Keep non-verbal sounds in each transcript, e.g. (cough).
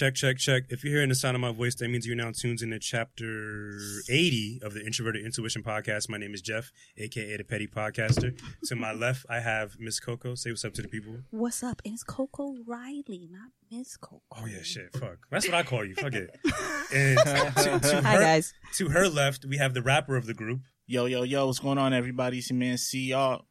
check, check, check. If you're hearing the sound of my voice, that means you're now tuned into chapter 80 of the Introverted Intuition Podcast. My name is Jeff, aka the Petty Podcaster. to my left, I have Miss Coco. Say what's up to the people. What's up? And It's Coco Riley, not Miss Coco. Oh yeah, shit, fuck. That's what I call you. Fuck it. (laughs) And to, to Hi her, guys. to her left, we have the rapper of the group, Yo, yo, yo, what's going on, everybody? It's your man C. Y'all.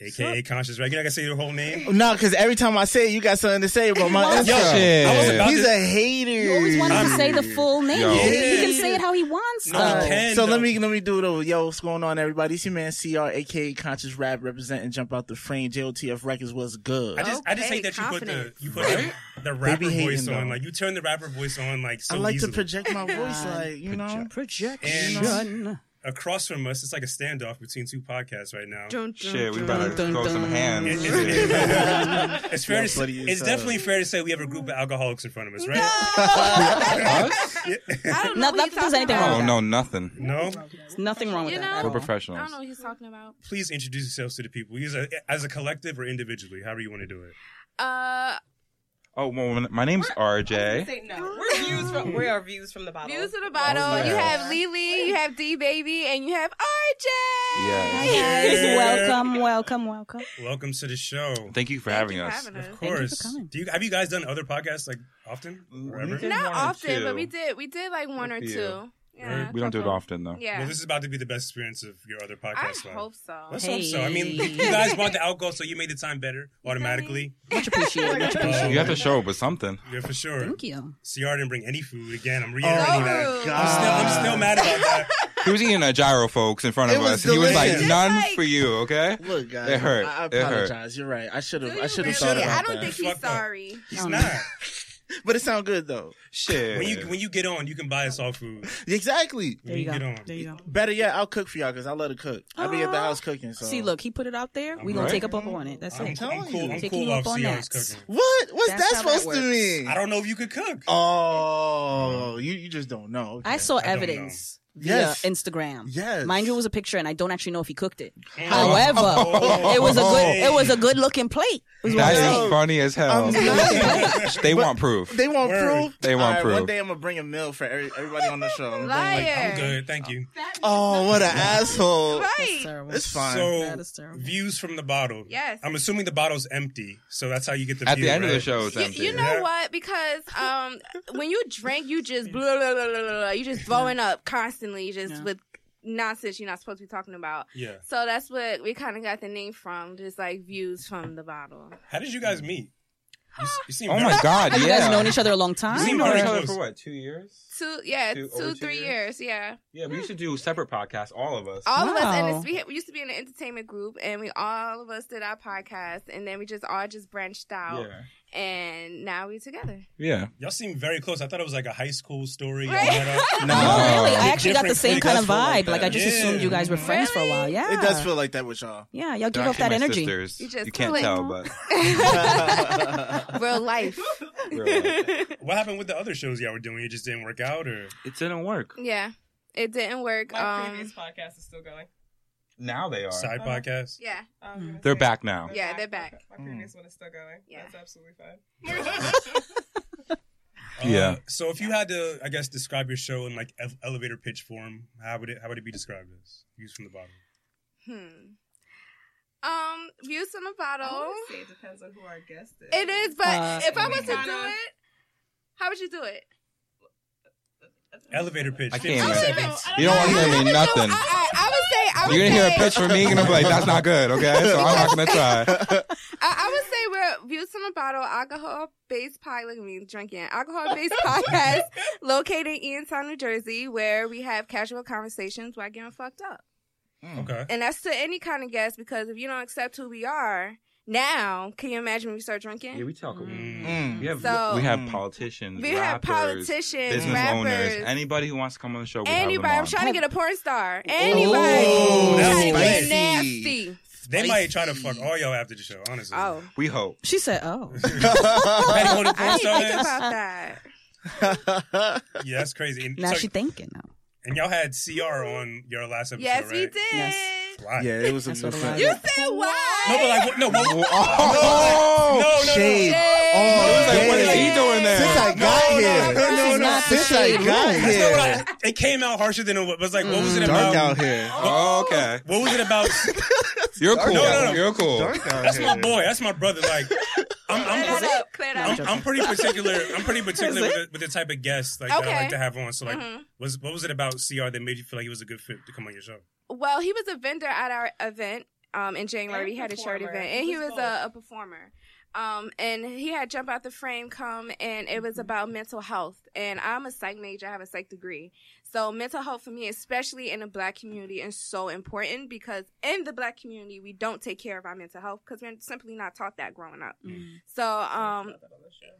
Aka Conscious Reg. You're not gonna say your whole name. No, because every time I say it, you got something to say about my wants intro. Shit. I was about He's to- a hater. You always wanted to say the full name. Yo. He, he can say it how he wants. No, though. he can. So though. let me let me do it. over. Yo, what's going on, everybody? It's your man CR, aka Conscious Rap, representing Jump Out the Frame. JOTF Records was good. I just, I just Okay, hate that you put the confidence. you put the, the rapper be hating, voice on. though. Like you turn the rapper voice on like so I like easily. to project my (laughs) voice, like you know. Projection. Across from us, it's like a standoff between two podcasts right now. Dun, dun, Shit, we dun. better dun, go dun. some hands. It- it's, (laughs) it's fair Yeah, to say, it's it's, definitely fair to say we have a group of alcoholics in front of us, right? (laughs) Us? I don't Not- not know what that he's there's anything Oh wrong about. with no, nothing. No, There's nothing wrong with You that. know? at We're all. I don't know what he's talking about. please introduce yourselves to the people, Use a, as a collective or individually, however you want to do it. Uh, Oh, well, my name's RJ. Say no. We're views from we are views from the bottle. views of the oh bottle. Oh, You yeah. have Lily, you have D Baby, and you have RJ. Yes. Hi guys. Welcome, welcome, welcome. Welcome to the show. Thank you for Thank having you for us. having Of us. Thank you for course. coming. Do you have you guys done other podcasts like often? Or ever? Not often, two. but we did. We did like one or few. two. Yeah, We don't do it often though. Yeah, Well, this is about to be the best experience of your other I podcast. life. hope so. Let's hope so. I mean, you guys brought the alcohol, so you made the time better automatically. Much appreciated. Much Uh. You have to show up with something. Yeah, for sure. Thank you. CR didn't bring any food again. I'm Oh reiterating my that. Oh. I'm still, I'm still mad about that. He was eating a gyro, folks, in front of us. us. He was like, "None like- for you, okay?" Look, guys, It hurt. I, I It hurt. apologize. You're right. I should have. I should have really? thought should've. about I don't that. think he's Fucked up. sorry. He's Oh, not. (laughs) no. (laughs) But it sounds good though. Shit. When you when you get on, you can buy us all food. Exactly. There you get go. on. There you go. Better yet, I'll cook for y'all because I love to cook. I'll be at the house ah. cooking. So See, look, he put it out there. We gonna Right. take up on it. That's I'm, it. telling I'm cool. you. I'm Taking cool off up on that. cooking. What? What's That's that how that supposed to mean? I don't know if you could cook. Oh, you you just don't know. Okay. I saw I don't evidence Yes. Instagram. Yes. Mind you, it was a picture, and I don't actually know if he cooked it. Oh. However, Oh. it was a good. It was a good looking plate. Was what That I'm is saying. funny as hell. I'm not- they want proof. They want Word. proof. They want All right, proof. One day I'm gonna bring a meal for every, everybody on the show. I'm gonna like- Liar. I'm good. Thank you. oh, what an asshole! Right. terrible. It's fine. So That is terrible. views from the bottle. Yes. I'm assuming the bottle's empty, so that's how you get the At view, the end of the show, it's You, empty. you know Yeah. what? Because um, when you drink, you just blah, blah, blah, blah, blah, you just throwing up constantly, just Yeah. with nonsense you're not supposed to be talking about. Yeah. So that's what we kind of got the name from, just like views from the bottle. How did you guys meet? You, s- you seem Oh my god! Have yeah. you guys known each other a long time? seem We've known each other for what? Two years? Two, yeah, Two- two, over two three years? years? yeah. Yeah, we used to do separate podcasts, all of us. All of us, and Wow. it's, we, we used to be in an entertainment group, and we all of us did our podcast, and then we just all just branched out, Yeah. And now we're together. Yeah. Y'all seem very close. I thought it was like a high school story. Y'all (laughs) Right. met up. (laughs) No. Oh, really? I actually got the same kind of does feel like vibe. Like, I just Yeah. assumed you guys were friends for a while. Yeah, It does feel like that with y'all. Yeah, y'all give off that energy. sisters. You just You can't tell, but (laughs) Real life. Really. What happened with the other shows y'all were doing? It just didn't work out, or it didn't work. yeah, it didn't work. My um, previous podcast is still going. Now they are. side Uh-huh. podcast? yeah, I They're say- back now. Yeah, they're back. My previous one is still going. Yeah. That's absolutely fine. (laughs) Yeah. Uh, so if you had to, I guess, describe your show in like ev- elevator pitch form, how would it how would it be described as? Views from the bottom. Hmm. Um, views from the bottle. I would say it depends on who our guest is. It is, but Uh, if I was to do it, how would you do it? Elevator pitch. I can't I even- don't seconds. You don't want to hear me nothing. I, I, I would say. I would You're gonna hear a say- pitch from me, and I'm like, "That's not good." Okay, so I'm not gonna try. I, I would say we're Views from a Bottle, alcohol based pie. Look at me drinking. Alcohol based podcast (laughs) located in Eatontown, New Jersey, where we have casual conversations while getting fucked up. Hmm. Okay. And that's to any kind of guest because if you don't accept who we are now, can you imagine when we start drinking? Yeah, we talk. Mm. We have So- we have Mm. politicians, we have rappers, politicians, business rappers, owners, anybody who wants to come on the show. We anybody. I'm trying to get a porn star. Anybody. Oh, that's trying spicy. nasty. They might try to fuck all y'all after the show, honestly. Oh, We hope. She said, "Oh, (laughs) Depending on the I didn't think is. about that. (laughs) Yeah, that's crazy. And, now so- she thinking now." and y'all had CR on your last episode, Yes, right? we did. Yes. Why? Yeah, it was a That's good what it friend. was. You said why? No, but like, what- no, what, (laughs) Oh, no, no, no. Shade. Shade. Oh, I was like, what is yeah. he doing there? Since I got no, here. no, no, This is no. not the Since I shade got room. That's here. not what I, it came out harsher than it was. Was like, what was it about? Dark about? out here. Oh, okay. What was it about? (laughs) You're cool. No, no, no. You're cool. Dark out That's here. my boy. That's my brother. Like, I'm, I'm, Clear pretty, that up. Clear that I'm, up. I'm pretty particular. I'm pretty particular with the, with the type of guests like that I Okay. like to have on. So, like, Mhm. was what was it about CR that made you feel like he was a good fit to come on your show? Well, he was a vendor at our event um, in January. And We had a shirt performer. event, and He he was was a, a performer. Um, and he had Jump Out the Frame come, and it was about mental health. And I'm a psych major, I have a psych degree. So, mental health for me, especially in the black community, is so important because in the black community, we don't take care of our mental health because we're simply not taught that growing up. So, um,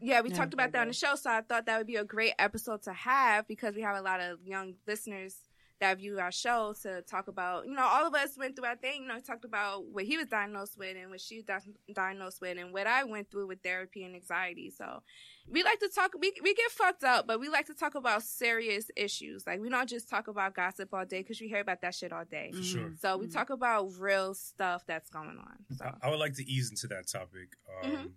yeah, we Yeah. talked about that on the show, so I thought that would be a great episode to have because we have a lot of young listeners that view our show to talk about. You know, all of us went through our thing. You know, talked about what he was diagnosed with and what she was di- diagnosed with, and what I went through with therapy and anxiety. So we like to talk. We we get fucked up, but we like to talk about serious issues. Like we don't just talk about gossip all day because we hear about that shit all day. For sure. So we talk about real stuff that's going on. So I, I would like to ease into that topic. Um, Mhm.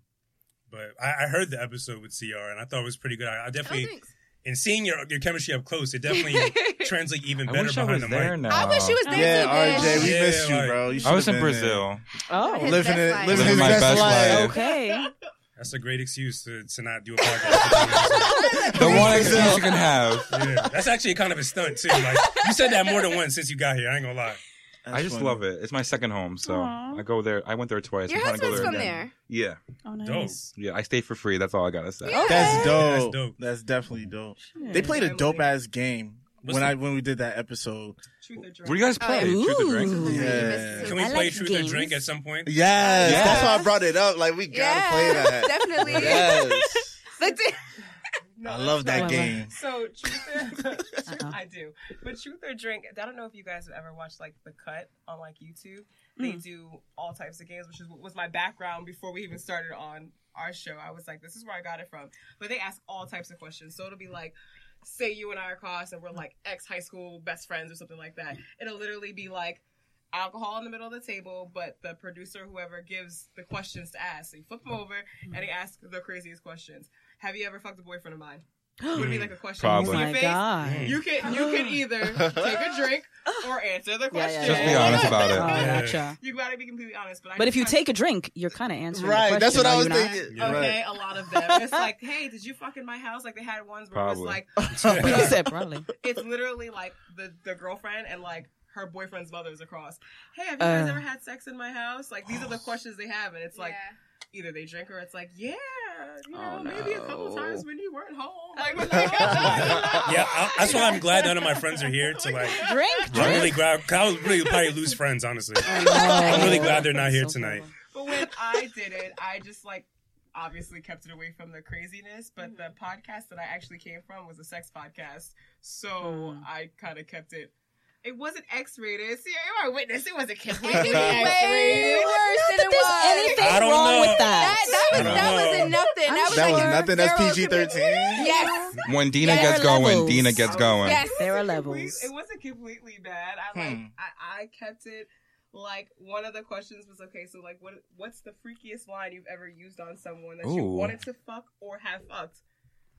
But I, I heard the episode with CR and I thought it was pretty good. I, I oh, definitely, thanks. In seeing your your chemistry up close, it definitely (laughs) translates even I better wish I behind was the there mic. now. I wish you was there Yeah, too, RJ, we Yeah, missed you, like- bro. You I was should've in been there. Brazil. Oh, His living best it, life. living Living his my best, best life. life. okay. That's a great excuse to, to not do a podcast. (laughs) The one excuse you can have. yeah, that's actually kind of a stunt too. Like you said that more than once since you got here. I ain't gonna lie. That's I just funny. love it. It's my second home, so Aw. I go there. I went there twice. Your I'm trying to go husband's there from again. there. Yeah, Oh, nice. yeah. I stay for free. That's all I gotta say. Yeah. That's dope. That's That's dope. definitely dope. Shit. They played a dope ass game What's when the- I when we did that episode. Truth. What do you guys oh, play? Truth or drink? Ooh. Yeah. Can we I play like Truth or. Drink at some point? Yes, Yeah. that's why I brought it up. Like we gotta yeah, play that. definitely. Yes, (laughs) But the- No, I love that Why, why? game. So truth or (laughs) Uh-uh. I do, but truth or drink. I don't know if you guys have ever watched like the cut on like YouTube. They Mm. do all types of games, which is was my background before we even started on our show. I was like, this is where I got it from. But they ask all types of questions. So it'll be like, say you and I are cross and we're like ex high school best friends or something like that. It'll literally be like alcohol in the middle of the table, but the producer, whoever gives the questions to ask. So you flip them over and they ask the craziest questions. Have you ever fucked a boyfriend of mine? (gasps) Would be like a question. Oh Probably. in your my face. god. You can you can either (laughs) take a drink or answer the Yeah, question. yeah, Just be honest about Oh, it. Yeah. gotcha. You gotta be completely honest. But, I But if you just- take a drink, you're kind of answering. the Right, that's question, what I are was you not? thinking. Yeah. Okay, a lot of them. (laughs) It's like, hey, did you fuck in my house? Like they had ones where Probably. it was like, (laughs) He said probably. it's literally like the the girlfriend and like her boyfriend's mother is across. Hey, have you guys Uh. ever had sex in my house? Like these are the (sighs) questions they have, and it's like either they drink or it's like, yeah, you know, Oh, maybe a couple times when you weren't home. Like, (laughs) Yeah, I, that's why I'm glad none of my friends are here to like. Drink, I'm drink. really glad. 'cause I was really probably lose friends, honestly. Oh, no. I'm really glad they're not here So tonight. But when I did it, I just like obviously kept it away from the craziness. But the podcast that I actually came from was a sex podcast, so Mm. I kind of kept it. It wasn't X-rated. See, you're my witness. It wasn't completely It was X-rated. worse Not than that there's was. anything I don't wrong know. with That, that. that was that know. wasn't nothing. I'm That was That was like nothing. That's PG thirteen. Yes. When Dina There gets going, levels. Dina gets going. Yes. There are It wasn't complete- levels. It wasn't completely bad. I like. Hmm. I, I kept it. Like one of the questions was okay. So like, what what's the freakiest line you've ever used on someone that you wanted to fuck or have fucked?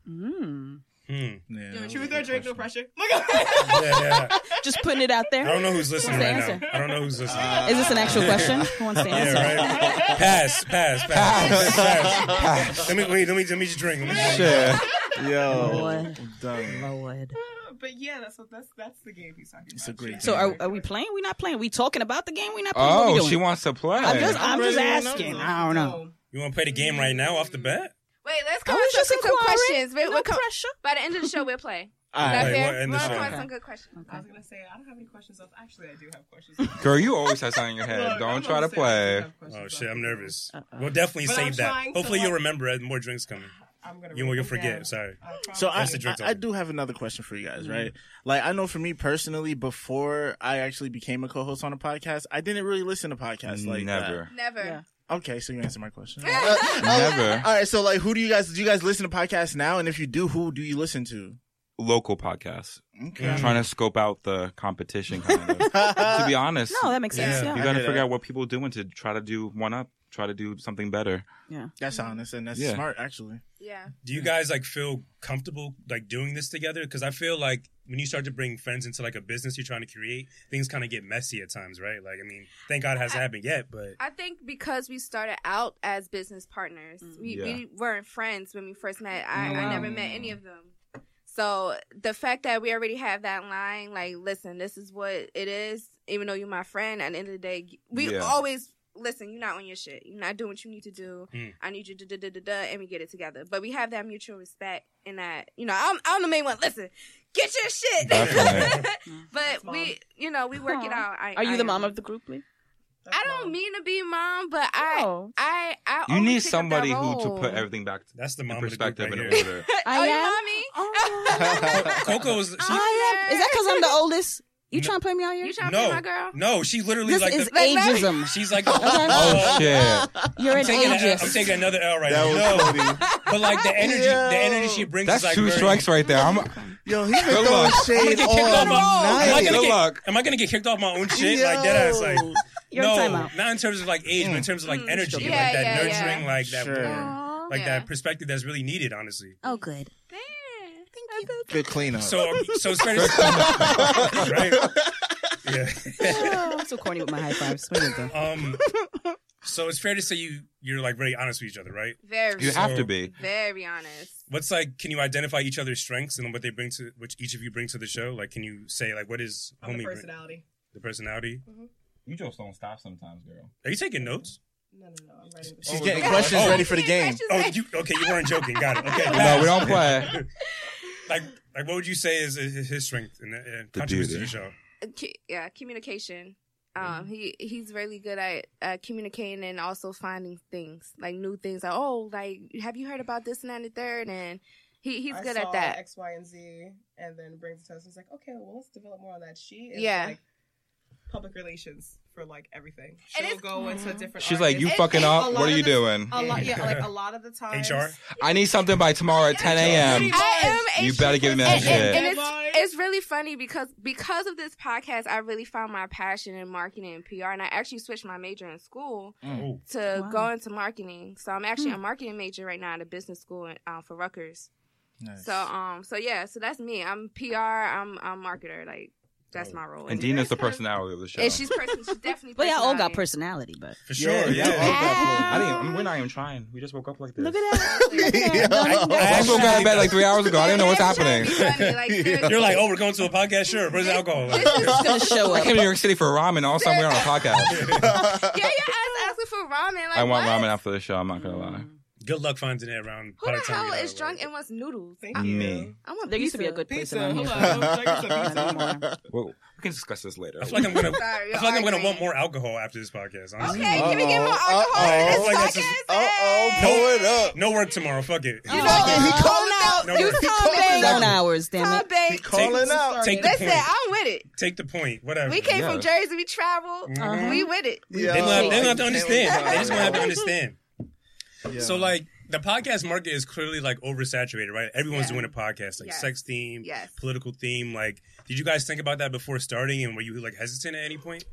Mm. Hmm. Yeah, that Truth or drink, no pressure. Look at (laughs) Yeah, yeah. Just putting it out there. I don't know who's listening What's right answer? now. I don't know who's listening. (laughs) Is this an actual question? (laughs) Who wants to answer? yeah, right. Pass, pass, pass, pass. Let me wait. Let me let me just drink. Let me just drink. Shit. Yo, Lord. I'm done. Lord. But yeah, that's what that's that's the game he's talking about. It's a great So are, are we playing? We not playing. We talking about the game? We not playing. what we Oh, doing? she wants to play. I'm just, I'm just ready to asking. I don't know. You want to play the game right now off the bat? Wait, let's I come was up with some inquiring. questions. Wait, No we'll come, pressure. by the end of the show, we'll play. (laughs) All Is that. Wait, fair? what, end the show. come up with Okay. some good questions. I was gonna say I don't have any questions left. Actually, I do have questions. (laughs) Girl, you always have something in your head. Look, Don't try to gonna say I do play. Oh shit, I'm nervous. Uh-uh. We'll definitely But save that. trying to, Hopefully you'll remember as more drinks coming. (sighs) I'm gonna. You write you'll forget. down. Sorry. I. So I, That's the drinks I, I do have another question for you guys, Mm-hmm. right? Like I know for me personally, before I actually became a co-host on a podcast, I didn't really listen to podcasts like Never. Never. Yeah. That. Okay, so you answered my question. (laughs) Never. All right, so like, who do you guys do? You guys listen to podcasts now? And if you do, who do you listen to? local podcasts. Okay. Trying to scope out the competition, kind of. (laughs) to be honest, No, that makes sense. Yeah. Yeah. you got to figure that. out what people are doing to try to do one up, try to do something better. Yeah, that's honest and that's Yeah. smart, actually. Yeah. Do you guys like feel comfortable like doing this together? Because I feel like when you start to bring friends into like a business you're trying to create, things kind of get messy at times, right? Like, I mean, thank God it hasn't happened yet, but I think because we started out as business partners, we, Yeah. we weren't friends when we first met. I, I never met any of them. So the fact that we already have that line, like, listen, this is what it is, even though you're my friend, at the end of the day, we Yeah. always listen, you're not on your shit. You're not doing what you need to do. Mm. I need you to da da da da, and we get it together. But we have that mutual respect and that, you know, I'm, I'm the main one. Listen, get your shit. (laughs) But we, you know, we work it out. I, Are you I the mom of the group, Lee? That's I don't mom. mean to be mom, but I, Oh. I, I. You need pick up that somebody who to put everything back that's the mom of perspective right in order. (laughs) I oh, am. mommy? Oh. Coco was she, (laughs) I am. Is that because I'm the oldest? You trying to play me out here? You trying to no, be my girl? no, she literally This like is the, Like, let me- ageism. she's like the, (laughs) Oh shit! You're I'm an taking, a, I'm ageist. taking another L right That now. was No, funny. but like the (laughs) energy, Yo. the energy she brings That's is like two very, strikes right there. I'm, Yo, he's been Good throwing luck. I'm gonna shade get all kicked off my. Am I night. gonna Good get, luck. Am I gonna get kicked off my own shit? Like that ass like. Yo. Your no, timeout. not in terms of like age, but in terms of like Mm. energy, Yeah, like that yeah, nurturing, yeah. like that, Sure. Aw. like Yeah. that perspective that's really needed. Honestly, Oh, good. Thank you. Good cleanup. so um, so it's fair to say, right? Yeah. I'm so corny with my high fives. What is that? um. So it's fair to say you you're like very honest with each other, right? Very, you have So- to be. very honest. What's like? Can you identify each other's strengths and what they bring to which each of you bring to the show? Like, can you say like what is I'm the homie bring- personality. the personality? You just don't stop sometimes, girl. Are you taking notes? No, no, no. I'm writing. She's Oh, getting questions Oh. ready for the game. Oh, you okay? You weren't joking. Got it. Okay. No, we don't play. (laughs) Like, like, what would you say is his his strength and uh, contribution to the show? Yeah, communication. Um, he he's really good at uh, communicating and also finding things like new things. Like, oh, like have you heard about this and that and the third? And he he's I good saw at that. X, Y, and Z, and then brings it to us. It's like, okay, well, let's develop more on that. She is Yeah. like public relations for like everything. She'll it's- go into a different. She's like, you artists. fucking it- up. What are you the- doing? A lot, yeah, like a (laughs) lot of the times. HR. I need something by tomorrow at 10 a.m. You better give me that and, and, and shit. it's it's really funny because because of this podcast, I really found my passion in marketing and PR, and I actually switched my major in school Oh, to Wow. go into marketing. So I'm actually a marketing major right now at a business school in, uh, for Rutgers. Nice. So um, so yeah, so that's me. I'm PR. I'm I'm marketer. Like that's my role. And Dina's the personality of the show. And she's person. She's definitely. (laughs) But y'all all got personality. personality, but for sure. Yeah, Yeah. yeah. I didn't. I mean, we're not even trying. We just woke up like this. look at (laughs) that. Look at that. Yeah. Don't even- I I actually- just woke out of bed like three hours ago. I didn't know what's happening. it's trying to be funny, like. (laughs) You're like, oh, we're going to a podcast. Sure. Where's the alcohol? This is It's I came to New York City for ramen. All of a sudden, we're on a podcast. yeah, your ass asking for ramen. Like, I want what? ramen after the show. I'm not gonna lie. Mm. Good luck finding it around. Who by the the hell is drunk and wants noodles? Thank I, you. Me. I want There used to be a pizza. good Pizza. person on here. Hello. Check us Not some pizza. (laughs) we can discuss this later. I feel like I'm gonna. (laughs) Sorry, I feel like I'm gonna want more alcohol after this podcast. Honestly. Okay, can we get more Uh-oh, alcohol in uh-oh. this I feel like that's podcast? Uh-oh, Hey. pull it up. No work tomorrow. Fuck it. You know, he you calling out. No you worries. call His me. own hours, damn Call it. babe. He calling out. Take the Listen, point. I'm with it. Take the point. Whatever. We came Yeah. from Jersey. We traveled. Mhm. We with it. They don't have, have to understand. can't They just gonna have to understand. Yeah. So like the podcast market is clearly like oversaturated, right? Everyone's Yeah. doing a podcast, like Yes. sex theme, Yes. political theme. Like, did you guys think about that before starting? And were you like hesitant at any point?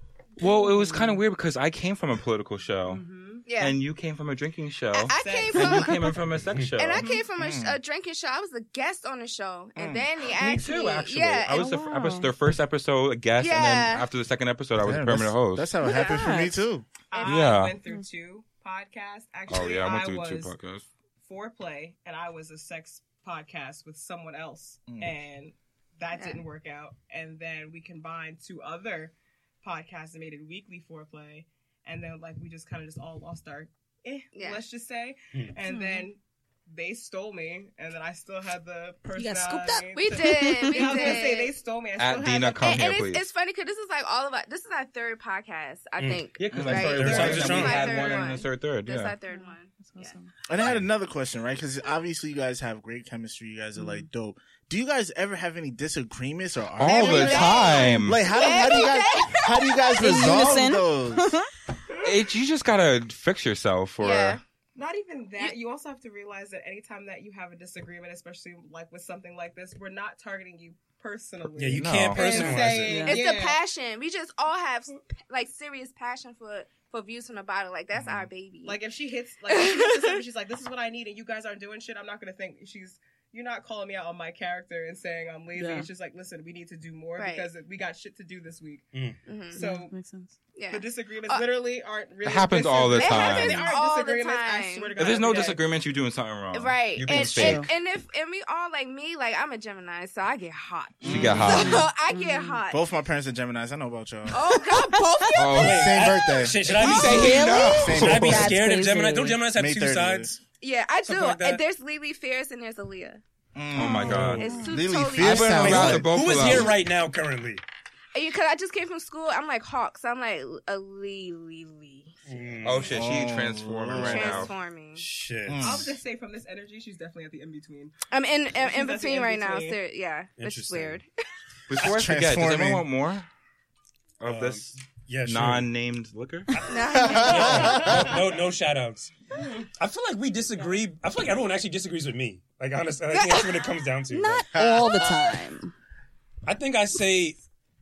Well, it was kind of weird because I came from a political show, Yeah. and you came from a drinking show, I, I Sex. came and you from. came in from a sex show. (laughs) And I came from a, Mm. a drinking show. I was a guest on the show, and Mm. then he Me asked too, me. actually. Yeah, I was, Oh, the, I was their first episode a guest, and Yeah. then after the second episode, I was Damn, a permanent that's, host. That's how it Look at happened for me too. I Yeah. went through two podcasts. Actually, oh yeah, I went through was two podcasts. foreplay, and I was a sex podcast with someone else, Mm. and that Yeah. didn't work out. And then we combined two other podcasts and made it weekly foreplay, and then like we just kind of just all lost our, eh, Yeah. let's just say, Hmm. and Hmm. then. They stole me, and then I still had the personality. You got scooped up. we to- did. We Yeah, (laughs) I was gonna say they stole me. I At still Dina had the- Come and, here, and please. it's, it's funny because this is like all of our. This is our third podcast, I Mm. think. Yeah, because Right. I started Third one, time's and a then charm. we had Third one and one. a third third. This is our third one. That's awesome. And I had another question, right? Because obviously you guys have great chemistry. You guys are like dope. Do you guys ever have any disagreements or arguments? All the time. Like how, do, how do you guys how do you guys (laughs) resolve those? (laughs) It, you just gotta fix yourself, or Yeah. Not even that. You also have to realize that anytime that you have a disagreement, especially like with something like this, we're not targeting you personally. Yeah, you No. can't And personalize saying- it. It's Yeah. the passion. We just all have like serious passion for for views from the bottle. Like that's mm-hmm. our baby. Like if she hits, like if she hits us up and she's like, "This is what I need," and you guys aren't doing shit, I'm not gonna think she's. You're not calling me out on my character and saying I'm lazy. Yeah. It's just like, listen, we need to do more Right. because we got shit to do this week. Mhm. So makes sense. yeah. the disagreements Uh, literally aren't really. It happens all the time. They It aren't happens all the disagreements. I time. swear to God. If there's no every day. disagreement, you're doing something wrong. Right, You being and, fake. and and if and we all like me, like I'm a Gemini, so I get hot. She got So hot. (laughs) I get hot. Both my parents are Geminis. I know about y'all. Oh God, both of you. Oh, Same birthday. Should, should I be Oh, saying really? Same Should I be That's scared of. Gemini? Don't Geminis have May two 30th. sides? Yeah, I do. Like and there's Lily Fierce and there's Aaliyah. Mm. Oh my god. It's two Lily totally Fierce I wouldn't sounds like- both Who of is them. here right now currently? Because I just came from school, I'm like Hawk, so I'm like a Lee Lee Lee. Oh shit, she Oh, transforming right now. Transforming. Shit. Mm. I'll just say from this energy, she's definitely at the in between. I'm in in, in She's at the between right now. So, yeah, which is weird. Before I forget, does anyone want more of Um, this Yeah, sure. non-named liquor? (laughs) (laughs) no, no, no shout outs. I feel like we disagree. I feel like everyone actually disagrees with me. Like, honestly, I (laughs) think that's what it comes down to. Not Like, all the time. I think I say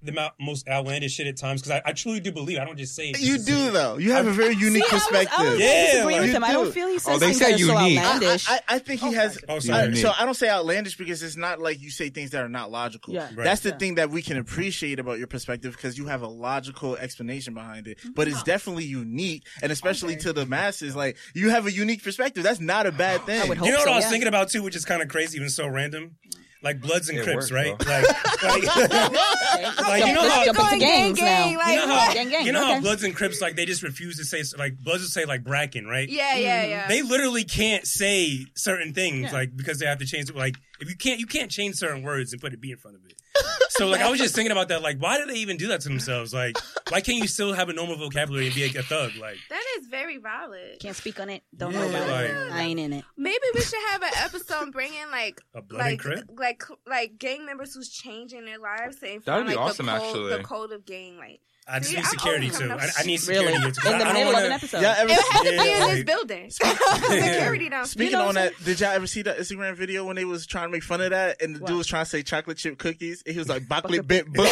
the most outlandish shit at times because I, I truly do believe. I don't just say it. You do it. though. You have a very unique See, I was- perspective. I was, Yeah, like- with him. I don't feel he oh, says Oh, they things said that are so outlandish. I, I, I think he oh, has. Oh, sorry. I- so I don't say outlandish because it's not like you say things that are not logical. Yeah. Right. That's the Yeah. thing that we can appreciate about your perspective because you have a logical explanation behind it. Mm-hmm. But it's definitely unique, and especially Okay. to the masses, like you have a unique perspective. That's not a bad thing. I would You know what so, I was yeah. thinking about too, which is kind of crazy, even so random? Like Bloods and It Crips, works, right? though. Like, (laughs) like, like you know how jump into gangs now. you know how, Gang, gang, you know how okay. Bloods and Crips like they just refuse to say like Bloods will say like Bracken, right? Yeah, yeah, mm-hmm. yeah. They literally can't say certain things Yeah. like because they have to change it. Like if you can't, you can't change certain words and put a B in front of it. So like I was just thinking about that. Like why do they even do that to themselves? Like why can't you still have a normal vocabulary and be a, a thug? Like that is very valid. Can't speak on it. Don't Yeah, know about like- it. I ain't in it. Maybe we should have an episode bringing like a Blood and like Crip. like like gang members who's changing their lives and That would be like awesome, the code, actually. the code of gang like I just See, need I'm security too. I, I need Really? security. In too. the I, I don't middle of wanna, an episode. Yeah, ever, it has to Yeah, be in like- this building (laughs) (laughs) security down Speaking (laughs) You know on that, did y'all ever see that Instagram video when they was trying to make fun of that and the What? dude was trying to say chocolate chip cookies and he was like chocolate Chocolate bit book.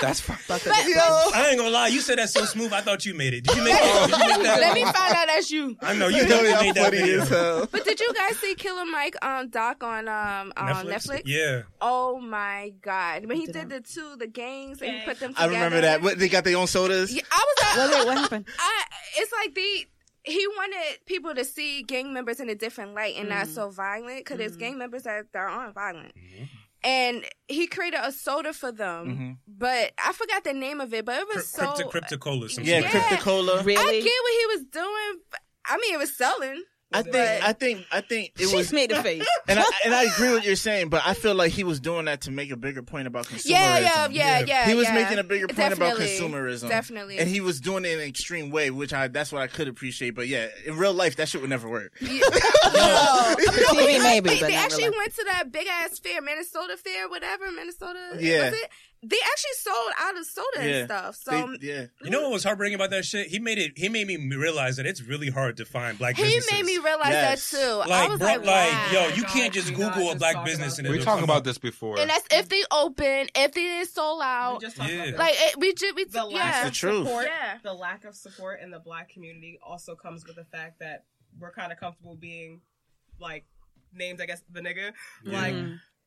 That's fine. I ain't gonna lie. You said that so smooth. I thought you made it. Did you make it? Did you make that? let me find out that's you I know you yo, definitely y'all made that funny video. as hell. but did you guys see Killer Mike um doc on um on Netflix? Yeah. Oh my god! When he Did did the two the gangs and he put them Together. I remember that. What, they got their own sodas. Yeah, I was like, wait, what happened? (laughs) I, it's like the he wanted people to see gang members in a different light and not Mhm. so violent because there's Mhm. gang members that, that aren't violent. Mhm. And he created a soda for them, Mhm. but I forgot the name of it. But it was Crypto, so Cryptocola. Some Yeah, shit. Yeah. Cryptocola. I Really? get what he was doing. but- I mean, it was selling. I think, I think, I think it She's was, made a face. (laughs) and I and I agree with what you're saying, but I feel like he was doing that to make a bigger point about consumerism. Yeah, yeah, yeah, Yeah. yeah. He was yeah. making a bigger point about consumerism. Definitely. And he was doing it in an extreme way, which I that's what I could appreciate. But yeah, in real life, that shit would never work. Yeah. (laughs) No. TV (laughs) maybe, they, but they actually went to that big ass fair, Minnesota fair, whatever, Minnesota. Yeah. Was it? They actually sold out of soda Yeah. and stuff. So They- yeah, You know what was heartbreaking about that shit? He made it. He made me realize that it's really hard to find black he businesses. made me realize Yes. that too. I like, was bro, like, like, wow. yo, you my can't just do not Google a just black talk business and about it'll We talked come about up. this before. and that's if they open, if they didn't sold We out. just talked Yeah. about that. Like it, we just we the lack yeah. the of truth. support, Yeah. the lack of support in the black community also comes with the fact that we're kind of comfortable being like named, I guess, the nigga. Yeah. Like.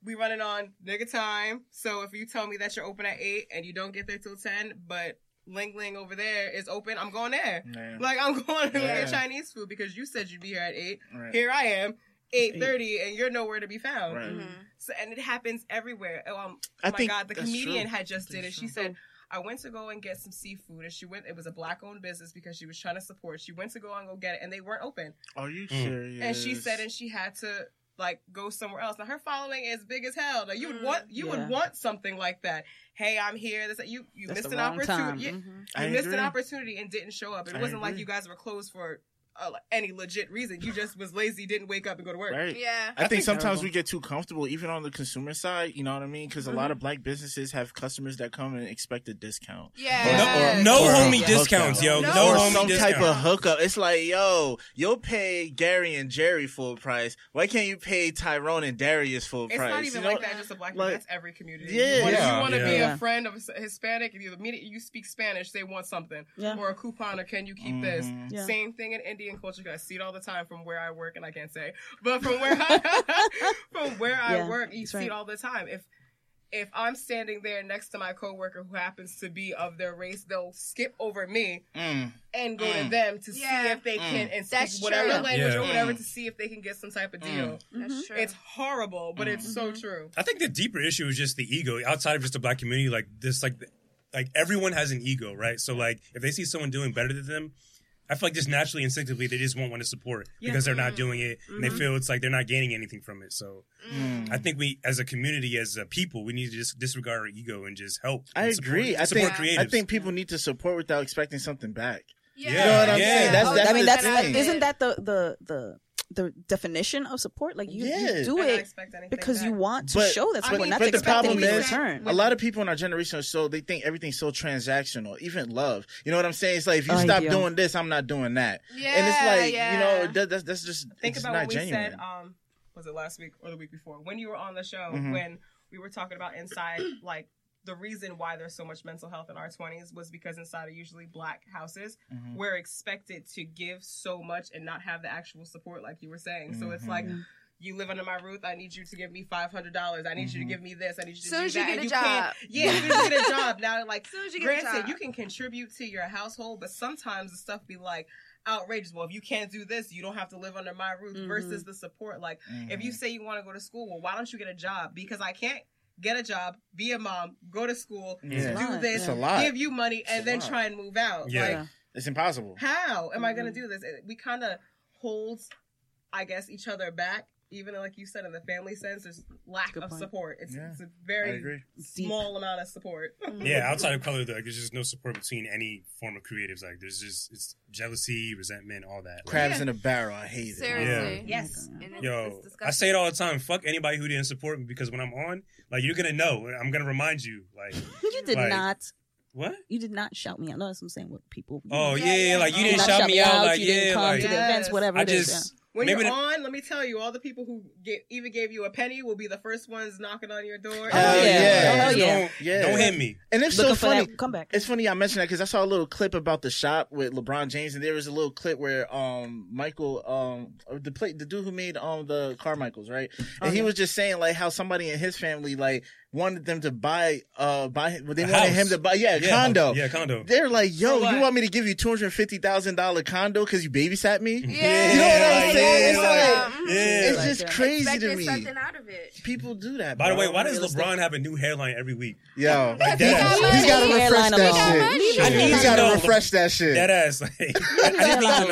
We running on nigga time. So if you tell me that you're open at eight and you don't get there till ten, but Ling Ling over there is open, I'm going there. Man. Like I'm (laughs) going to Yeah. get Chinese food because you said you'd be here at eight. Right. Here I am, eight thirty, and you're nowhere to be found. Right. Mhm. So and it happens everywhere. Oh, um, I oh my think god, the comedian true. had just did it. She true. said, I went to go and get some seafood, and she went. It was a black owned business because she was trying to support. She went to go and go get it, and they weren't open. Are you Mm. serious? And she said, and she had to like go somewhere else. Now her following is big as hell. Like you would Mm, want, you yeah. would want something like that. Hey, I'm here. This you you That's missed an wrong time. opportunity. You, Mhm. I missed agree. an opportunity and didn't show up. It I wasn't like you guys were closed for uh, any legit reason. You just was lazy, didn't wake up and go to work. Right. Yeah. I, think, think sometimes terrible. we get too comfortable, even on the consumer side. You know what I mean? Because a lot of black businesses have customers that come and expect a discount. Yeah. No, no Or homie hookup. discounts, yo. No. No, or homie some discounts. type of hookup. It's like, yo, you'll pay Gary and Jerry full price. Why can't you pay Tyrone and Darius full It's price? It's not even You know? like that. Just a black. like- that's every community. Yeah. You want, Yeah. you want to be a friend of a Hispanic, and you immediately you speak Spanish, they want something Yeah. or a coupon, or can you keep this? Mhm. Yeah. Same thing in Indian culture. 'cause I see it all the time from where I work, and I can't say, but from where I, (laughs) from where I Yeah, work, you see right. it all the time. If if I'm standing there next to my coworker who happens to be of their race, they'll skip over me Mm. and go Mm. speak them to see if they can and speak That's whatever true. language Yeah. or whatever Mm. to see if they can get some type of deal. That's true. It's horrible, but it's so true. I think the deeper issue is just the ego outside of just the black community. Like this, like like everyone has an ego, right? So like if they see someone doing better than them, I feel like just naturally, instinctively, they just won't want to support because they're not doing it, and they feel it's like they're not gaining anything from it. So Mm. I think we, as a community, as a people, we need to just disregard our ego and just help. I and support- agree. I support think creatives. I think people need to support without expecting something back. yeah. You know what I'm saying? That's- that's I mean, the that's thing. isn't that the the the the definition of support? Like you, Yeah. you do And it expect anything because you want to But- show that I support, mean, not but to the problem is, return. a lot of people in our generation are so they think everything's so transactional, even love. You know what I'm saying? It's like if you Oh, stop yeah. doing this, I'm not doing that. Yeah, and it's like yeah. you know that, that's that's just think it's about not what we genuine. said um was it last week or the week before when you were on the show Mhm. when we were talking about inside like the reason why there's so much mental health in our 20s was because inside of usually black houses Mhm. we're expected to give so much and not have the actual support like you were saying so it's like Mhm. you live under my roof. I need you to give me five hundred dollars. I need you to Mhm. give me this. I need you to Soon do as you that. get and a you job. can't- Yeah, as soon as you get a (laughs) job. Now, like, Soon as you get a granted, job. you can contribute to your household, but sometimes the stuff be like outrageous. Well, if you can't do this, you don't have to live under my roof. Mhm. Versus the support, like if Mhm. you say you want to go to school, well, why don't you get a job? Because I can't get a job, be a mom, go to school, Yeah. do Lot, this, It's a lot. give you money, and then lot. try and move out. Yeah. Like, Yeah. it's impossible. how am I going to mm-hmm. do this? We kind of hold, I guess, each other back. Even like you said, in the family sense, there's lack of point. support. It's, Yeah. it's a I very agree. small amount of support. (laughs) (laughs) Yeah, outside of color, though, like, there's just no support between any form of creatives. Like, there's just it's jealousy, resentment, all that. Like, Crabs Yeah. in a barrel. I hate it. Seriously. Yes. It's- Yo, it's. I say it all the time. Fuck anybody who didn't support me because when I'm on, like, you're gonna know. I'm gonna remind you. Like, (laughs) you did Like- not. what? You did not shout me out. No, that's what I'm saying. What people? Oh Yeah, yeah, yeah. like you You didn't did shout me out. Like you didn't yeah, come like to the Yes. events, whatever I it is. Just When Maybe you're the- on, let me tell you, all the people who get, even gave you a penny will be the first ones knocking on your door. Hell Oh, yeah. yeah. Hell yeah. Don't, Yeah. don't hit me. And it's Looking so funny. that comeback. It's funny I mentioned that because I saw a little clip about the shop with LeBron James, and there was a little clip where um Michael um the play the dude who made um the Carmichaels right, and he Okay. was just saying like how somebody in his family like wanted them to buy uh buy well, they A wanted house. him to buy yeah, a condo. Yeah, condo. They're like, yo, For what? you want me to give you two hundred fifty thousand dollar condo because you babysat me? Yeah. You know what I'm like, saying? It's yeah, like- Mhm. yeah. It's Like just that. crazy to me. something out of it. People do that. By the way, why does LeBron have a new hairline every week? Yo, Like He that got ass. money. he's got to refresh got that money. shit. I need He's to got to refresh that shit. That ass. Like, (laughs) I need to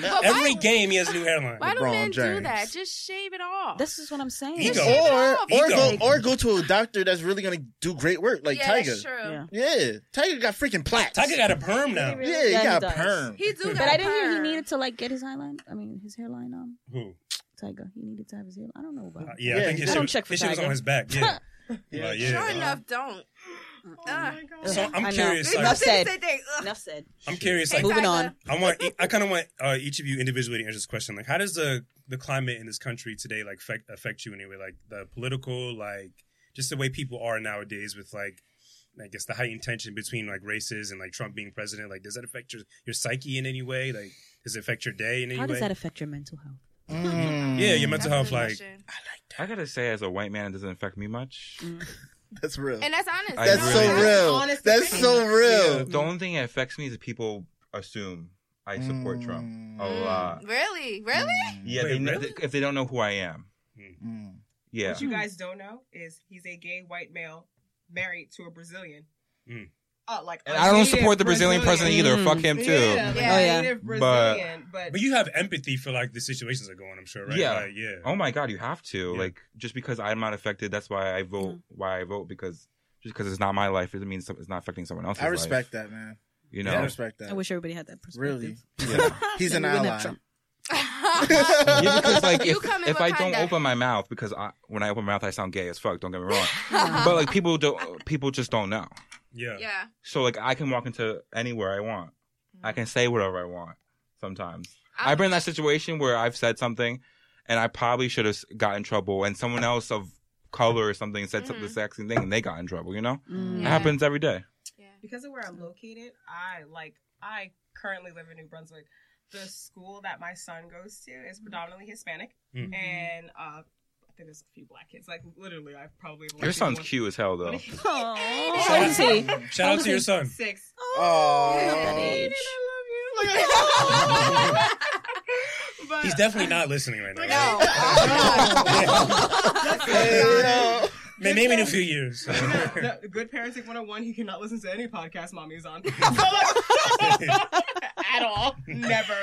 know. Every game he has a new hairline. why do LeBron men do that? Just shave it off. This is what I'm saying. Ego. Just shave it or or go or go to a doctor that's really gonna do great work, like yeah, Tiger. that's true. Yeah. Yeah, Tiger got freaking plaques. Tiger got a perm now. yeah, he Yeah, he got does. perm. He do got But I didn't hear he needed to like get his hairline. I mean, his hairline. Um, Who? Tiger. He needed to have his hairline. I don't know about. Uh, yeah, Yeah, I think he his I don't was- check for his shit was on his back. Yeah. (laughs) Yeah. Like, yeah. Sure uh, enough, don't. Oh Uh, my God. So I'm I curious. They Like, Enough both say the said. same thing. Ugh. Enough said. I'm curious. Hey, Like, Moving on. I want. I kind of want uh, each of you individually to answer this question. Like, how does the the climate in this country today like affect, affect you anyway? Like the political, like just the way people are nowadays with like. I guess the heightened tension between like races and like Trump being president, like does that affect your your psyche in any way? Like does it affect your day in any How way? does that affect your mental health? Mm. yeah, your mental That's health, a good like question. I gotta say, as a white man, it doesn't affect me much. that's real. And that's honest. I That's really- so real. honest That's so real. Yeah, the only thing that affects me is that people assume I support Trump a Mm, lot. Really? Really? Yeah, Wait, they, really? if they don't know who I am. Mm. Yeah. What you guys don't know is he's a gay white male married to a Brazilian. Mm. Uh, like And a I don't support the Brazilian president either. Mm. Fuck him too. Yeah, Yeah. Oh, yeah. native But- Brazilian, but, But you have empathy for like the situations that go on. I'm sure, right? Yeah. Like, yeah. Oh my god, you have to. Yeah. Like just because I'm not affected, that's why I vote. Why I vote because just because it's not my life doesn't mean it's not affecting someone else's I life. respect that, man. You know, I respect that. I wish everybody had that perspective. Really, Yeah. (laughs) he's an we ally. Have Trump. Yeah, because like if, come if I with don't open my mouth because I, when I open my mouth I sound gay as fuck. Don't get me wrong, but like people don't people just don't know. Yeah. yeah. So like I can walk into anywhere I want. Mm-hmm. I can say whatever I want. Sometimes I've been in that situation where I've said something and I probably should have got in trouble, and someone else of color or something said something Mhm. sexy thing and they got in trouble. You know, Mm. it Yeah. happens every day. Yeah. because of where I'm located, I like I currently live in New Brunswick. The school that my son goes to is predominantly Hispanic, Mm. and uh, I think there's a few black kids. Like literally, I probably have Your like son's cute as hell though. Oh, Shout out- old is he? Shout out to your son. Six. Oh, that. I (laughs) but, He's definitely not listening right now. No. (laughs) May- Maybe in a few years. The- the Good Parenting 101, he cannot listen to any podcast mommy is on. (laughs) So, like, at all. (laughs) Never.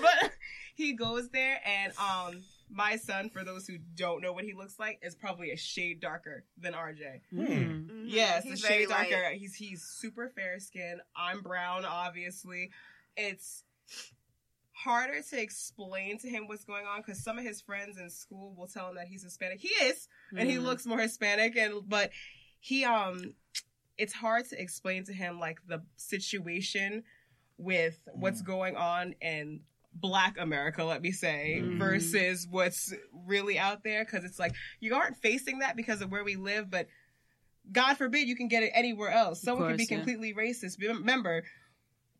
But he goes there and um my son, for those who don't know what he looks like, is probably a shade darker than RJ. Hmm. Mhm. Yes, He's the very shade darker. light. He's he's super fair skinned. I'm brown, obviously. It's harder to explain to him what's going on because some of his friends in school will tell him that he's Hispanic. He is, and he Mm. looks more Hispanic, and but he um, it's hard to explain to him like the situation with what's going on in Black America, let me say, Mhm. versus what's really out there because it's like you aren't facing that because of where we live, but God forbid you can get it anywhere else. Someone could be course, yeah. completely racist. Remember,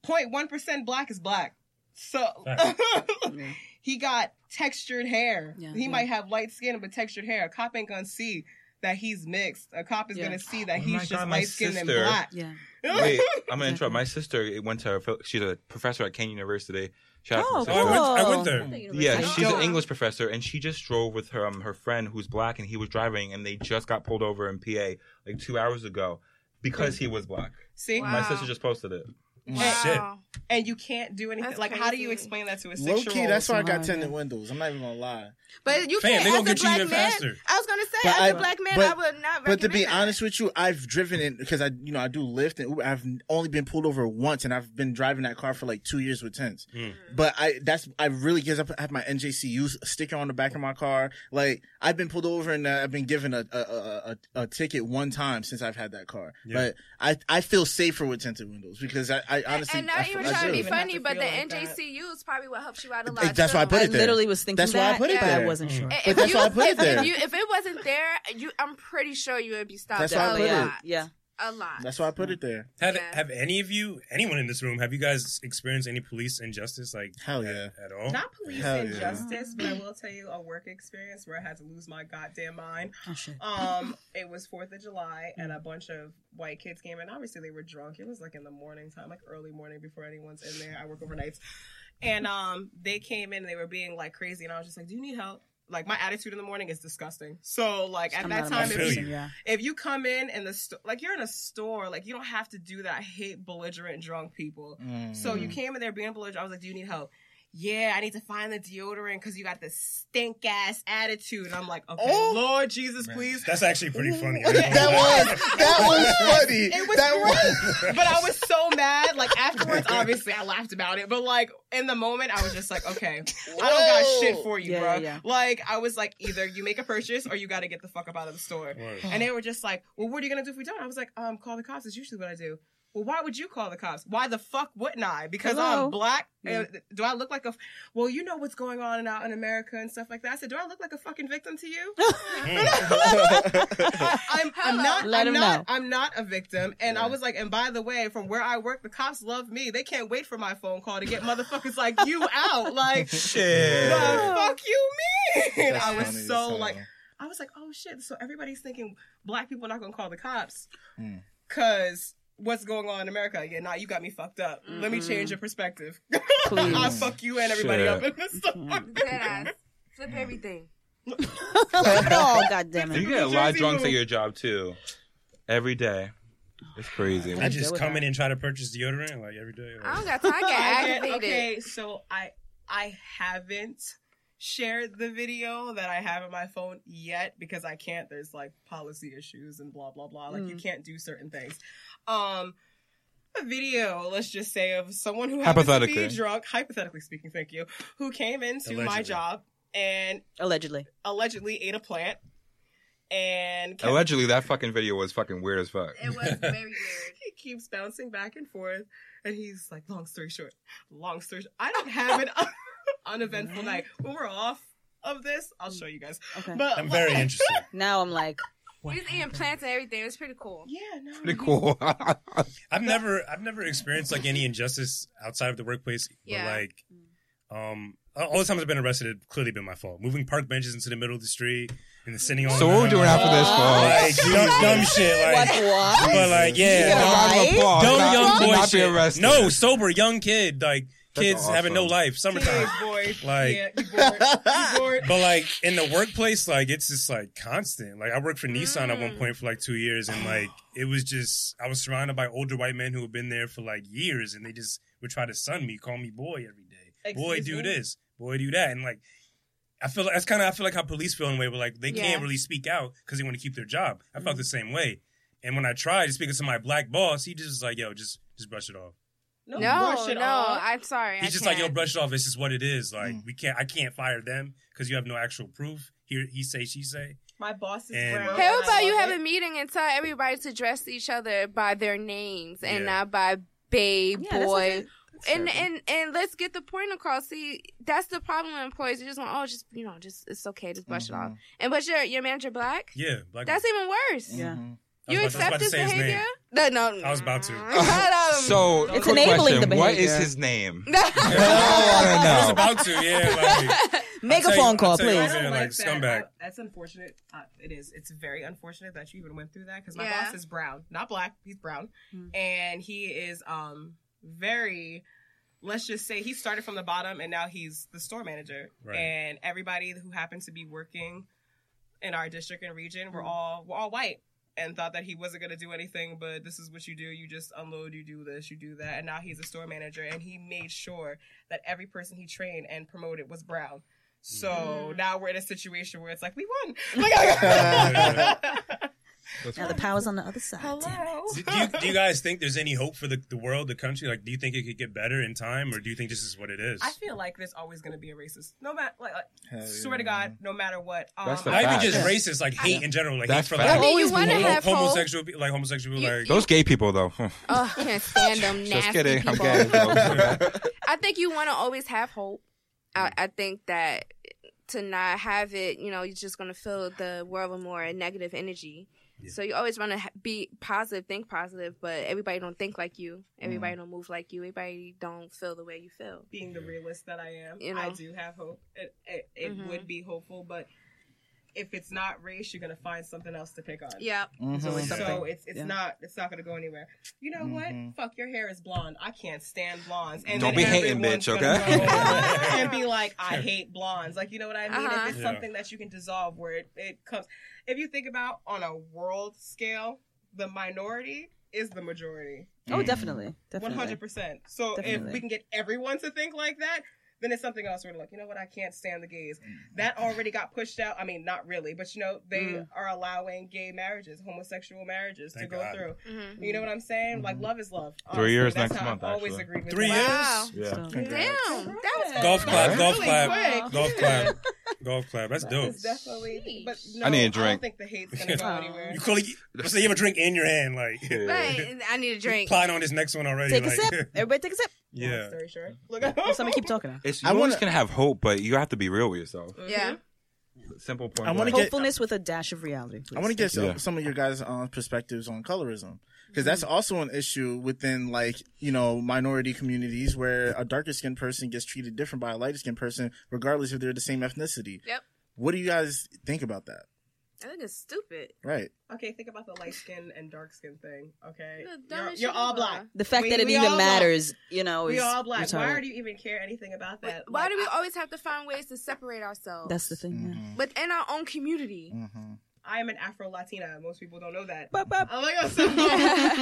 0.1 percent black is black. So (laughs) Yeah. he got textured hair. Yeah, he yeah. might have light skin but textured hair. A cop ain't gonna see that he's mixed. A cop is Yeah. gonna see that Oh he's just God, light skinned and black. Yeah. Wait, I'm gonna interrupt. My sister went to. her, She's a professor at Kean University. Shout out to Oh, my sister. I went, I went there. Yeah, she's an English professor, and she just drove with her um, her friend who's black, and he was driving, and they just got pulled over in PA like two hours ago because he was black. See, Wow. My sister just posted it. Shit. Wow. and you can't do anything. That's like, how do you crazy. explain that to a Low six year key, old? that's why I got Somehow, tinted windows. I'm not even gonna lie. But you Fam, can't. they as gonna a get you black even man, faster. I was gonna say, But as I- a black man, but- I would not. But to be recommend that. honest with you, I've driven it because I, you know, I do Lyft and Uber. I've only been pulled over once, and I've been driving that car for like two years with tints. Mm. But I, that's I really because. I have my NJCU sticker on the back of my car. Like I've been pulled over and uh, I've been given a a, a a a ticket one time since I've had that car. Yeah. But I I feel safer with tinted windows because I, I honestly and not I, even I trying to be funny, to but the like. NJCU is probably what helps you out a lot. Hey, that's why I put it there. literally was thinking That's why I that, put it but I there. wasn't sure. If But that's you, why I put it there. If, you, if it wasn't there, you, I'm pretty sure you would be stopped. That's why I a put it. lot. Yeah. A lot. That's why I put it there. Have Yeah. have any of you, anyone in this room, have you guys experienced any police injustice like Hell yeah. at all? Not police Hell yeah. injustice, but I will tell you a work experience where I had to lose my goddamn mind. Oh shit. Um, it was Fourth of July, and a bunch of white kids came in. Obviously, they were drunk. It was like in the morning time, like early morning before anyone's in there. I work overnights, and um, they came in. and They were being like crazy, and I was just like, "Do you need help?" Like my attitude in the morning is disgusting. So like at I'm that time, if you, yeah. if you come in and the sto- like you're in a store, like you don't have to do that. I hate belligerent drunk people. Mm. So you came in there being belligerent. I was like, "Do you need help?" Yeah, I need to find the deodorant because you got this stink ass attitude. And I'm like, okay, Oh. Lord Jesus, please. That's actually pretty (laughs) funny. that was that was (laughs) funny. It was that great. But I was so mad. Like afterwards, obviously, I laughed about it. But like in the moment, I was just like, okay, I don't got shit for you, Yeah, bro. yeah, yeah. Like I was like, either you make a purchase or you got to get the fuck up out of the store. Word. And they were just like, well, what are you gonna do if we don't? I was like, um, call the cops. Is usually what I do. Well, why would you call the cops? Why the fuck wouldn't I? Because Hello? I'm black. Yeah. Uh, Do I look like a? f- Well, you know what's going on out in America and stuff like that. I said, do I look like a fucking victim to you? I, (laughs) I'm, I'm not. Let I'm him not. know. I'm not a victim. And I was like, and by the way, from where I work, the cops love me. They can't wait for my phone call to get motherfuckers like you out. Like, (laughs) Shit. the fuck you mean? That's I was so like, I was like, oh shit. So everybody's thinking black people are not gonna call the cops Mm. Because what's going on in America? Yeah, nah, you got me fucked up. Let me change your perspective. (laughs) Please. I fuck you and everybody Shit. up in this store. (laughs) Deadass. Flip everything. oh god damn You get a lot of drunks at your job too. Every day. It's crazy. I I just come in and try to purchase deodorant like every day. I don't got time to get (laughs) I get- aggravated. okay, so I I haven't shared the video that I have on my phone yet because I can't. There's like policy issues and blah blah blah. Like you Mm. can't do certain things. Um, a video, let's just say, of someone who happens to be drunk, hypothetically speaking, thank you, who came into my job and Allegedly. allegedly ate a plant and kept Allegedly, that fucking video was fucking weird as fuck. It was (laughs) very weird. he keeps bouncing back and forth, and he's like, "Long story short, long story. Short, I don't have an (laughs) uneventful night. When we're off of this, I'll show you guys. Okay. But I'm very (laughs) interested. Now I'm like, He was eating plants and everything. It was pretty cool. Yeah, no, Pretty cool. (laughs) I've never I've never experienced like any injustice outside of the workplace. Yeah. But like um all the times I've been arrested have clearly been my fault. Moving park benches into the middle of the street and then sitting on so what we're doing after this, like dumb, dumb shit like what? What? but like You yeah round of Right? applause. dumb not- young to boy not be shit. arrested. No, sober young kid like That's kids having no life summertime. Teenage boy. Like- yeah, you bored. You bored. But like in the workplace, like it's just like constant. Like I worked for Nissan at Mm. one point for like two years, and like it was just I was surrounded by older white men who had been there for like years, and they just would try to sun me, call me boy every day. boy, do me? this. Boy, do that. And like I feel like that's kind of I feel like how police feel in a way, where like they Yeah. can't really speak out because they want to keep their job. I Mm. felt the same way. And when I tried to speak to my black boss, he just was like, "Yo, just just brush it off." No, No, brush it no, off. I'm sorry. He's I just can't. like, "Yo, brush it off. It's just what it is. Like Mm. we can't. I can't fire them because you have no actual proof. Here, he say, she say. My boss is And- brown. How about you have it. a meeting and tell everybody to address each other by their names and Yeah. not by babe, Yeah, boy, and and and let's get the point across. See, that's the problem with employees. They just want, oh, just you know, just it's okay, just brush it off. And but your your manager black? Yeah, black. That's even worse. Yeah. Mhm. I You about- accept this about to say his behavior? name. No, no. I was about to. (laughs) (laughs) So, It's quick enabling question. the What is his name? (laughs) No. I was know. about to. Yeah, like Make I'll a tell you- phone call, I'll tell please. what I'm saying, like like that. scumbag. That's unfortunate. Uh, it is. It's very unfortunate that you even went through that because my Yeah. boss is brown, not black. He's brown, Hmm. and he is um very. Let's just say he started from the bottom and now he's the store manager. Right. And everybody who happens to be working in our district and region, Hmm. we're all we're all white and thought that he wasn't going to do anything but this is what you do. You just unload you do this you do that. And now he's a store manager and he made sure that every person he trained and promoted was brown. So Mm. now we're in a situation where it's like we won! like, (laughs) (laughs) (laughs) Now the power's on the other side. hello Do, do you, do you guys think there's any hope for the, the world, the country? Like, do you think it could get better in time, or do you think this is what it is? I feel like there's always going to be a racist no matter like, like Hell swear to god no matter what um, That's the Not even just racist, like hate in general, like That's hate for like I mean, you always want to homo- have hope. homosexual, pe- like homosexual, You- like Those gay people, though. (laughs) Oh, I can't stand them nasty Just kidding. I'm gay. (laughs) (laughs) I think you want to always have hope. I, I think that to not have it, you know, you're just going to fill the world with more negative energy. Yeah. So you always want to be positive, think positive, but everybody don't think like you. Everybody don't move like you. Everybody don't feel the way you feel. being the realist that I am, You I do have hope. It, it, it Mhm. would be hopeful, but if it's not race, you're gonna find something else to pick on. Yeah. There's always Mhm. So something. it's it's Yeah. not it's not gonna go anywhere. You know Mhm. what? Fuck, your hair is blonde. I can't stand blondes. And Don't be hating, bitch, okay? (laughs) and be like, I hate blondes. Like you know what I mean? Uh-huh. If it's Yeah. something that you can dissolve, where it, it comes. If you think about on a world scale, the minority is the majority. Oh, definitely, definitely. hundred percent. So if we can get everyone to think like that, then it's something else. We're like, you know what? I can't stand the gays. That already got pushed out. I mean, not really, but you know, they Mm. are allowing gay marriages, homosexual marriages Thank to go God. through. hmm You know what I'm saying? Like, love is love. Three years That's next how month, I've always actually. agreed with Three that. years? Wow. Yeah. So- Damn. That was golf clap, golf clap, (laughs) golf clap, golf clap. That's That dope. is definitely. But no, I need a I don't drink. think the hate's gonna (laughs) go Aw. anywhere. You call it, so you have a drink in your hand, like (laughs) Right. (laughs) I need a drink. plotting on this next one already. Take a sip. Everybody take a sip. Yeah. Long yeah. story short. Look Somebody keep talking. Now. It's, you I always wanna- can have hope, but you have to be real with yourself. Mm-hmm. Yeah. Simple point. I wanna blank. get- Hopefulness with a dash of reality. Please. I want to get some, Yeah. some of your guys' um, perspectives on colorism because that's also an issue within like you know minority communities where a darker skinned person gets treated different by a lighter skinned person regardless if they're the same ethnicity. Yep. What do you guys think about that? I think it's stupid. Right. Okay, think about the light skin and dark skin thing. Okay, you're, you're all black. The fact We- that it even all black. matters, you know, We is all black. Why do you even care anything about that? Why Like, do we always have to find ways to separate ourselves? That's the thing. Yeah. Mhm. within our own community. Mhm. I am an Afro Latina. Most people don't know that. Bop, bop. I'm like, so, (laughs)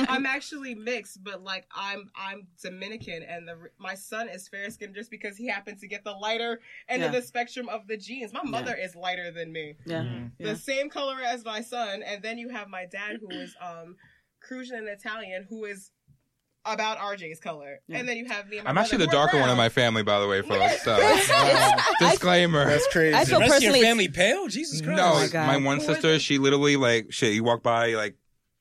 I'm actually mixed, but like I'm I'm Dominican, and the my son is fair skinned just because he happens to get the lighter end of the spectrum of the genes. My mother is lighter than me, Yeah. Mhm. Yeah. the same color as my son, and then you have my dad who is um Crucian and Italian, who is about RJ's color, and then you have me. And my I'm actually the brother who are darker one in my family, by the way, folks. So Wow. disclaimer. That's crazy. I The feel rest of your family pale? Jesus Christ. No, my my, one Who sister, she literally like shit. You walk by, like,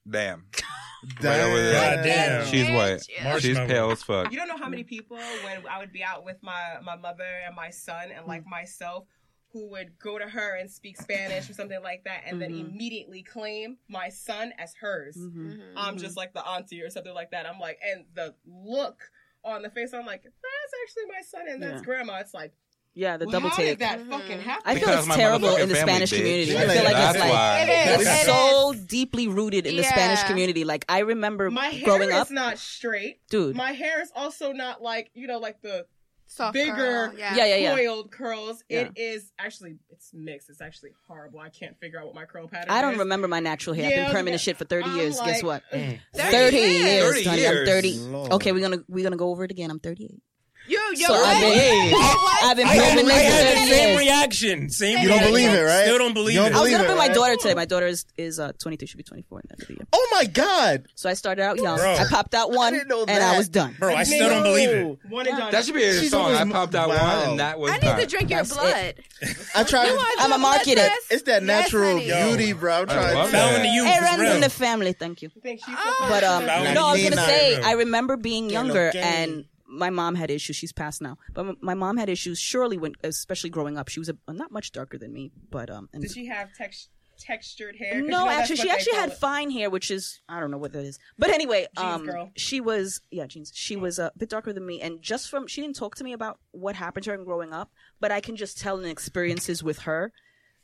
damn, (laughs) right over there. God damn. She's white. Yeah. She's Marshmallow. pale as fuck. You don't know how many people when I would be out with my my mother and my son and like mm. myself who would go to her and speak Spanish or something like that and then Mhm. immediately claim my son as hers. Mhm. Mhm. I'm just like the auntie or something like that. I'm like, and the look on the face, I'm like, that's actually my son and that's Yeah. grandma. It's like, Yeah, the well, double how take. did that Mhm. fucking happen? I feel Because it's terrible in the Spanish bitch. community. Yeah, I feel like that's it's like why. It is. it's so deeply rooted in the Spanish community. Like I remember my hair growing is up, not straight. dude. My hair is also not like you know, like the Soft bigger- curl, Yeah. yeah, yeah, yeah. coiled curls. Yeah. It is actually it's mixed. It's actually horrible. I can't figure out what my curl pattern. Is. I don't is. remember my natural hair. I've Yeah, been permanent yeah. shit for 30 I'm years. Guess what? (laughs) Mm. 30 years. 30 honey. I'm years. 30. Lord. Okay, we're gonna we're gonna go over it again. I'm 38. You, yo, So I've been, Hey. I've been I had, I had the same years. reaction. Same You don't reaction. believe it, right? Still don't believe You don't it. I was believe gonna it, put my daughter today. My daughter is is uh 22. She'll be 24 in the end of the year. Oh my god! So I started out young. Bro. I popped out one, didn't and I was done. Bro, I still don't believe it. One and done. That should be a She's song. I popped out Wow. one, and that was I need that. to drink your That's blood. I tried. I'ma your market blood it. test? It's that natural beauty, bro. I'm trying. to that. Found the youth. Runs in the family. Thank you. think she's But um, no, I was gonna say I remember being younger and my mom had issues. She's passed now, but m- my mom had issues. Surely when, especially growing up, she was a, not much darker than me, but um. And Did she have tex- textured hair? 'Cause you no, know actually, she actually had it. fine hair, which is I don't know what that is. But anyway, Jeans um, girl. she was yeah, jeans. She was a bit darker than me, and just from she didn't talk to me about what happened to her in growing up, but I can just tell in experiences with her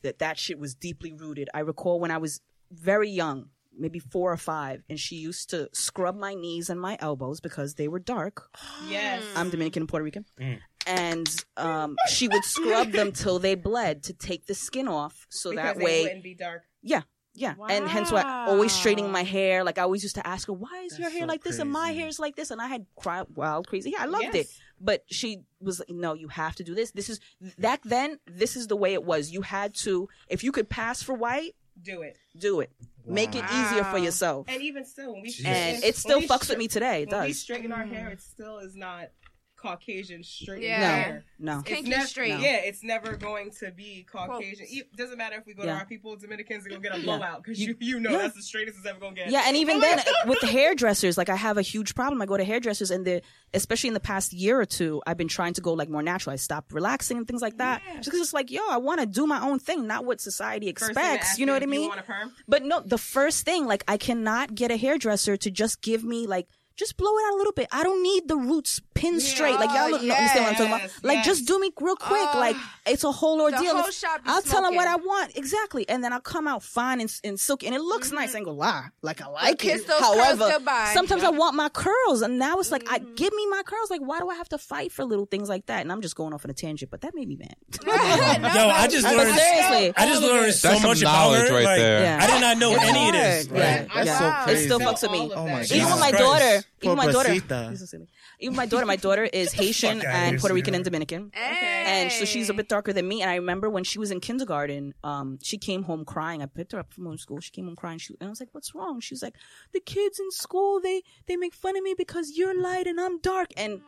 that that shit was deeply rooted. I recall when I was very young, maybe four or five, and she used to scrub my knees and my elbows because they were dark. (gasps) Yes. I'm Dominican and Puerto Rican. Mm. And um, she would scrub them till they bled to take the skin off, so because that they way wouldn't be dark. yeah. Yeah. And hence why always straightening my hair. Like I always used to ask her, why is your hair so like this and my hair is like this? And I had cried wild crazy. Yeah, I loved it. But she was like, no, you have to do this. This is back then, this is the way it was. You had to, if you could pass for white, Do it. do it. Make it easier for yourself. And even still, when we And it still when fucks stra- with me today. It When we straighten our hair, mm. it still is not Caucasian straight Yeah. hair. No. It's Kinky nev- straight. Yeah, it's never going to be Caucasian. Close. It doesn't matter if we go Yeah. to our people, Dominicans, and go get a blowout because You- you, you know yeah. that's the straightest it's ever gonna get. Yeah, and even Oh then with the hairdressers, like I have a huge problem. I go to hairdressers, and the especially in the past year or two, I've been trying to go like more natural. I stopped relaxing and things like that. Yeah. Just because it's like, yo, I want to do my own thing, not what society First thing to expects. You know what I mean? You want a perm? But no, the first thing, like, I cannot get a hairdresser to just give me like. Just blow it out a little bit. I don't need the roots pinned Yeah. straight. Like y'all look, no, understand what I'm talking about? Like yes. just do me real quick. Oh. like it's a whole ordeal. whole shop I'll tell them what I want exactly, and then I'll come out fine and, and silky, and it looks nice. I ain't gonna lie, like I like kiss it. those However, goodbye. sometimes I want my curls, and now it's like, Mm-hmm. give me my curls. Like, why do I have to fight for little things like that? And I'm just going off on a tangent, but that made me mad. (laughs) No, Yo, I just But learned. seriously, I just learned so That's some much about knowledge her. right like, there. Yeah. I did not know It's any of this. Right? Yeah. That's Yeah. so Wow. It still fucks with me. Oh that. my even with my daughter, even my daughter, Pobrecita. He's so silly. even my daughter, my daughter is (laughs) Haitian and Puerto Rican and Dominican. Hey. And so she's a bit darker than me. And I remember when she was in kindergarten, um, she came home crying. I picked her up from school. She came home crying. She, and I was like, "What's wrong?" She was like, "The kids in school they they make fun of me because you're light and I'm dark." And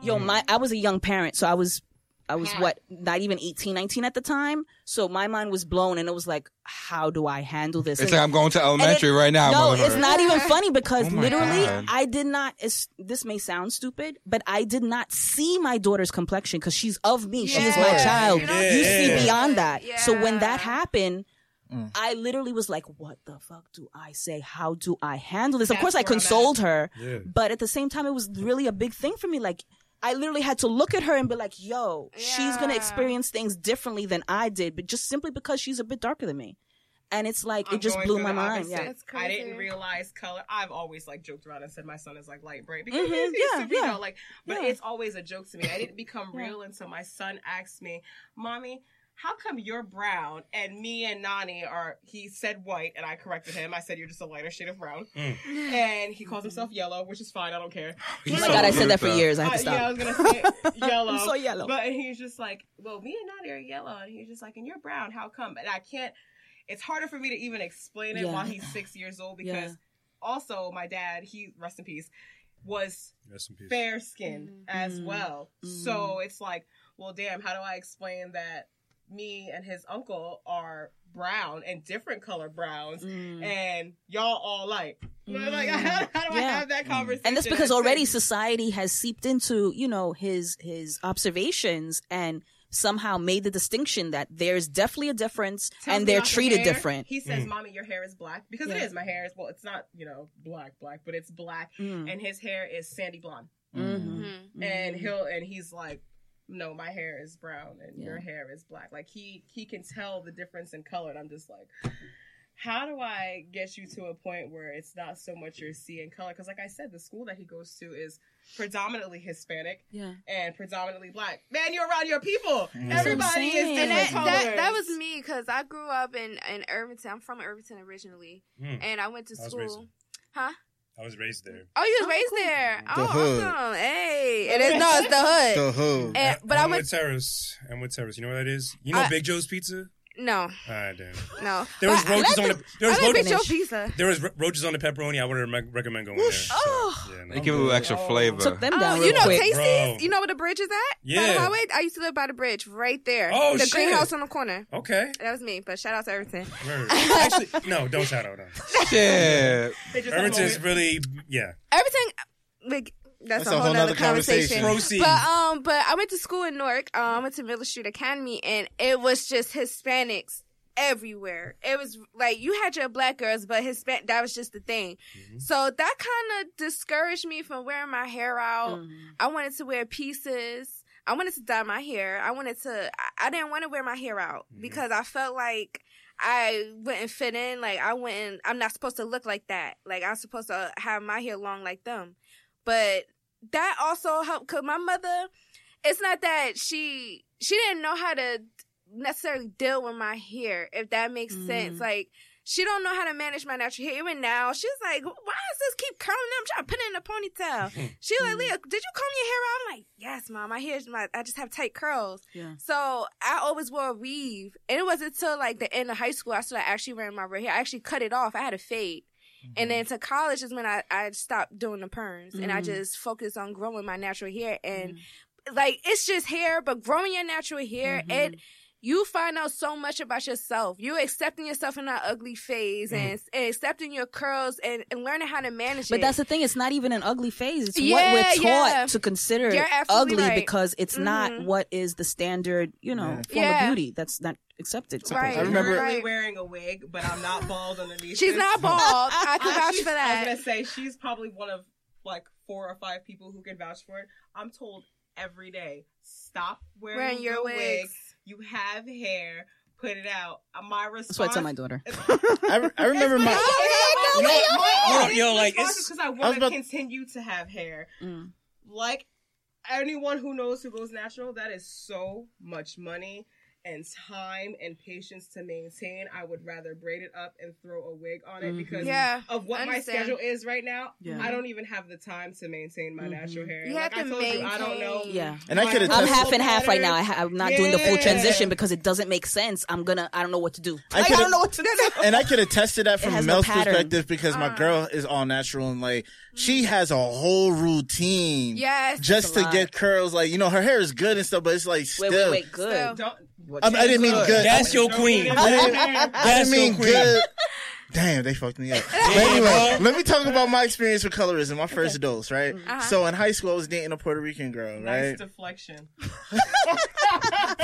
yo, my I was a young parent, so I was I was what not even 18, 19 at the time. So my mind was blown, and it was like, "How do I handle this?" It's And- like I'm going to elementary right now. no, it's not even funny because Oh literally, God. I did not. It's, this may sound stupid, but I did not see my daughter's complexion because she's of me. She is my child. You You, see see beyond that. So when that happened. Mm. I literally was like, "What the fuck do I say? How do I handle this?" of course, I where I'm at. consoled her, Yeah. but at the same time, it was really a big thing for me. Like, I literally had to look at her and be like, "Yo, she's gonna experience things differently than I did, but just simply because she's a bit darker than me." And it's like I'm it just blew my mind. Yeah. That's I didn't realize color. I've always like joked around and said my son is like light bright because Mhm, he's, he's yeah, super, you know, like. But Yeah. it's always a joke to me. I didn't become Yeah. real until my son asked me, "Mommy." How come you're brown and me and Nani are? He said white, and I corrected him. I said you're just a lighter shade of brown, and he calls himself yellow, which is fine. I don't care. (gasps) Oh my god, I said that for years. I Uh, had to stop. yeah, I was gonna say (laughs) yellow. I'm so yellow. But he's just like, well, me and Nani are yellow, and he's just like, and you're brown. How come? And I can't. It's harder for me to even explain it Yeah. while he's six years old because Yeah. also my dad, he rest in peace. was Rest in peace. fair skinned as Mm. well. Mm. So it's like, well, damn, how do I explain that me and his uncle are brown and different color browns, Mm. and y'all all (laughs) like, like Mm. how, how do I have that conversation? and that's because already society has seeped into you know his his observations and somehow made the distinction that there's definitely a difference tells and they're about the treated different He says, Mm. "Mommy, your hair is black because it Yeah. is. My hair is well, it's not you know black black, but it's black, Mm. and his hair is sandy blonde, Mhm. Mhm. and Mhm. he'll and he's like." No, my hair is brown and your hair is black. Like he he can tell the difference in color, and I'm just like, how do I get you to a point where it's not so much you're seeing color? Because, like I said, the school that he goes to is predominantly Hispanic yeah and predominantly black. Man, you're around your people. That's Everybody is saying. different And that, colors. that that was me because I grew up in in Irvington. I'm from Irvington originally, Mm. and I went to school. was raised school. I was raised there. Oh, you was Oh, raised cool. there. The oh, hood. awesome. Hey, it is no, it's the hood. The hood. And, but I Elmwood went Terrace. Elmwood Terrace. You know what that is? You know I- Big Joe's Pizza? No, All right, damn. no. There was But roaches I on like the. There was I like roaches. Big Joe pizza. There was ro- roaches on the pepperoni. I would rec- recommend going there. So, Oh. yeah, no. They give it a little extra Oh. flavor. took them Oh, down you real know quick Tasties? Bro. You know where the bridge is at? By Yeah. the highway? I used to live by the bridge right there. Oh, the shit. greenhouse on the corner. Okay. That was me, but shout out to everything. Word. (laughs) Actually, no, don't shout out. No. Shit. They just Irvington's really, yeah. Everything like that's, a whole other conversation. Proceed. But um, but I went to school in Newark. Um, I went to Miller Street Academy, and it was just Hispanics everywhere. It was like you had your black girls, but Hispanic. That was just the thing. Mhm. So that kind of discouraged me from wearing my hair out. Mhm. I wanted to wear pieces. I wanted to dye my hair. I wanted to. I, I didn't want to wear my hair out Mhm. because I felt like I wouldn't fit in. Like I wouldn't. I'm not supposed to look like that. Like I'm supposed to have my hair long like them. But that also helped. Cause my mother, it's not that she she didn't know how to necessarily deal with my hair. If that makes Mm. sense. Like. She don't know how to manage my natural hair. Even now, she's like, "Why does this keep curling? up? I'm trying to put it in a ponytail." (laughs) She like, Mm. Leah, did you comb your hair out? I'm like, yes, mom. My hair's my. I just have tight curls. Yeah. So I always wore a weave, and it wasn't until like the end of high school I started actually wearing my red hair. I actually cut it off. I had a fade, and then to college is when I I stopped doing the perms, and I Mm. just focused on growing my natural hair. And Mm. like it's just hair, but growing your natural hair, Mhm. it you find out so much about yourself. You're accepting yourself in that ugly phase, and, and accepting your curls, and, and learning how to manage But it. that's the thing. It's not even an ugly phase. It's Yeah, what we're taught yeah. to consider ugly right. because it's not Mhm. what is the standard, you know, Yeah. form Yeah. of beauty. That's not accepted. Right. I remember- currently Right. wearing a wig, but I'm not bald underneath. She's this. not (laughs) bald. I can vouch she's- for I that. was gonna say she's probably one of like four or five people who can vouch for it. I'm told every day, stop wearing, Wearing your the wigs. wig. You have hair. Put it out. My response. That's what I tell my daughter. (laughs) I, I remember my. Yo, yo, yo, like, it's- because I want to about- continue to have hair. Mm. Like anyone who knows who goes natural, that is so much money and time and patience to maintain. I would rather braid it up and throw a wig on it Mhm. because Yeah. of what my schedule is right now. Yeah. I don't even have the time to maintain my Mhm. natural hair. You like have I to told you, I don't know. Yeah. And I could I'm half and half right now. I ha- I'm not doing the full transition because it doesn't make sense. I'm gonna. I don't know what to do. I Like, I, could've- don't know what to do. (laughs) and I could attest to that from Mel's no perspective because my Uh. girl is all natural and like she has a whole routine Yes. just to lot. get curls. Like you know, her hair is good and stuff, but it's like Wait, still. wait, wait. Good. Don't. I, I didn't mean good. That's your queen. I didn't. I That's didn't mean good. Damn, they fucked me up. (laughs) But anyway, let me talk about my experience with colorism. My first dose, right? Uh-huh. So in high school, I was dating a Puerto Rican girl, right? Nice deflection. (laughs)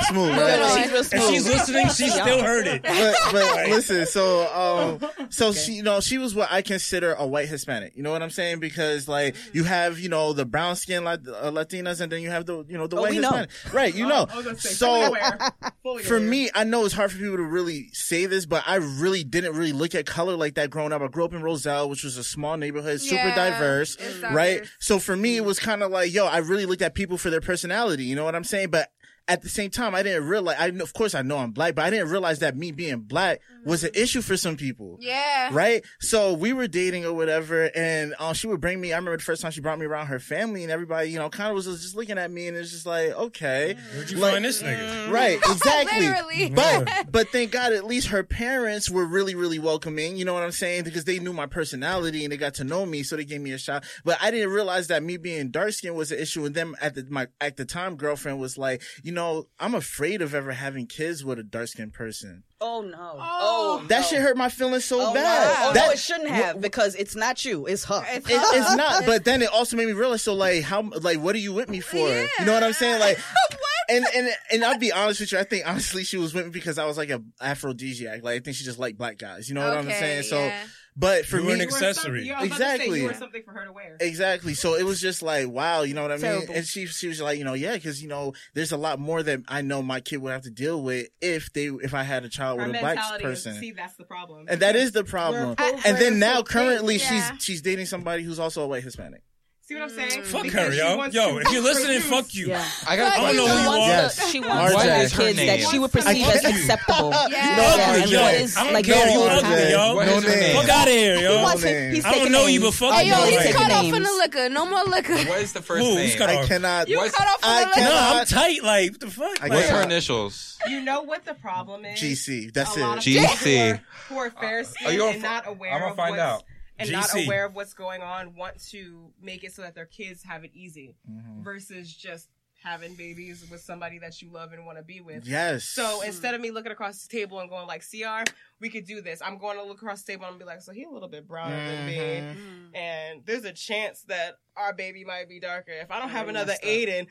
Smooth, No, right? no, Right. she's real If she's listening, she still heard it. (laughs) but but listen, so um, so she, you know, she was what I consider a white Hispanic. You know what I'm saying? Because like you have, you know, the brown skin Lat- uh, Latinas, and then you have the, you know, the Oh, white we know. Hispanic. Right? You know. I say, So fully aware. Fully for me, I know it's hard for people to really say this, but I really didn't really look at color like that growing up. I grew up in Roselle, which was a small neighborhood, super Yeah, diverse, it's mm-hmm. right? diverse. So for me, it mm-hmm. was kind of like, yo, I really looked at people for their personality. You know what I'm saying? But at the same time, I didn't realize. I of course I know I'm black, but I didn't realize that me being black was an mm-hmm. issue for some people. Yeah. Right, so we were dating or whatever, and uh, she would bring me. I remember the first time she brought me around her family, and everybody, you know, kind of was just looking at me, and it's just like, okay, mm-hmm. Where'd you Like- find this nigga? Mm-hmm. right, (laughs) exactly. Literally. But but thank God, at least her parents were really really welcoming. You know what I'm saying? Because they knew my personality and they got to know me, so they gave me a shot. But I didn't realize that me being dark skinned was an issue. And then at the my at the time, girlfriend was like, you know, I'm afraid of ever having kids with a dark skinned person. Oh no. Oh. oh that no. shit hurt my feelings so Oh, bad. Oh, no. Oh, that, no, it shouldn't have because it's not you. It's her. It's it- it's not. (laughs) But then it also made me realize. So like, how like, what are you with me for? You know what I'm saying? Like, (laughs) and and and I'll be honest with you. I think honestly, she was with me because I was like a aphrodisiac. Like, I think she just liked black guys. You know what I'm saying? So, yeah. But for You were an me, You were accessory. yeah, I was about to say, Exactly. you were something for her to wear. Exactly. So it was just like, wow, you know what I mean? Terrible. And she she was like, you know, yeah, because you know, there's a lot more that I know my kid would have to deal with if they if I had a child Her with a black mentality is, person. see, that's the problem. and that is the problem. We're And then now currently yeah. she's she's dating somebody who's also a white Hispanic. See what I'm saying? Mm. Fuck Because her, she yo. wants Yo, to if you're listening, produce- fuck you. Yeah. I got I don't know who She you wants, are. Yes. she wants What the her kids that name? she would perceive as (laughs) Fuck you. acceptable. Yeah. No, Ugly, RJ. yo. What is, I don't like, care. You no, ugly, yo. What No is name. name? Fuck out of here, He yo. wants No name. He's I don't taking know you, names. but fuck Hey, you. yo, he's taking cut off from the liquor. No more liquor. What is the first Who? name? Who's cut I off? cannot. You What's- cut off from I the liquor. No, cannot- I'm tight. Like, what the fuck? I Like, What's her initials? You know what the problem is? GC. That's a lot it. of people GC. who are, who uh, are fair Are skinned you and not aware I'ma of find what's, out. And GC. not aware of what's going on want to make it so that their kids have it easy Mm-hmm. versus just having babies with somebody that you love and want to be with. Yes. So instead of me looking across the table and going like, CR, we could do this. I'm going to look across the table and be like, so he a little bit browner than me. Mhm. And there's a chance that our baby might be darker. If I don't have another messed up. Aiden,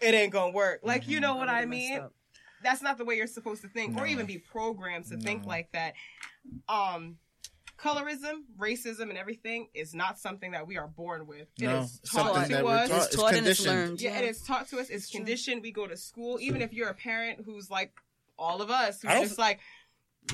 it ain't gonna work. Like, Mm-hmm. you know what I Already messed mean? That's not the way you're supposed to think, or even be programmed to think like that. Um, colorism, racism, and everything is not something that we are born with. It no, is something taught that to we're us. taught. It's It's taught and it's conditioned. learned. Yeah, it is taught to us. It's conditioned. We go to school. Even if you're a parent who's like all of us, who's just like,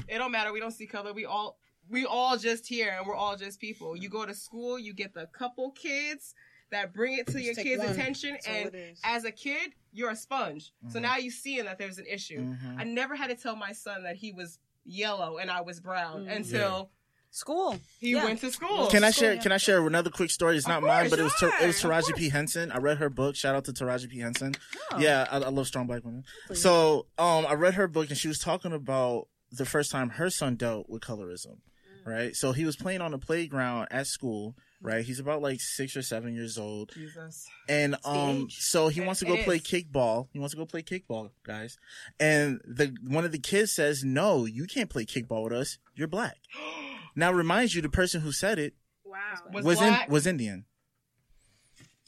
it don't matter. We don't see color. We all we all just here, and we're all just people. You go to school, you get the couple kids that bring it to Just your kids' one. attention, That's and as a kid, you're a sponge. So Mhm. now you seeing that there's an issue. Mhm. I never had to tell my son that he was yellow and I was brown Mm. until School. he Yeah. went to school. Can I School, share? yeah. Can I share another quick story? It's Of not mine, course, but it was Ter- it was Taraji P Henson. I read her book. Shout out to Taraji P Henson. Oh. Yeah, I, I love strong black women. Please. So, um, I read her book and she was talking about the first time her son dealt with colorism. Right. So he was playing on the playground at school. Right. He's about like six or seven years old. Jesus. And um, so he It- wants to go play is. kickball. He wants to go play kickball, guys. And the one of the kids says, "No, you can't play kickball with us. You're black." (gasps) (gasps) (gasps) now, reminds you, the person who said it Wow. Was, was in, black? was Indian.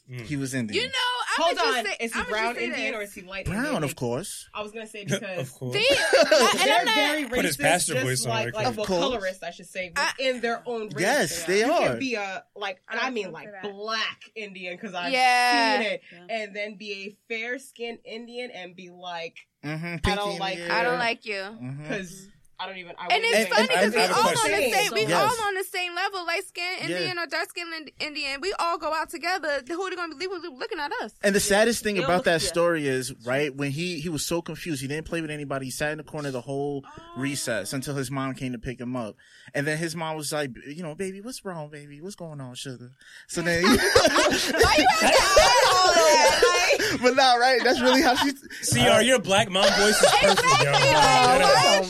Mm. He was Indian. You know, I'm Hold just on. Say, is he I'ma brown just say Indian this. or is he light brown, Indian? of course. I was gonna say (laughs) because of course. See, (laughs) and they're I'm not. very Put his racist, pastor just voice on like, right like quick. well, Of course. colorist, I should say, I- within their own race. Yes, they you are. can't be a like, and I mean like black Indian because I've Yeah. seen it, Yeah. and then be a fair skinned Indian and be like, Mm-hmm. I don't like- I don't like you. Mm-hmm. Because I don't even. I And it's funny I- I because we have a all on the same. We Yes. all on the same level, light skinned Yeah. Indian or dark skinned Indian. We all go out together. Who are they going to be looking at us? And the saddest thing They'll about look- that yeah. story is, right, when he he was so confused, he didn't play with anybody. He sat in the corner the whole recess oh. until his mom came to pick him up, and then his mom was like, you know, baby, what's wrong, baby? What's going on, sugar? So then, (laughs) (laughs) (laughs) but not right. That's really how she. CR, your black mom voice is perfect, yo. Oh,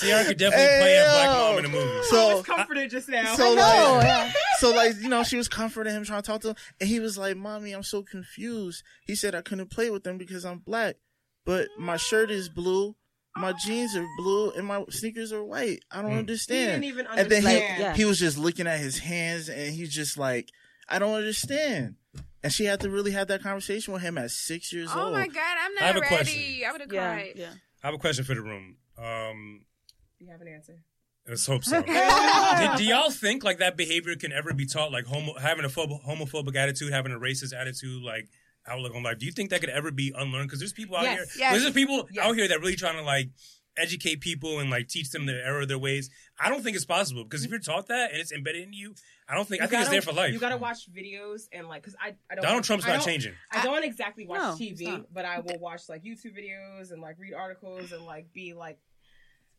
CR could definitely Hey, play a black yo. mom in a movie. I So was comforted just now. So no, like, yeah. (laughs) so like, you know, she was comforting him, trying to talk to him, and he was like, "Mommy, I'm so confused." He said, "I couldn't play with them because I'm black, but my shirt is blue, my jeans are blue, and my sneakers are white. I don't Mm. he understand." didn't even and then understand. he yeah. he was just looking at his hands, and he's just like, "I don't understand." And she had to really have that conversation with him at six years old. Oh old. my god, I'm I have not a ready. question. I would have Yeah, cried. yeah. I have a question for the room. Um, Do you have an answer. let's hope so. (laughs) do, do y'all think like that behavior can ever be taught? Like homo, having a phob- homophobic attitude, having a racist attitude, like outlook on life. Do you think that could ever be unlearned? Because there's people out Yes, here. yes. There's people Yes. out here that really trying to like educate people and like teach them the error of their ways. I don't think it's possible because if you're taught that and it's embedded in you, I don't think I think it's there for life. You gotta watch videos and like, cause I, I don't. Donald Trump's I not don't- changing. I don't exactly watch No, TV, but I will watch like YouTube videos and like read articles and like be like,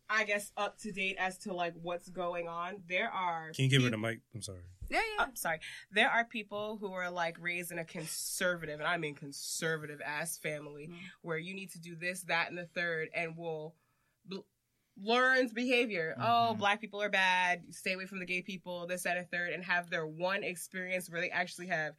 I guess up to date as to like what's going on. There are. Can you give her the mic? I'm sorry. Yeah, yeah. I'm sorry. There are people who are like raised in a conservative, and I mean conservative ass family, mm-hmm. where you need to do this, that, and the third, and will bl- learns behavior. Oh, Mhm. black people are bad. Stay away from the gay people. This, that, and third, and have their one experience where they actually have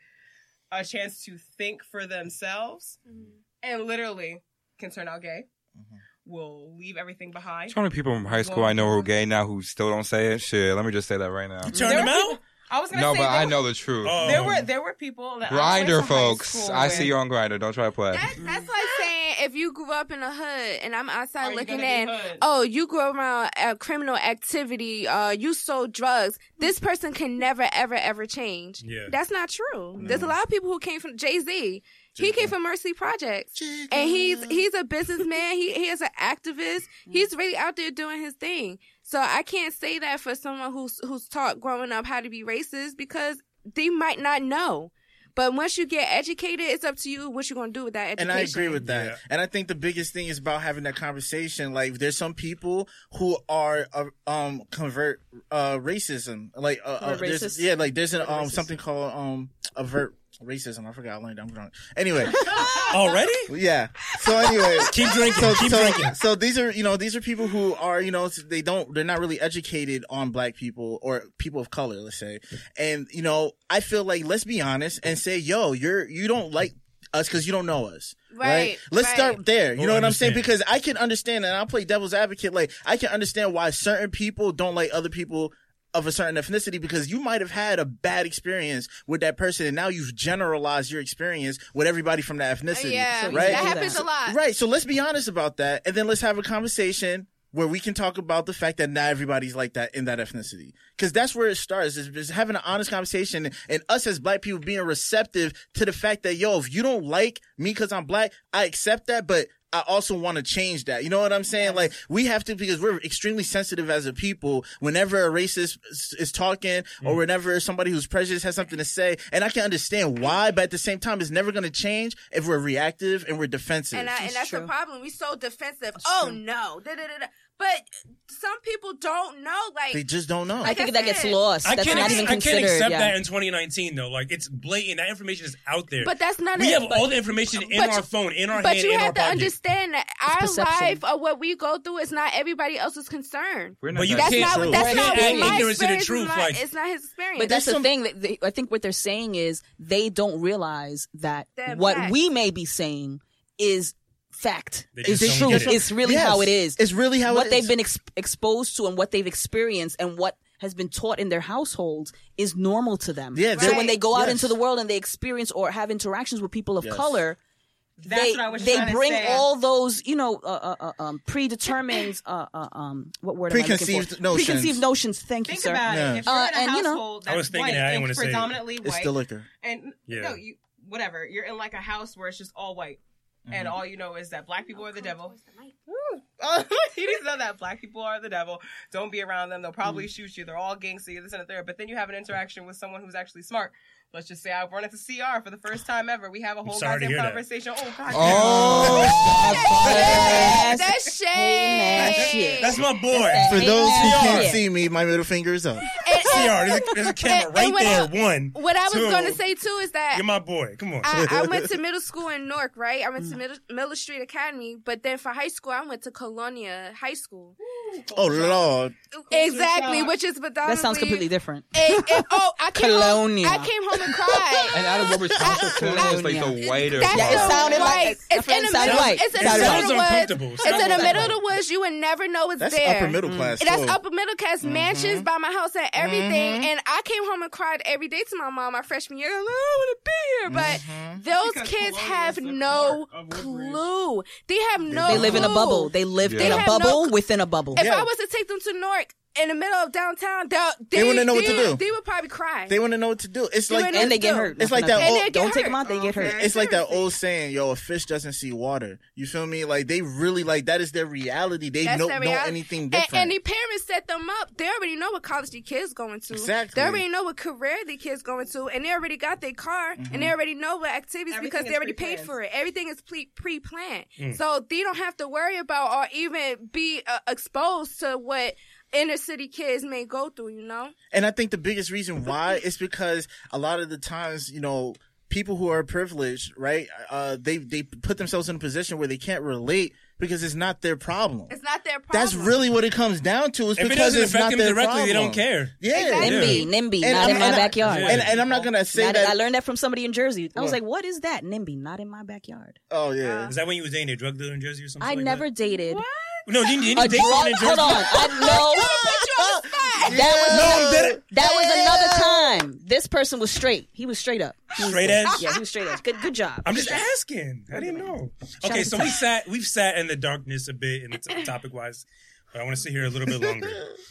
a chance to think for themselves, mm-hmm. and literally can turn out gay. Mm-hmm. Will leave everything behind. So many people from high school I know who are gay now who still don't say it. Shit, let me just say that right now. You There turn them out? people- I was gonna No, say but I were- know the truth. Oh. There were there were people that Grindr, I went to high folks. I with. see you on Grindr. Don't try to play. That, that's like saying if you grew up in a hood and I'm outside Are looking in, oh, you grew up around uh, criminal activity, uh, you sold drugs. This person can never, ever, ever change. Yeah. That's not true. There's a lot of people who came from Jay Z. He came from Marcy Projects, and he's he's a businessman. He he is an activist. He's really out there doing his thing. So I can't say that for someone who's who's taught growing up how to be racist because they might not know. But once you get educated, it's up to you what you're gonna do with that education. And I agree with that. Yeah. And I think the biggest thing is about having that conversation. Like, there's some people who are uh, um convert uh racism. Like, uh, uh, there's, racist? yeah, like there's an um racist. something called um avert racism. I forgot. I learned. I'm drunk. Anyway, (laughs) Already? yeah. So anyway, (laughs) Keep drinking. so, keep so, drinking. so these are you know these are people who are you know they don't they're not really educated on black people or people of color let's say and you know I feel like let's be honest and say yo you're you don't like us because you don't know us Right, let's right. start there you Or know what I'm saying because I can understand and I'll play devil's advocate like I can understand why certain people don't like other people of a certain ethnicity because you might have had a bad experience with that person and now you've generalized your experience with everybody from that ethnicity yeah, right that happens a lot. Right. So let's be honest about that, and then let's have a conversation where we can talk about the fact that not everybody's like that in that ethnicity, because that's where it starts. Is, is having an honest conversation, and us as black people being receptive to the fact that yo, if you don't like me because I'm black, I accept that, but. I also want to change that. You know what I'm saying? Like we have to because we're extremely sensitive as a people. Whenever a racist is, is talking or whenever somebody who's prejudiced has something to say, and I can understand why, but at the same time, it's never going to change if we're reactive and we're defensive. And, I, and That's that's the problem. We're so defensive. oh true. no, da, da, da, da. But some people don't know. Like They just don't know. I think that gets lost. I That's can't, not ex- even I can't accept yeah. that in 2019 though. Like it's blatant. That information is out there. But that's not we it. have but, all the information in but our you- phone, in our head. but hand, you in our have to pocket. understand that our life or what we go through is not everybody else's concern. We're not But you That's can't- not true. That's not what add my ignorance to the experience truth, is. Not, like- it's not his experience. But that's the some- thing. That they, I think what they're saying is they don't realize that They're what we may be saying is fact. They Is just true. it. It's really Yes. how it is. It's really how what it they've is. been ex- exposed to and what they've experienced and what has been taught in their households is normal to them. Yeah, So when they go out Yes. into the world and they experience or have interactions with people of Yes. color, That's they what I was they trying to bring say. all those you know uh, uh, uh, um, predetermined uh, uh, um what word am I Preconceived for? notions. preconceived notions. Thank you, Think sir. about Yeah. it. If you're Uh, in a and, you know- household I was that's thinking white it, I didn't and wanna say it. predominantly It's white, the liquor. and Yeah. no, you whatever. You're in like a house where it's just all white, and all you know is that black people are the devil. Oh, you need to know that black people are the devil. Don't be around them. They'll probably Mm. shoot you. They're all gangster, this and the third. But then you have an interaction with someone who's actually smart. Let's just say I've run into CR for the first time ever. We have a whole goddamn hear that. conversation. Oh god. Oh, Yes. That's shade. Hey, shit. That's my boy. That's For those who can't see me, my middle finger is up. And- CR, there's a, there's a (laughs) camera right there. I- One. What I was going to say too is that You're my boy. Come on. I, (laughs) I went to middle school in Newark, right? I went Mm. to Middle, Miller Street Academy, but then for high school, I went to Colonia High School. Oh Lord, Exactly, which is predominantly. That sounds completely different. It, it, oh, I came Colonia. Home, I came home and cried. (laughs) and out of what was Colonia is like the whiter That's Yeah, it sounded like- white. it- It's in the sounded middle. white. It's in the middle of the woods. It's in the middle of the woods. You would never know it's there. that's there. upper middle class. That's too. upper middle class mansions by my house and everything. Mm-hmm. And I came home and cried every day to my mom my freshman year. I'm like, oh, I want to be here. But mm-hmm. those Because kids have no Clark of Woodbridge. clue. They have no They live in a bubble. They live Yeah. in They a have no bubble cl- within a bubble. If Yeah. I was to take them to Newark in the middle of downtown, they'll- They wouldn't know what to do. They would probably cry. They want to know what to do. It's They like wouldn't and they get hurt. It's like that nothing. old- they get Don't take them out; they get hurt. It's like that old saying, "Yo, a fish doesn't see water." You feel me? Like they really like that is their reality. They That's don't their know reality. anything And, different. and the parents set them up. They already know what college the kids going to. Exactly. They already know what career the kids going to, and they already got their car, and Mm-hmm. they already know what activities Everything because is they already paid pre-planned. for it. Everything is pre pre planned, Mm. so they don't have to worry about or even be uh, exposed to what inner city kids may go through. You know. And I think the biggest reason why is because a lot of the times, you know, people who are privileged, right? Uh, they they put themselves in a position where they can't relate because it's not their problem. It's not their problem. That's really what it comes down to. Is If it because doesn't it's affect not them their directly, they don't care. Yeah, Exactly. NIMBY, NIMBY, And not I'm- in my and I- backyard. And, and I'm not gonna say Not- that. I learned that from somebody in Jersey. I was What? like, "What is that? NIMBY, not in my backyard." oh yeah. Is that when you was dating a drug dealer in Jersey or something? I like never That? dated No, didn't, didn't you a date someone in drug. Hold on, I (laughs) know that was No, I'm that was another time. This person was straight. He was straight up. He was- Straight edge? Yeah, he was straight edge. Good, good job. I'm just asking. I didn't know. Shout Okay, so we sat we've sat in the darkness a bit in the topic wise, but I want to sit here a little bit longer.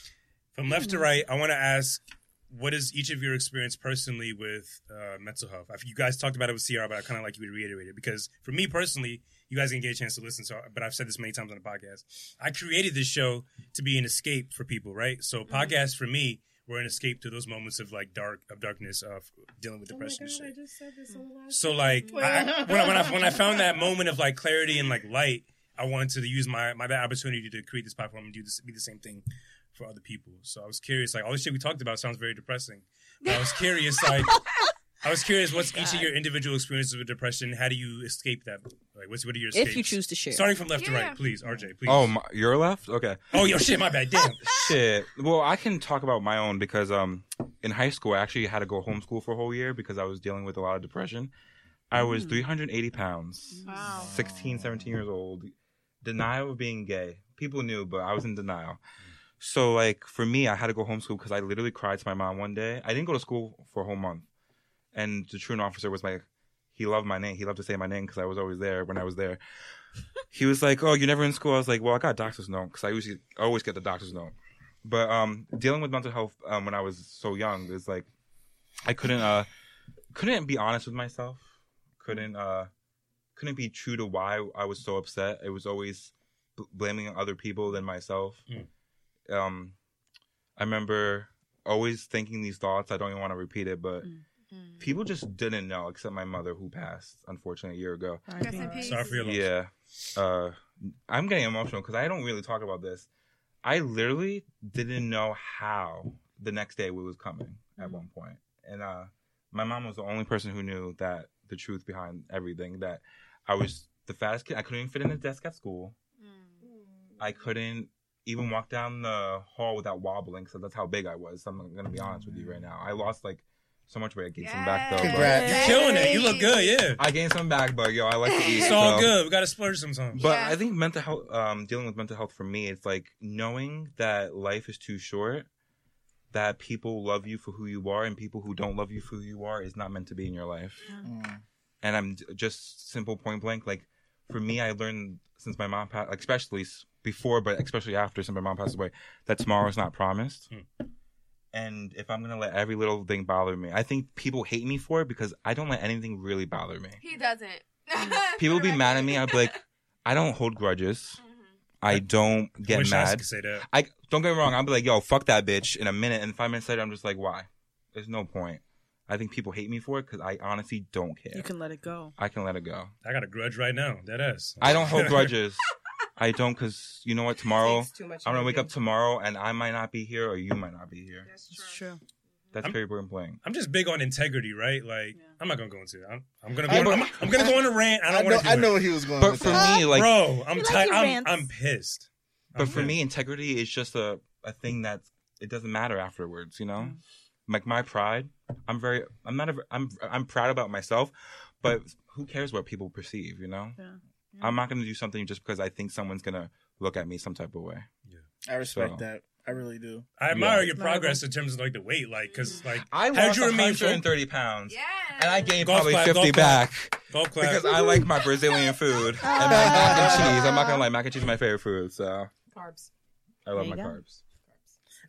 (laughs) From left to right, I want to ask what is each of your experience personally with uh, mental health? If you guys talked about it with CR, but I kind of like you to reiterate it because for me personally, you guys didn't get a chance to listen. So, but I've said this many times on the podcast. I created this show to be an escape for people, right? So, mm-hmm. podcasts for me were an escape to those moments of like dark of darkness of dealing with oh depression and shit. just said this on the So like I, when, I, when I when I found that (laughs) moment of like clarity and like light, I wanted to use my my that opportunity to create this platform and do this be the same thing for other people. So I was curious, like all the shit we talked about sounds very depressing. But I was curious, like (laughs) I was curious, what's each of your individual experiences with depression? How do you escape that? Like, what's what are your escapes? If you choose to share. Starting from left to Yeah. right, please, RJ, please. Oh, my, you're left. Okay. oh, yo, shit, my bad. Damn. (laughs) Shit. Well, I can talk about my own because um, in high school I actually had to go homeschool for a whole year because I was dealing with a lot of depression. I was 380 pounds, Wow. 16, 17 years old. Denial of being gay. People knew, but I was in denial. So, like, for me, I had to go homeschool because I literally cried to my mom one day. I didn't go to school for a whole month. And the truant officer was like, he loved my name. He loved to say my name because I was always there when I was there. (laughs) he was like, "Oh, you're never in school." I was like, "Well, I got a doctor's note because I usually always get the doctor's note." But um, dealing with mental health um, when I was so young is like I couldn't uh couldn't be honest with myself. Couldn't uh couldn't be true to why I was so upset. It was always b- blaming other people than myself. Um, I remember always thinking these thoughts. I don't even want to repeat it, but people just didn't know, except my mother, who passed unfortunately a year ago. Rest in peace. Sorry for your loss. Yeah. Uh, I'm getting emotional because I don't really talk about this. I literally didn't know how the next day we was coming at one. And uh, my mom was the only person who knew that the truth behind everything that I was the fattest kid. I couldn't even fit in the desk at school. I couldn't even walk down the hall without wobbling. So that's how big I was. I'm going to be honest with you right now. I lost like so much weight. I gained some back though. but- Congrats. You're killing it. You look good. Yeah. I gained some back, but yo, I like to eat. It's all so- good. We got to splurge sometimes. But Yeah. I think mental health, um, dealing with mental health for me, it's like knowing that life is too short, that people love you for who you are, and people who don't love you for who you are is not meant to be in your life. Mm. And I'm j- just simple point blank. Like for me, I learned since my mom passed, like especially s- before, but especially after, since my mom passed away, that tomorrow's not promised. Hmm. And if I'm gonna let every little thing bother me, I think people hate me for it because I don't let anything really bother me. He doesn't. (laughs) People be mad at me. I'd be like, I don't hold grudges. Mm-hmm. I don't get wish I mad. could say that. I don't get me wrong. I'll be like, yo, fuck that bitch in a minute, and five minutes later, I'm just like, why? There's no point. I think people hate me for it because I honestly don't care. You can let it go. I can let it go. I got a grudge right now. That ass. I don't hold (laughs) grudges. I don't because you know what? (laughs) Tomorrow, too much I'm gonna wake up tomorrow and I might not be here or you might not be here. That's It's true. true. That's I'm- very important playing. I'm just big on integrity, right? Like, Yeah. I'm not gonna go into it. I'm, I'm gonna I go. know- I'm, I'm gonna go on a rant. I I don't know, want to. I know where he was going. But with for that. me, like, bro, I'm You like I'm. I'm pissed. but I'm for pissed. me, integrity is just a a thing that it doesn't matter afterwards. You know, Mm. like my pride. I'm very. I'm not. A, I'm. I'm proud about myself, but who cares what people perceive? You know. Yeah. I'm mm-hmm. not gonna do something just because I think someone's gonna look at me some type of way. Yeah. I respect So. that. I really do. I admire Yeah. your progress in terms of like the weight, like because mm. like I how'd lost you remain 130 pounds, Yeah. and I gained Golf probably clap, 50 golf back golf clap. because I like my Brazilian food (laughs) and my mac and cheese. I'm not gonna lie, mac and cheese is my favorite food, so Carbs. I love my go. carbs.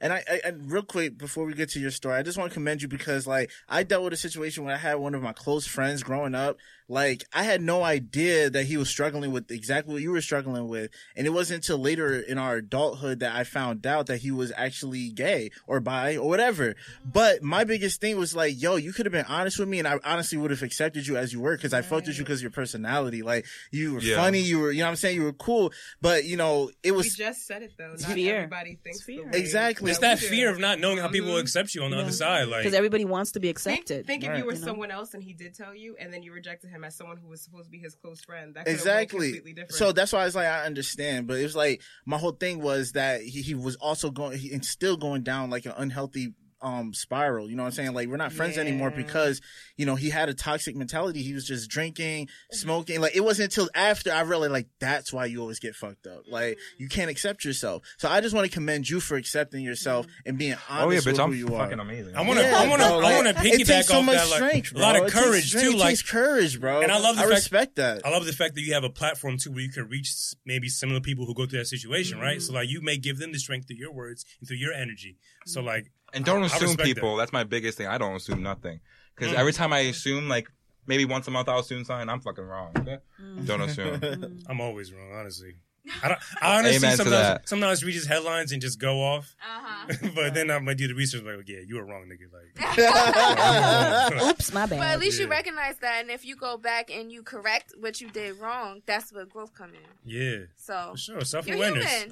And I, I, and real quick before we get to your story, I just want to commend you because like I dealt with a situation where I had one of my close friends growing up. Like I had no idea that he was struggling with exactly what you were struggling with, and it wasn't until later in our adulthood that I found out that he was actually gay or bi or whatever. But my biggest thing was like, yo, you could have been honest with me, and I honestly would have accepted you as you were because I fucked with you because your personality. Like you were Yeah. funny, you were, you know what I'm saying, you were cool. But you know, it we was just said it though. Not fear. everybody thinks It's fear. Exactly. It's we that do. fear of not knowing how people will Mhm. accept you on the Yeah. other side. Like Because everybody wants to be accepted. think if Right. you were You know? someone else and he did tell you, and then you rejected him as someone who was supposed to be his close friend. That could have went exactly completely different. so that's why I was like I understand but it was like my whole thing was that he, he was also going he, and still going down like an unhealthy um spiral you know what I'm saying like we're not friends anymore because you know he had a toxic mentality he was just drinking smoking like it wasn't until after I realized like that's why you always get fucked up like you mm. can't accept yourself so I just want to commend you for accepting yourself mm. and being honest Oh yeah, with bitch, who I'm you fucking are amazing. I want to, Yeah, I want to, bro, I want to piggyback it takes so off much that. Like, strength, a lot of It courage strength. too. It Like takes courage, bro. And I love the I fact- respect that. I love the fact that you have a platform too where you can reach maybe similar people who go through that situation, right? So mm-hmm. like you may give them the strength through your words and through your energy. So mm-hmm. like And don't I- I assume respect people. That's my biggest thing. I don't assume nothing. Because Mm. every time I assume, like, maybe once a month I'll assume something, I'm fucking wrong. Okay? Don't assume. (laughs) I'm always wrong, honestly. I, don't, (laughs) I honestly Amen to sometimes that. sometimes read just headlines and just go off, Uh-huh. (laughs) but then I might do the research like, yeah, you were wrong, nigga. Like, Oops, my bad. But at least you recognize that, and if you go back and you correct what you did wrong, that's where growth come in. yeah, So for sure, self awareness.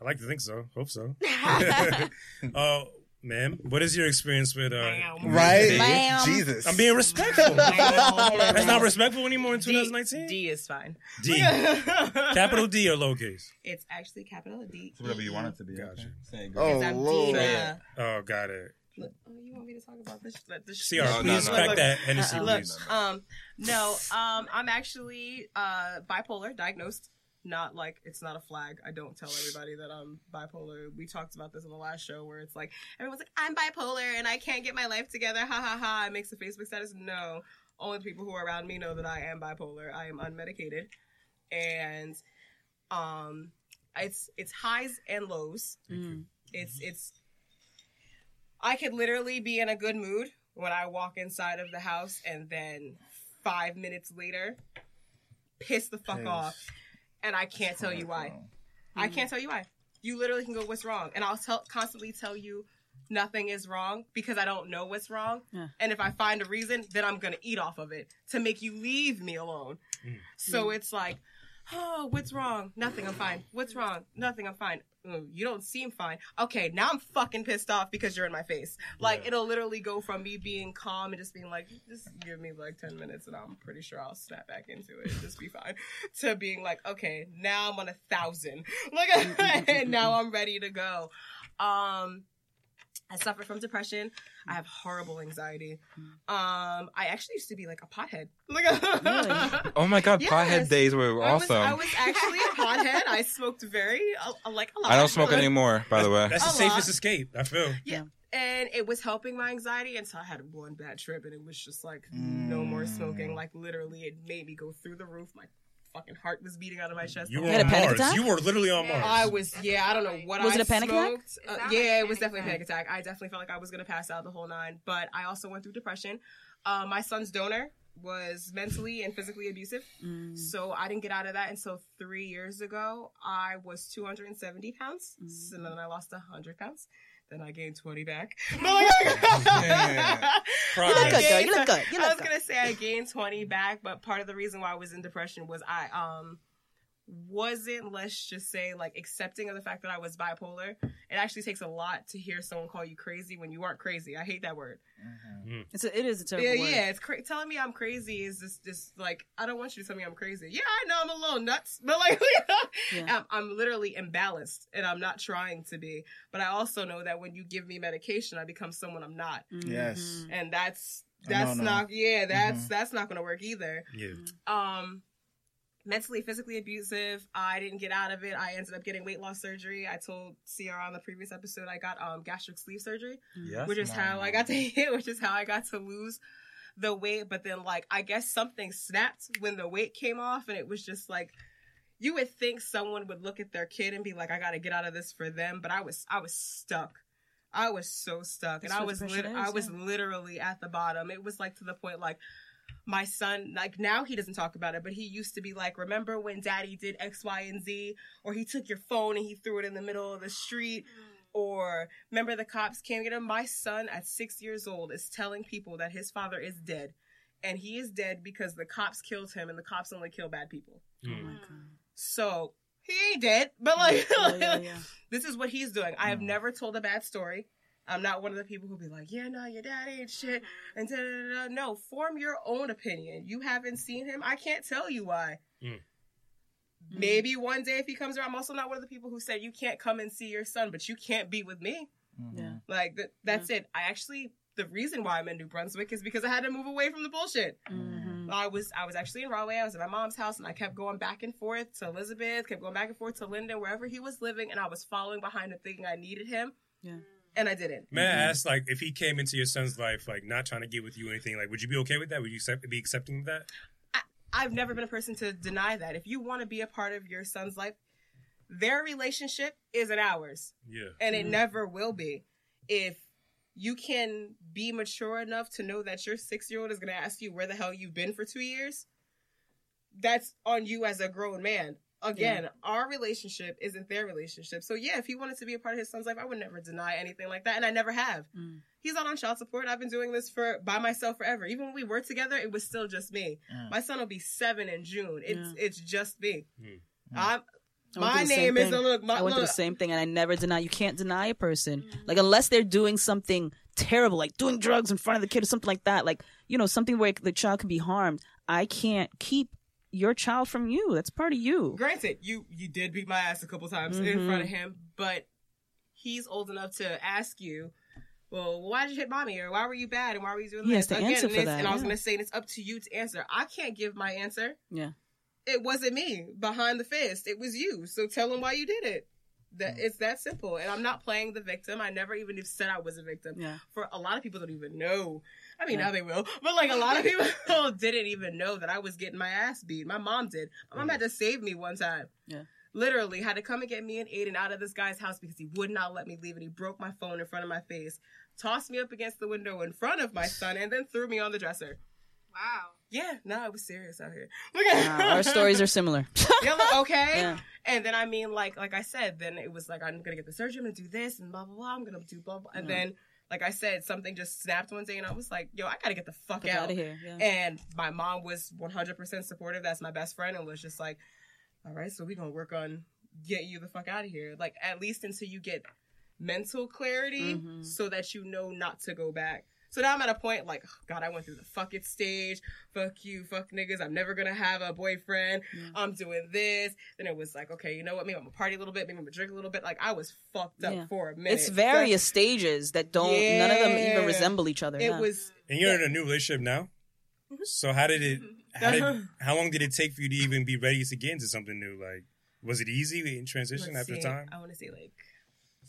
I like to think so. Hope so. uh, ma'am, what is your experience with? Uh, Right? Ma'am. Jesus. I'm being respectful. (laughs) That's not respectful anymore in 2019. D is fine. D, (laughs) capital D or lowercase. It's actually capital D. It's whatever you want it to be. Gotcha. okay? Say it, Oh, girl. Because I'm Lord. Oh, got it. Look, oh, you want me to talk about this? Let this CR, No, no, please no. crack Look, that Hennessy, uh-uh. Look, um, no, um, I'm actually uh bipolar, diagnosed. Not like it's not a flag. I don't tell everybody that I'm bipolar. We talked about this in the last show where it's like everyone's like, I'm bipolar and I can't get my life together. Ha ha ha. It makes a Facebook status. No, only the people who are around me know that I am bipolar. I am unmedicated, and um, it's it's highs and lows. Mm. It's it's I could literally be in a good mood when I walk inside of the house and then five minutes later piss the fuck off. And I can't tell you why. I can't tell you why. You literally can go, what's wrong? And I'll tell, constantly tell you nothing is wrong because I don't know what's wrong. Yeah. And if I find a reason, then I'm going to eat off of it to make you leave me alone. Mm. So it's like, oh, what's wrong? Nothing, I'm fine. What's wrong? Nothing, I'm fine. "Oh, you don't seem fine. Okay, now I'm fucking pissed off because you're in my face. Like, Yeah. it'll literally go from me being calm and just being like, just give me like 10 minutes and I'm pretty sure I'll snap back into it and just be fine. (laughs) to being like, okay, now I'm on a thousand. (laughs) Like, (laughs) and now I'm ready to go. Um, I suffer from depression. I have horrible anxiety. Um, I actually used to be like a pothead. (laughs) Like, Really? Oh my god, Yes. pothead days were I was, awesome. I was actually a pothead. I smoked very, uh, like a lot. I don't smoke anymore, by the way. That's the safest lot. escape. I feel. Yeah. And it was helping my anxiety until I had one bad trip, and it was just like no more smoking. Like literally, it made me go through the roof. My fucking heart was beating out of my chest. You were had on a panic Mars. attack? You were literally on Mars. I was, yeah, I don't know what I Was I it a panic attack? smoked. It Uh, yeah, like it was panic definitely a panic attack. I definitely felt like I was gonna pass out the whole nine, but I also went through depression. Uh, my son's donor was mentally and physically abusive, Mm. so I didn't get out of that until three years ago. I was 270 pounds, Mm. so then I lost 100 pounds. Then I gained 20 back. (laughs) Yeah. You look Progress. good, girl. You look good. You I was gonna say I gained 20 back, but part of the reason why I was in depression was I um wasn't let's just say like accepting of the fact that I was bipolar. It actually takes a lot to hear someone call you crazy when you aren't crazy. I hate that word. It's a, it is a terrible Yeah, word. yeah. It's cra- telling me I'm crazy is just just like I don't want you to tell me I'm crazy. Yeah, I know I'm a little nuts, (laughs) but like Yeah. I'm, I'm literally imbalanced and I'm not trying to be. But I also know that when you give me medication, I become someone I'm not, Yes. Mhm. and that's A no-no. that's not yeah that's Mhm. that's not gonna work either. Yeah. Um, mentally, physically abusive. I didn't get out of it. I ended up getting weight loss surgery. I told Sierra on the previous episode I got um gastric sleeve surgery Yes, which is how I got (laughs) to hit, which is how I got to lose the weight. But then, like, I guess something snapped when the weight came off, and it was just like, you would think someone would look at their kid and be like, I got to get out of this for them. But I was, I was stuck. I was so stuck, That's and I was, lit- is, I was literally at the bottom. It was like to the point like my son, like now he doesn't talk about it, but he used to be like, remember when Daddy did X, Y, and Z, or he took your phone and he threw it in the middle of the street, or remember the cops came get him. My son at six years old is telling people that his father is dead, and he is dead because the cops killed him, and the cops only kill bad people. Oh Mm. my god. So he ain't dead, but like Yeah, yeah, yeah. (laughs) this is what he's doing. I have Mm. never told a bad story. I'm not one of the people who be like, yeah, no, your dad ain't shit. And da, da, da, da. no, form your own opinion. You haven't seen him. I can't tell you why. Mm. Maybe one day if he comes around. I'm also not one of the people who said you can't come and see your son, but you can't be with me. Mhm. Yeah. Like th- that's it. I actually the reason why I'm in New Brunswick is because I had to move away from the bullshit. Mhm. I was I was actually in Rahway. I was at my mom's house, and I kept going back and forth to Elizabeth, kept going back and forth to Linden, wherever he was living, and I was following behind him, thinking I needed him. Yeah. And I didn't. May I ask, like, if he came into your son's life, like, not trying to get with you or anything, like, would you be okay with that? Would you accept, be accepting of that? I've never been a person to deny that. If you want to be a part of your son's life, their relationship isn't ours, Yeah. and it Mhm. never will be. If you can be mature enough to know that your six year old is going to ask you where the hell you've been for two years, that's on you as a grown man. Again, our relationship isn't their relationship. So, yeah, if he wanted to be a part of his son's life, I would never deny anything like that. And I never have. Mm. He's not on child support. I've been doing this for by myself forever. Even when we were together, it was still just me. Mm. My son will be seven in June. It's Yeah. it's just me. Mm. I'm, I my through the same name is look. My, I went through the same thing, and I never deny. You can't deny a person, like unless they're doing something terrible, like doing drugs in front of the kid or something like that. Like you know, something where the child can be harmed. I can't keep your child from you. That's part of you. Granted, you you did beat my ass a couple times in Mhm. front of him, but he's old enough to ask you, "Well, why did you hit mommy?" or "Why were you bad?" and "Why were you doing He this?" has to Again, answer for that, And I was going to say, it's up to you to answer. I can't give my answer. Yeah. It wasn't me behind the fist. It was you. So tell him why you did it. That it's that simple. And I'm not playing the victim. I never even said I was a victim. Yeah. For a lot of people don't even know. I mean, Yeah. now they will. But like a lot of people (laughs) (laughs) didn't even know that I was getting my ass beat. My mom did. My mom had mm. to save me one time. Yeah. Literally had to come and get me and Aiden out of this guy's house because he would not let me leave and he broke my phone in front of my face, tossed me up against the window in front of my son, and then threw me on the dresser. Wow. Yeah, no, I was serious out here. Look (laughs) at Wow, our stories are similar. yeah, look, okay. yeah. And then I mean, like like I said, then it was like I'm gonna get the surgery, I'm gonna do this and blah blah blah. I'm gonna do blah blah. And Yeah. then, like I said, something just snapped one day, and I was like, yo, I gotta get the fuck Get out. out of here. Yeah. And my mom was 100% supportive. That's my best friend, and was just like, all right, so we're gonna work on get you the fuck out of here. Like at least until you get mental clarity, Mhm. so that you know not to go back. So now I'm at a point like, oh, God, I went through the fuck it stage. Fuck you, fuck niggas. I'm never gonna have a boyfriend. Yeah. I'm doing this. Then it was like, okay, you know what? Maybe I'm gonna party a little bit. Maybe I'm gonna drink a little bit. Like I was fucked up Yeah. for a minute. It's various stages that don't. None of them even resemble each other. It yeah. was. And you're in a new relationship now. Mm-hmm. So how did it? How, did, (laughs) how long did it take for you to even be ready to get into something new? Like, was it easy in transition Let's after see. time? I want to say like,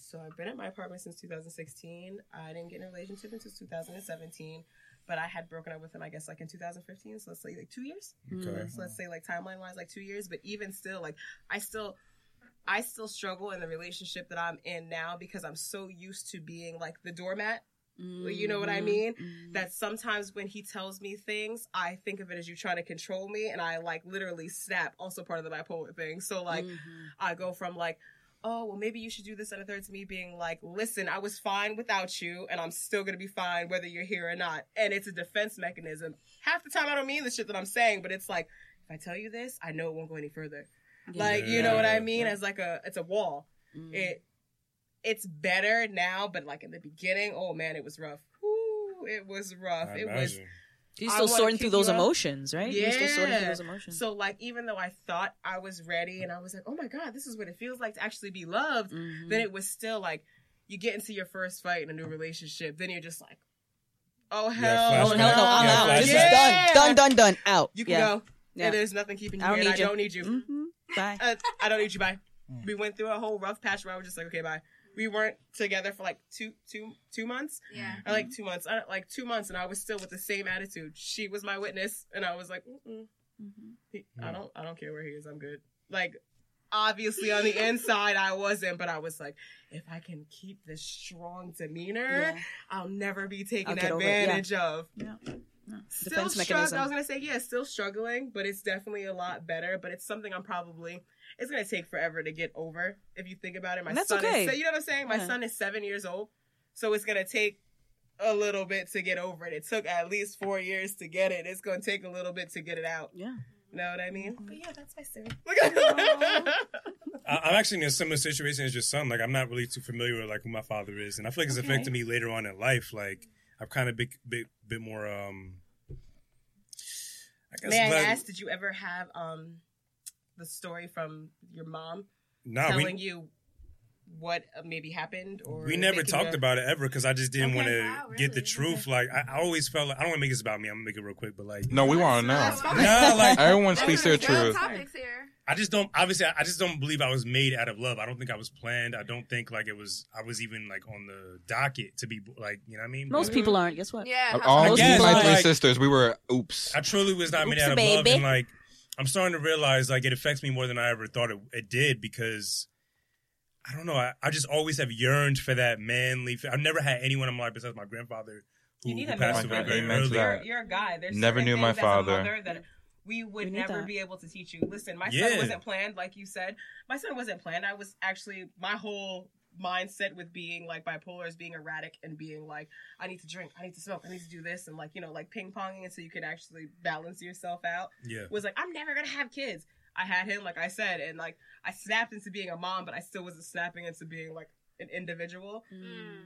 so I've been at my apartment since 2016. I didn't get in a relationship until 2017, but I had broken up with him, I guess, like in 2015. So let's say like two years. Okay. So let's say like timeline wise, like two years. But even still, like I still, I still struggle in the relationship that I'm in now because I'm so used to being like the doormat. You know what I Mhm. mean? Mhm. That sometimes when he tells me things, I think of it as you trying to control me, and I like literally snap. Also part of the bipolar thing. So like. Mhm. I go from like, oh, well, maybe you should do this and a third to me being like, listen, I was fine without you, and I'm still gonna be fine whether you're here or not. And it's a defense mechanism. Half the time, I don't mean the shit that I'm saying, but it's like, if I tell you this, I know it won't go any further. Yeah. Like, you know what I Yeah. mean? As like a, it's a wall. Mhm. It, it's better now, but like in the beginning, oh man, it was rough. Whew, it was rough. I it was imagine. He's I still sorting through those you emotions, right? You're still sorting through Yeah. those emotions. so like even though I thought I was ready and I was like, oh my god, this is what it feels like to actually be loved. Mhm. then it was still like you get into your first fight in a new relationship, then you're just like, oh hell, Yeah, oh flashback. hell no, I'm Yeah, out. This flashback. is done, done, done, done. Out. You can yeah. go. Yeah. There's nothing keeping you I don't here. and need I you. don't need you. Mhm. Bye. Uh, I don't need you. Bye. Mm. We went through a whole rough patch where I was just like, okay, bye. We weren't together for like two, two, two months. Yeah. Or like two months. I, like two months, and I was still with the same attitude. She was my witness, and I was like, Mm-mm. Mhm. He, I don't, I don't care where he is. I'm good. Like, obviously on the (laughs) inside I wasn't, but I was like, if I can keep this strong demeanor, Yeah. I'll never be taken I'll get over it, yeah. advantage of. Yeah. No. Still struggling. I was gonna say, yeah, still struggling, but it's definitely a lot better. But it's something I'm probably. It's gonna take forever to get over if you think about it. My that's son okay. is, you know what I'm saying. My Yeah. son is seven years old, so it's gonna take a little bit to get over it. It took at least four years to get it. It's gonna take a little bit to get it out. Yeah. Know what I mean? But yeah, that's my story. (laughs) I- I'm actually in a similar situation as your son. Like, I'm not really too familiar with like who my father is, and I feel like it's Okay. affected me later on in life. Like, I've kind of bit, bit, bit more. um I guess. May I ask, did you ever have um the story from your mom Nah, telling we you what uh, maybe happened, or we never talked a- about it ever because I just didn't Okay. want to Wow, get the really? truth. Like, I, I always felt like I don't want to make this about me. I'm gonna make it real quick, but like, No, we want to know. That's fine. nah, like Everyone speaks their truth. Topics here. I just don't. Obviously, I I just don't believe I was made out of love. I don't think I was planned. I don't think like it was. I was even like on the docket to be like, you know what I mean? Most But people aren't. Guess what? Yeah. All I guess, my three like- sisters, we were oops. I truly was not made Oops, out of love, and like I'm starting to realize like it affects me more than I ever thought it, it did because I don't know. I, I just always have yearned for that manly. I've never had anyone in my life besides my grandfather who, You need who a passed away very early. You're, you're a guy. There's Never knew my things as a father. that we would We never that. be able to teach you. Listen, my Yeah. son wasn't planned, like you said. My son wasn't planned. I was actually my whole mindset with being like bipolar is being erratic and being like I need to drink, I need to smoke, I need to do this, and like you know like ping ponging until you could actually balance yourself out. Yeah. Was like I'm never gonna have kids. I had him, like I said, and like I snapped into being a mom, but I still wasn't snapping into being like an individual Mm.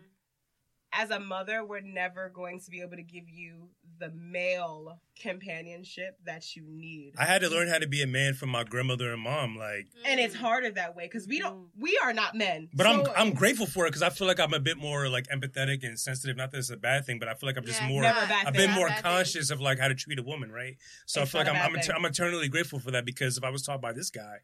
As a mother, we're never going to be able to give you the male companionship that you need. I had to learn how to be a man from my grandmother and mom. Like, and it's harder that way because we don't, mm. we are not men. but I'm I'm grateful for it because I feel like I'm a bit more like empathetic and sensitive. Not that it's a bad thing, but I feel like I'm just Yeah, more. Never a bad I've been Not more bad thing. conscious of like how to treat a woman, right? So It's I feel like a I'm I'm, thing. I'm eternally grateful for that because if I was taught by this guy,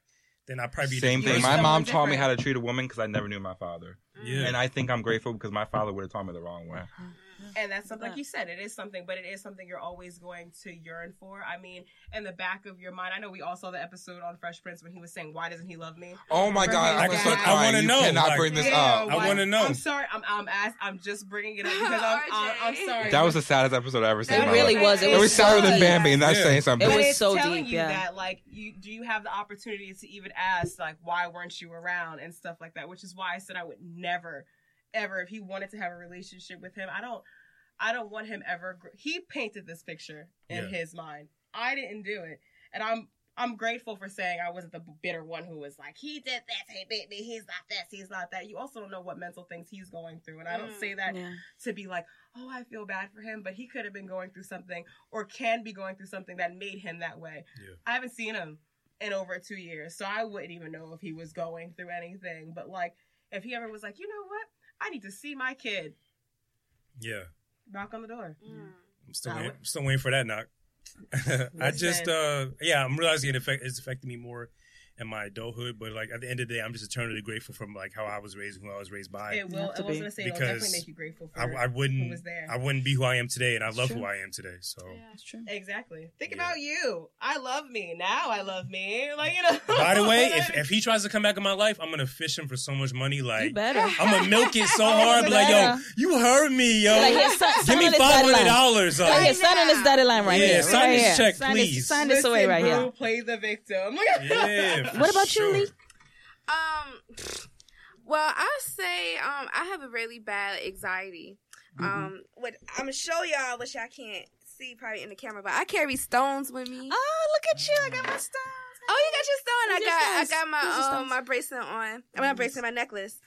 then I'd probably be Same thing. My someone mom taught me how to treat a woman because I never knew my father, Yeah. and I think I'm grateful because my father would have taught me the wrong way. Mm-hmm. And that's something, like you said, it is something, but it is something you're always going to yearn for. I mean, in the back of your mind, I know we all saw the episode on Fresh Prince when he was saying, "Why doesn't he love me?" Oh my For god, I'm dad. I wanna know, cannot like- bring this Yeah, up. I wanna know. I'm sorry. I'm I'm ask, I'm just bringing it up because I'm I'm, I'm sorry. That was the saddest episode I ever seen. in It really life. was. It It was was sadder so than deep. Bambi, and that's Yeah. saying something. It was it's so telling deep, you yeah. that like you do you have the opportunity to even ask like why weren't you around and stuff like that which is why i said i would never ever if he wanted to have a relationship with him i don't i don't want him ever gr- he painted this picture in Yeah. his mind i didn't do it and i'm i'm grateful for saying i wasn't the bitter one who was like he did this he beat me he's not this he's not that you also don't know what mental things he's going through and i don't Mm. say that Yeah. to be like, oh, I feel bad for him, but he could have been going through something or can be going through something that made him that way. Yeah. I haven't seen him in over two years, so I wouldn't even know if he was going through anything. But like, if he ever was like, you know what, I need to see my kid, Yeah. knock on the door. Mm. I'm still waiting, I'm still waiting for that knock. (laughs) I just uh yeah, I'm realizing it affect it's affecting me more in my adulthood, but like at the end of the day, I'm just eternally grateful from like how I was raised who I was raised by. It will. I was be. gonna say it'll Because definitely make you grateful for. I, I wouldn't was there. I wouldn't be who I am today, and I love True. who I am today. So yeah, That's true. exactly. Think Yeah. about you. I love me now. I love me. Like you know. by the way, (laughs) if if he tries to come back in my life, I'm gonna fish him for so much money. You Like better. I'm gonna milk it so (laughs) hard, be like, yo, you heard me, yo. Like, here, sign- Give me on this five dotted hundred line. dollars. Right here, sign on this dotted line right Yeah, here. sign right this here. check, sign This, please. sign this away right bro, here. Play the victim. (laughs) Yeah. For What about you. Lee? Um, well, I say um, I have a really bad anxiety. Mm-hmm. Um, what I'm gonna show y'all, which I can't see probably in the camera, but I carry stones with me. Oh, look at you! I got my stones. Oh, you got your stone. I Where's your got I got my um my bracelet on. I mean, my bracelet, my necklace.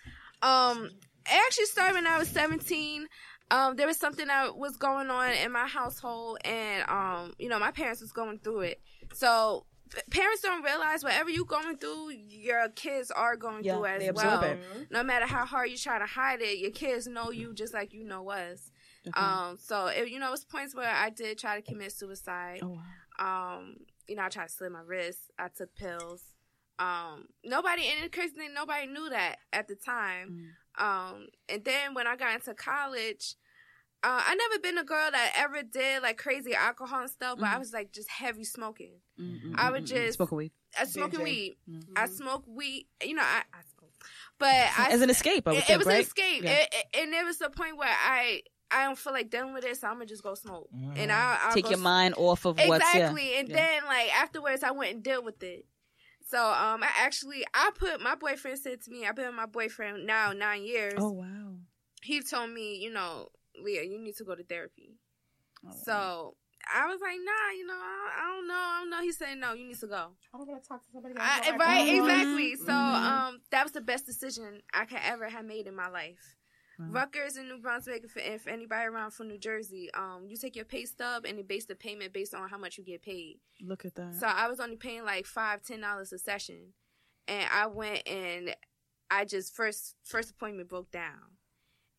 Um, it actually started when I was 17. Um, there was something that was going on in my household, and um, you know, my parents was going through it. So p- parents don't realize whatever you're going through, your kids are going Yeah, through as well. it. No matter how hard you try to hide it, your kids know you just like you know us. Okay. Um, so it, you know, it was points where I did try to commit suicide. oh wow. Um, you know, I tried to slit my wrist. I took pills. Um, nobody, and the crazy thing, nobody knew that at the time. Mm. Um, and then when I got into college, uh, I never been a girl that ever did like crazy alcohol and stuff, but I Mhm. was like just heavy smoking. Mm-mm, I would just- smoke a weed I smoking Binging. weed. Mhm. I smoke weed. You know, I, I smoke, but I as an escape. I would it, think, it was right? an escape, Yeah. It- it- and it was the point where I I don't feel like dealing with this. so I'm gonna just go smoke, and I I'll Take go your s- mind off of what's yeah. exactly, and yeah. then like afterwards, I went and dealt with it. So um, I actually I put my boyfriend said to me, I've been with my boyfriend now nine years. Oh wow. He told me, you know, Leah, you need to go to therapy. Oh, So I was like, nah, you know, I, I don't know, I don't know. He said, no, you need to go. I don't want to talk to somebody. I, else. right, exactly. So Mhm. um, that was the best decision I could ever have made in my life. Wow. Rutgers in New Brunswick, if, if anybody around from New Jersey, um, you take your pay stub and they base the payment based on how much you get paid. Look at that. So I was only paying like five, ten dollars a session, and I went and I just first first appointment broke down,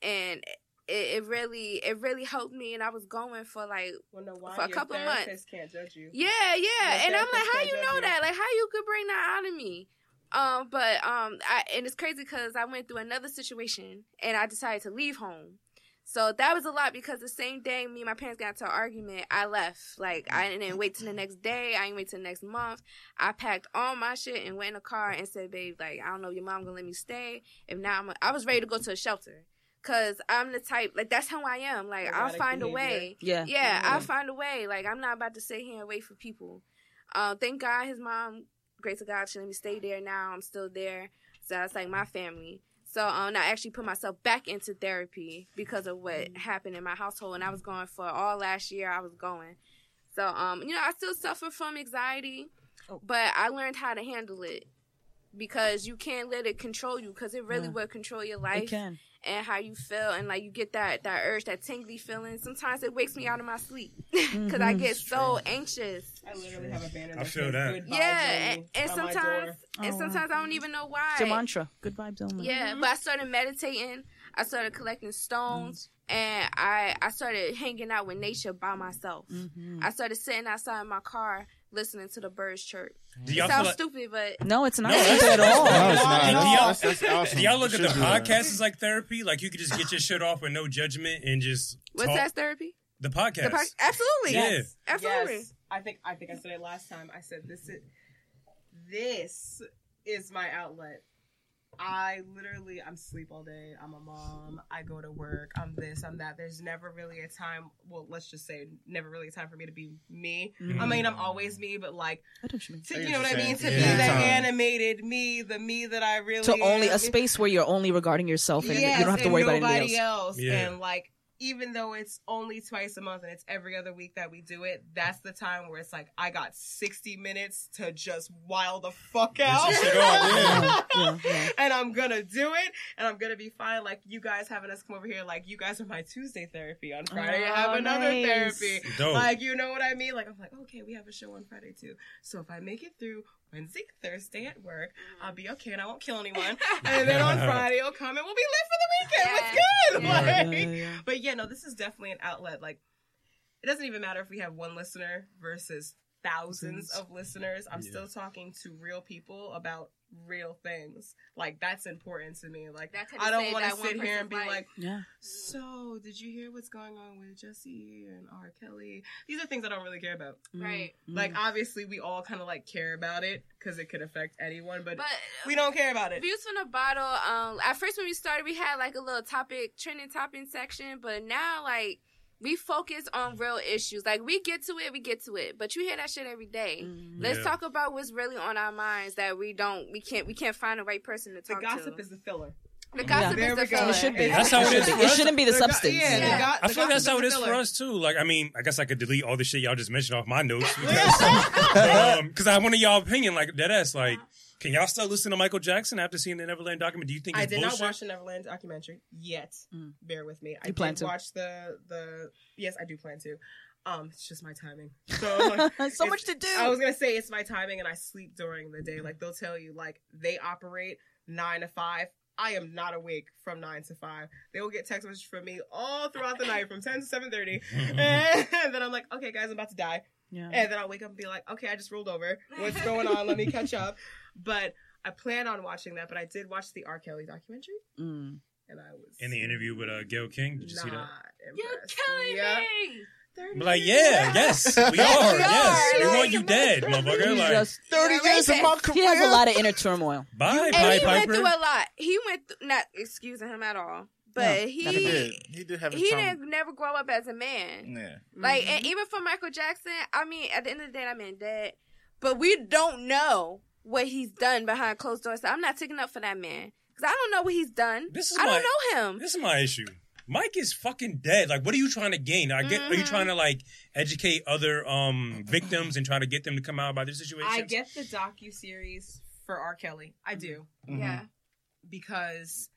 and it, it really it really helped me, and I was going for like Well, no, why for a couple months. Can't judge you. yeah, yeah, Your and I'm like, how you know you. that? Like, how you could bring that out of me? Um, but um, I and it's crazy because I went through another situation and I decided to leave home. So that was a lot because the same day me and my parents got into an argument, I left. Like I didn't wait till the next day. I didn't wait till the next month. I packed all my shit and went in a car and said, "Babe, like I don't know, if your mom gonna let me stay. If not, I'm a, I was ready to go to a shelter." Cause I'm the type like that's how I am. Like I'll find a way. yeah. Yeah, I'll Mhm. find a way. Like I'm not about to sit here and wait for people. Uh, thank God his mom, grace of God, she let me stay there now. I'm still there. So that's like my family. So um, I actually put myself back into therapy because of what Mm. happened in my household, and I was going for all last year. I was going. So um, you know, I still suffer from anxiety, Oh. but I learned how to handle it because you can't let it control you because it really Yeah. will control your It life can. And how you feel and like you get that that urge that tingly feeling sometimes it wakes me out of my sleep (laughs) because i Mhm. get so anxious I literally have a banner. I that feel that. Good vibes yeah and, and sometimes door. and Oh, wow. sometimes i don't even know why It's your mantra. Good vibes only. yeah but i started meditating i started collecting stones and i i started hanging out with nature by myself Mhm. i started sitting outside my car listening to the birds chirp Do y'all feel sounds like, stupid but No, it's not No, stupid at all. No, it's not. Do y'all- that's, that's awesome. do y'all look at the should do that. podcast as like therapy? Like you could just get your shit off with no judgment and just what's talk? that therapy The The podcast. par- absolutely Yeah. Yes. absolutely Yes. I think I think I said it last time. I said this is this is my outlet. I literally I'm sleep all day. I'm a mom. I go to work. I'm this. I'm that. There's never really a time. Well, let's just say never really a time for me to be me. I mean, I'm always me, but like what you mean. to, you know what what I mean. To saying. be Yeah. the Time. animated me, the me that I really to only a space where you're only regarding yourself and Yes, you don't have to and worry about nobody anybody else. else. Yeah. And like, even though it's only twice a month and it's every other week that we do it, that's the time where it's like I got sixty minutes to just wild the fuck out. yeah. Yeah, yeah. (laughs) and I'm gonna do it, and I'm gonna be fine. Like you guys having us come over here, like you guys are my Tuesday therapy on oh, Friday. I have Oh, another nice. therapy. Dope. Like you know what I mean? Like I'm like, okay, we have a show on Friday too. So if I make it through Wednesday, Thursday at work, mm-hmm. I'll be okay and I won't kill anyone. (laughs) and then on (laughs) Friday I'll come and we'll be lit for the weekend. What's good? Yeah. Like, Yeah, yeah, yeah. But yeah, no, this is definitely an outlet. Like it doesn't even matter if we have one listener versus thousands Thousands. of listeners. I'm Yeah. still talking to real people about real things. Like that's important to me. Like That I don't want to that sit here and be life. like, Yeah. so, did you hear what's going on with Jesse and R. Kelly? These are things I don't really care about. Right. Mm. Like, obviously, we all kind of like care about it because it could affect anyone, but, but we don't care about it. Views from the bottle. Um, at first when we started, we had like a little topic, trending topic section, but now like we focus on real issues. Like we get to it, we get to it, but you hear that shit every day. Mm. Let's Yeah. talk about what's really on our minds that we don't, we can't, we can't find the right person to talk to. The gossip to. is the filler. the gossip There is we the filler. It should be. That's how it is It for us. shouldn't be the The go- substance. yeah, the Yeah. go- I feel like that's how it is the for us too. Like, I mean, I guess I could delete all the shit y'all just mentioned off my notes because (laughs) um, 'cause I want y'all opinion. Like, dead ass. Like, can y'all still listen to Michael Jackson after seeing the Neverland document? Do you think I it's did bullshit? not watch the Neverland documentary yet. Mm. Bear with me. I You plan to. watch the the. Yes, I do plan to. Um, it's just my timing. (laughs) So so much to do. I was gonna say it's my timing, and I sleep during the day. Like they'll tell you, like they operate nine to five. I am not awake from nine to five. They will get text messages from me all throughout the night, from ten to seven thirty, (laughs) (laughs) and then I'm like, okay, guys, I'm about to die. Yeah. And then I'll wake up and be like, okay, I just rolled over. What's going on? Let me catch up. (laughs) But I plan on watching that. But I did watch the R. Kelly documentary, Mm. and I was In the interview with uh, Gayle King, did you see that? not You're killing Yeah. me. I'm like, yeah, yes, (laughs) we are. yes, we are. want you dead, motherfucker. Like, just, 30 years of my there. he has a lot of inner turmoil. bye, And Pied he went through a lot. He went through, not excusing him at all, but No, he he did. He did have a he trauma. didn't never grow up as a man. Yeah. Like, Mm-hmm. and even for Michael Jackson, I mean, at the end of the day, that man dead. But we don't know what he's done behind closed doors. So I'm not taking up for that man because I don't know what he's done. This is I don't know him. This is my issue. Mike is fucking dead. Like, what are you trying to gain? I get. Are you Mhm. trying to like educate other um victims and try to get them to come out about their situation? I get the docu series for R. Kelly. I do Mhm. Yeah. because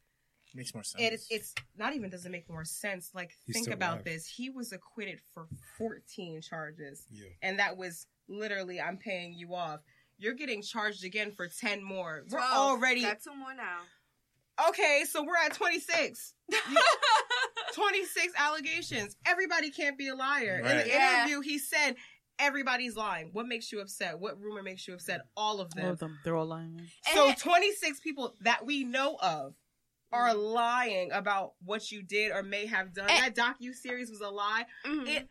Makes more sense. it, it's not even does it make more sense. Like He's think about alive. this. He was acquitted for 14 charges, Yeah. and that was literally I'm paying you off. You're getting charged again for 10 more. We're 12. already got two more now. okay. So we're at 26. (laughs) 26 allegations. Everybody can't be a liar. In the Yeah. interview, he said everybody's lying. What makes you upset? What rumor makes you upset? All of them. All of them. They're all lying. So 26 people that we know of are lying about what you did or may have done. And- that docu series was a lie. Mhm. It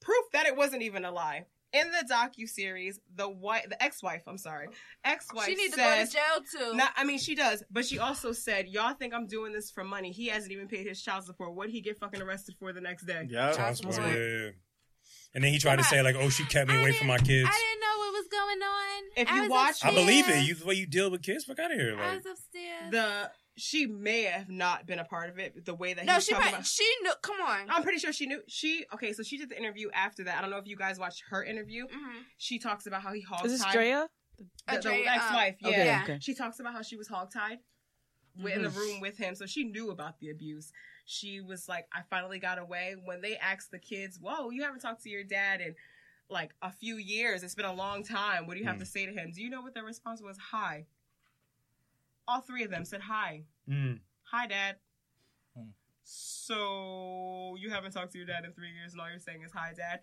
proof that it wasn't even a lie. In the docu series, the wife, the ex-wife, I'm sorry, ex-wife she needs to go to jail too. Not, I mean, she does, but she also said, "Y'all think I'm doing this for money? He hasn't even paid his child support. What would he get fucking arrested for the next day?" Yeah. Child support, support. yeah, yeah, yeah. And then he tried to say like, "Oh, she kept me I away from my kids." I didn't know what was going on. If I you was watch- I believe it. You the way you deal with kids. Fuck out of here. I Like, was upstairs. The she may have not been a part of it. The way that no, he's she talking probably, about. she knew. Come on. I'm pretty sure she knew. She okay. So she did the interview after that. I don't know if you guys watched her interview. Mhm. She talks about how he hog Is this tied Drea? the, the Andrea, ex-wife. um, yeah. Okay, Yeah. okay. She talks about how she was hog tied in the room with him, so she knew about the abuse. She was like, "I finally got away." When they asked the kids, "Whoa, you haven't talked to your dad in like a few years. It's been a long time. What do you have Hmm. to say to him?" Do you know what their response was? Hi. All three of them said hi. mm, Hi, Dad. Hmm. So you haven't talked to your dad in three years, and all you're saying is hi, Dad.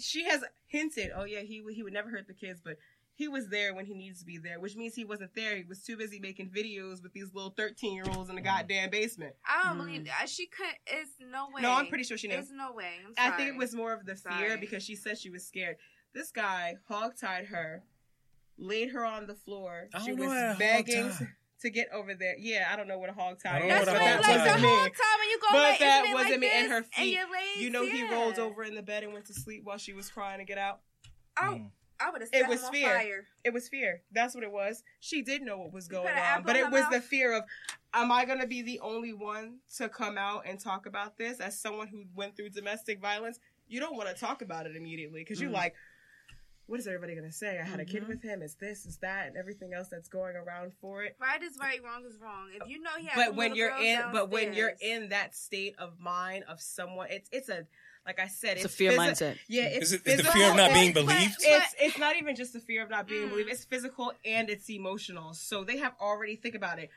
She has hinted, oh yeah, he would- he would never hurt the kids, but he was there when he needs to be there, which means he wasn't there. He was too busy making videos with these little thirteen year olds in the goddamn basement. I don't Mm. believe that. She couldn't. It's no way. No, I'm pretty sure she knew. There's no way. I'm I think it was more of the fear because she said she was scared. This guy hogtied her, laid her on the floor. She was begging to get over there. Yeah, I don't know what a hog tie is, That's what but a when that hog tie like wasn't the me. whole time when you go But like, that isn't it wasn't like me. And her feet- your legs, You know, he rolled over in the bed and went to sleep while she was crying to get out. I, Mm. I would have It was fear. fire. It was fear. That's what it was. She did know what was going on, but it her was the fear of, am I going to be the only one to come out and talk about this as someone who went through domestic violence? You don't want to talk about it immediately because you're Mm. like, what is everybody going to say? I had a kid Mhm. with him. It's this, it's that, and everything else that's going around for it. Right is right, wrong is wrong. If you know he has But when you're girls in, but when you're in that state of mind of someone, it's it's a like I said, It's it's, a fear physi- mindset. Yeah, it's Is it- is the fear of not being believed? but- it's it's not even just the fear of not being Mm. believed. It's physical and it's emotional. So they have already think about it.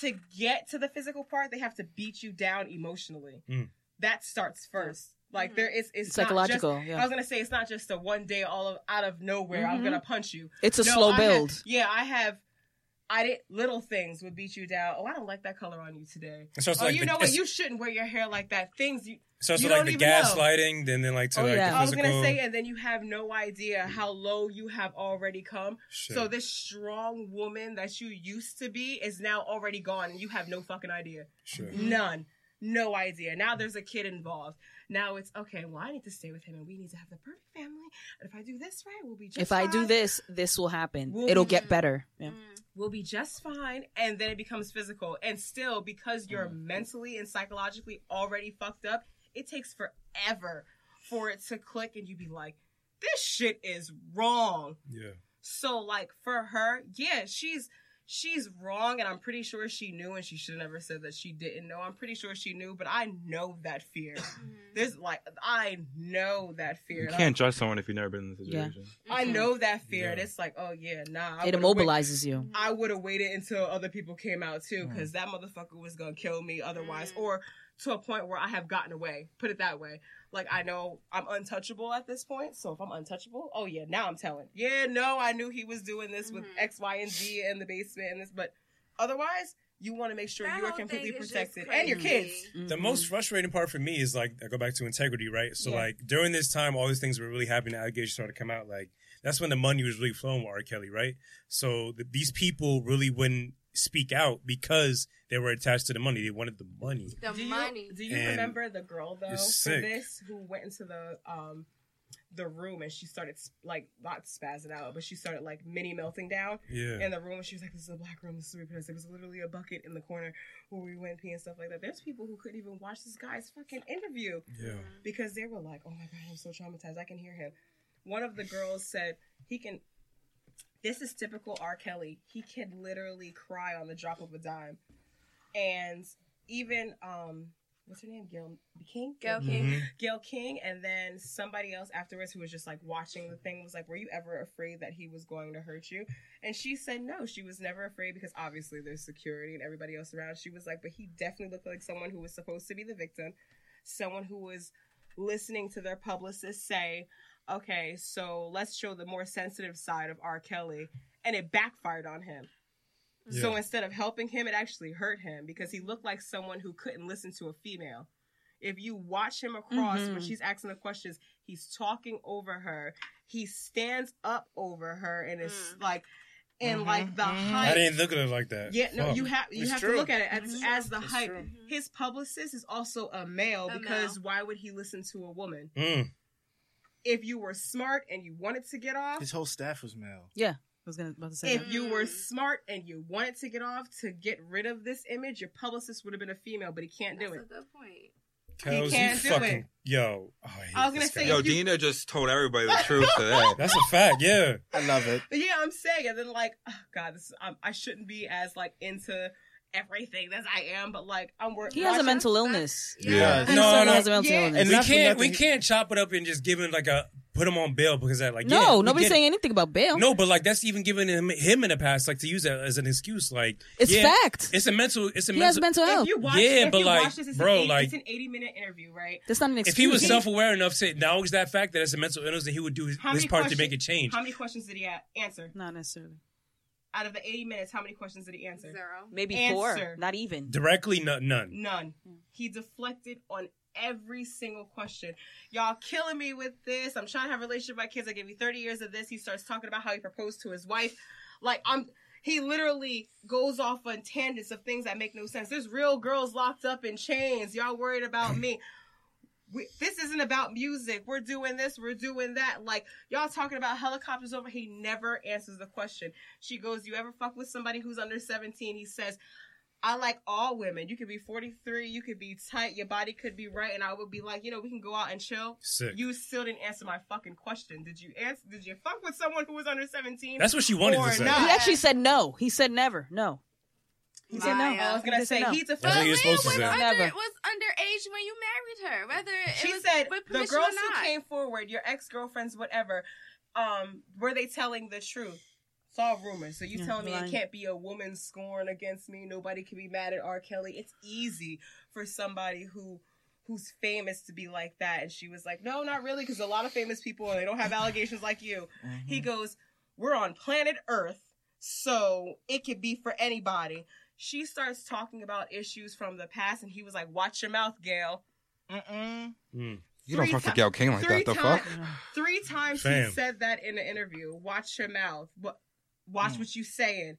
To get to the physical part, they have to beat you down emotionally. Mm. That starts first. Like there is it's It's not psychological. Just, I was gonna say it's not just a one day all of out of nowhere. I'm Mhm. gonna punch you. It's a No, slow I have- build. yeah, I have. I did little things would beat you down. Oh, I don't like that color on you today. so it's oh, like you the, know what? You shouldn't wear your hair like that. Things you. so it's you like don't the gaslighting, then then like to Oh, like yeah. the I was gonna say, and then you have no idea how low you have already come. Shit. So this strong woman that you used to be is now already gone, and you have no fucking idea. Shit. None. No idea. Now there's a kid involved. Now it's okay. Well, I need to stay with him, and we need to have the perfect family. And if I do this right, we'll be just. If I do this, this will happen. We'll It'll be- get better. Yeah. Mm. we'll be just fine. And then it becomes physical, and still because you're mentally and psychologically already fucked up, it takes forever for it to click, and you be like, "This shit is wrong." Yeah. So like for her, yeah, she's she's wrong, and I'm pretty sure she knew, and she should have never said that she didn't know. I'm pretty sure she knew, but I know that fear. Mhm. There's like I know that fear. You can't judge someone if you've never been in the situation. I, I know that fear, and it's like, oh yeah, nah. I It would've wait- immobilizes you. I would have waited until other people came out too, because that motherfucker was gonna kill me otherwise, Mm. or to a point where I have gotten away. Put it that way. Like I know I'm untouchable at this point, so if I'm untouchable, oh yeah, now I'm telling. Yeah, no, I knew he was doing this with Mhm. X, Y, and Z in the basement and this, but otherwise, You want to make sure That you are completely protected and your kids. Mm-hmm. The most frustrating part for me is like I go back to integrity, right? So Yeah. like during this time, all these things were really happening. Allegations started to come out. Like that's when the money was really flowing with R. Kelly, right? So th these people really wouldn't speak out because they were attached to the money. They wanted the money. The do you, money. Do you And remember the girl though for this who went into the um the room and she started like not spazzing out, but she started like mini melting down Yeah. in the room. And she was like, "This is a black room. This is a repressed. It was literally a bucket in the corner where we went pee and stuff like that." There's people who couldn't even watch this guy's fucking interview yeah. because they were like, "Oh my god, I'm so traumatized. I can hear him." One of the girls said he can. This is typical R. Kelly. He can literally cry on the drop of a dime, and even um, what's her name, Gayle King. Gayle Mhm. King. Gayle King, and then somebody else afterwards who was just like watching the thing was like, "Were you ever afraid that he was going to hurt you?" And she said no, she was never afraid because obviously there's security and everybody else around. She was like, but he definitely looked like someone who was supposed to be the victim, someone who was listening to their publicist say, "Okay, so let's show the more sensitive side of R. Kelly," and it backfired on him. So instead of helping him, it actually hurt him because he looked like someone who couldn't listen to a female. If you watch him across when Mhm. she's asking the questions, he's talking over her. He stands up over her and is Mm. like, in Mhm, like the mhm. I didn't look at it like that. Yeah, no, Fuck. you have you It's have true. to look at it as, Mhm. as the It's height. true. His publicist is also a male A because male. why would he listen to a woman? Mm. If you were smart and you wanted to get off, His whole staff was male. Yeah, I was gonna about to say if that. you were Mm. smart and you wanted to get off to get rid of this image, your publicist would have been a female, but he can't do That's it. a good point. Kels, can't you do fucking it. yo. Oh, I, hate I was gonna this say, guy. Yo, you- Dina just told everybody the truth today. (laughs) that's a fact. Yeah. I love it. But yeah, I'm saying, and then like, oh God, this um, I shouldn't be as like into everything as I am, but like I'm working. He has a mental illness. Yeah. His No, no. has a mental Yeah. illness. And we can't. We can't chop it up and just give him like a put him on bail because that like no, yeah, nobody's saying anything about bail. No, but like that's even giving him him in the past, like to use that as an excuse. Like it's yeah, fact. It's a mental. It's a he mental. has mental If health. you watch, Yeah, if but you like, watch this, it's bro, an 80, like- it's an 80 minute interview, right? That's not an excuse. if he was self aware enough to acknowledge that fact that it's a mental illness, that he would do his, his many part to make it change. How many questions did he answer? not necessarily. Out of the 80 minutes, how many questions did he answer? Zero. Maybe Answer. four. Not even. Directly, no, none. None. He deflected on every single question. Y'all killing me with this. I'm trying to have a relationship with my kids. I give you 30 years of this. He starts talking about how he proposed to his wife. Like I'm he literally goes off on tangents of things that make no sense. There's real girls locked up in chains. Y'all worried about me. (clears throat) We, this isn't about music. We're doing this, we're doing that. Like, y'all talking about helicopters over. He never answers the question. She goes, You ever fuck with somebody who's under 17? He says, I like all women. You could be 43, you could be tight, your body could be right, and I would be like, you know, we can go out and chill. Sick. You still didn't answer my fucking question. Did you answer? Did you fuck with someone who was under 17? That's what she wanted Or to say. not. He actually said no. He said never. No. He said no. I was gonna just said say no. he That's deflected. what you're supposed to was say. Under, Never. was underage when you married her. Whether it She was said with the permission girls who came forward, your ex girlfriends, whatever, um, were they telling the truth? It's all rumors. So you Yeah, telling me lying. it can't be a woman scorn against me? Nobody can be mad at R. Kelly. It's easy for somebody who who's famous to be like that. And she was like, no, not really, because a lot of famous people they don't have allegations like you. He goes, we're on planet Earth, so it could be for anybody. She starts talking about issues from the past, and he was like, "Watch your mouth, Gayle." Mm-mm. Mm. You don't Three talk to ti- Gayle King like three that. The ti- fuck? Three times Fam. he said that in the interview. Watch your mouth. What? Watch Mm. what you saying.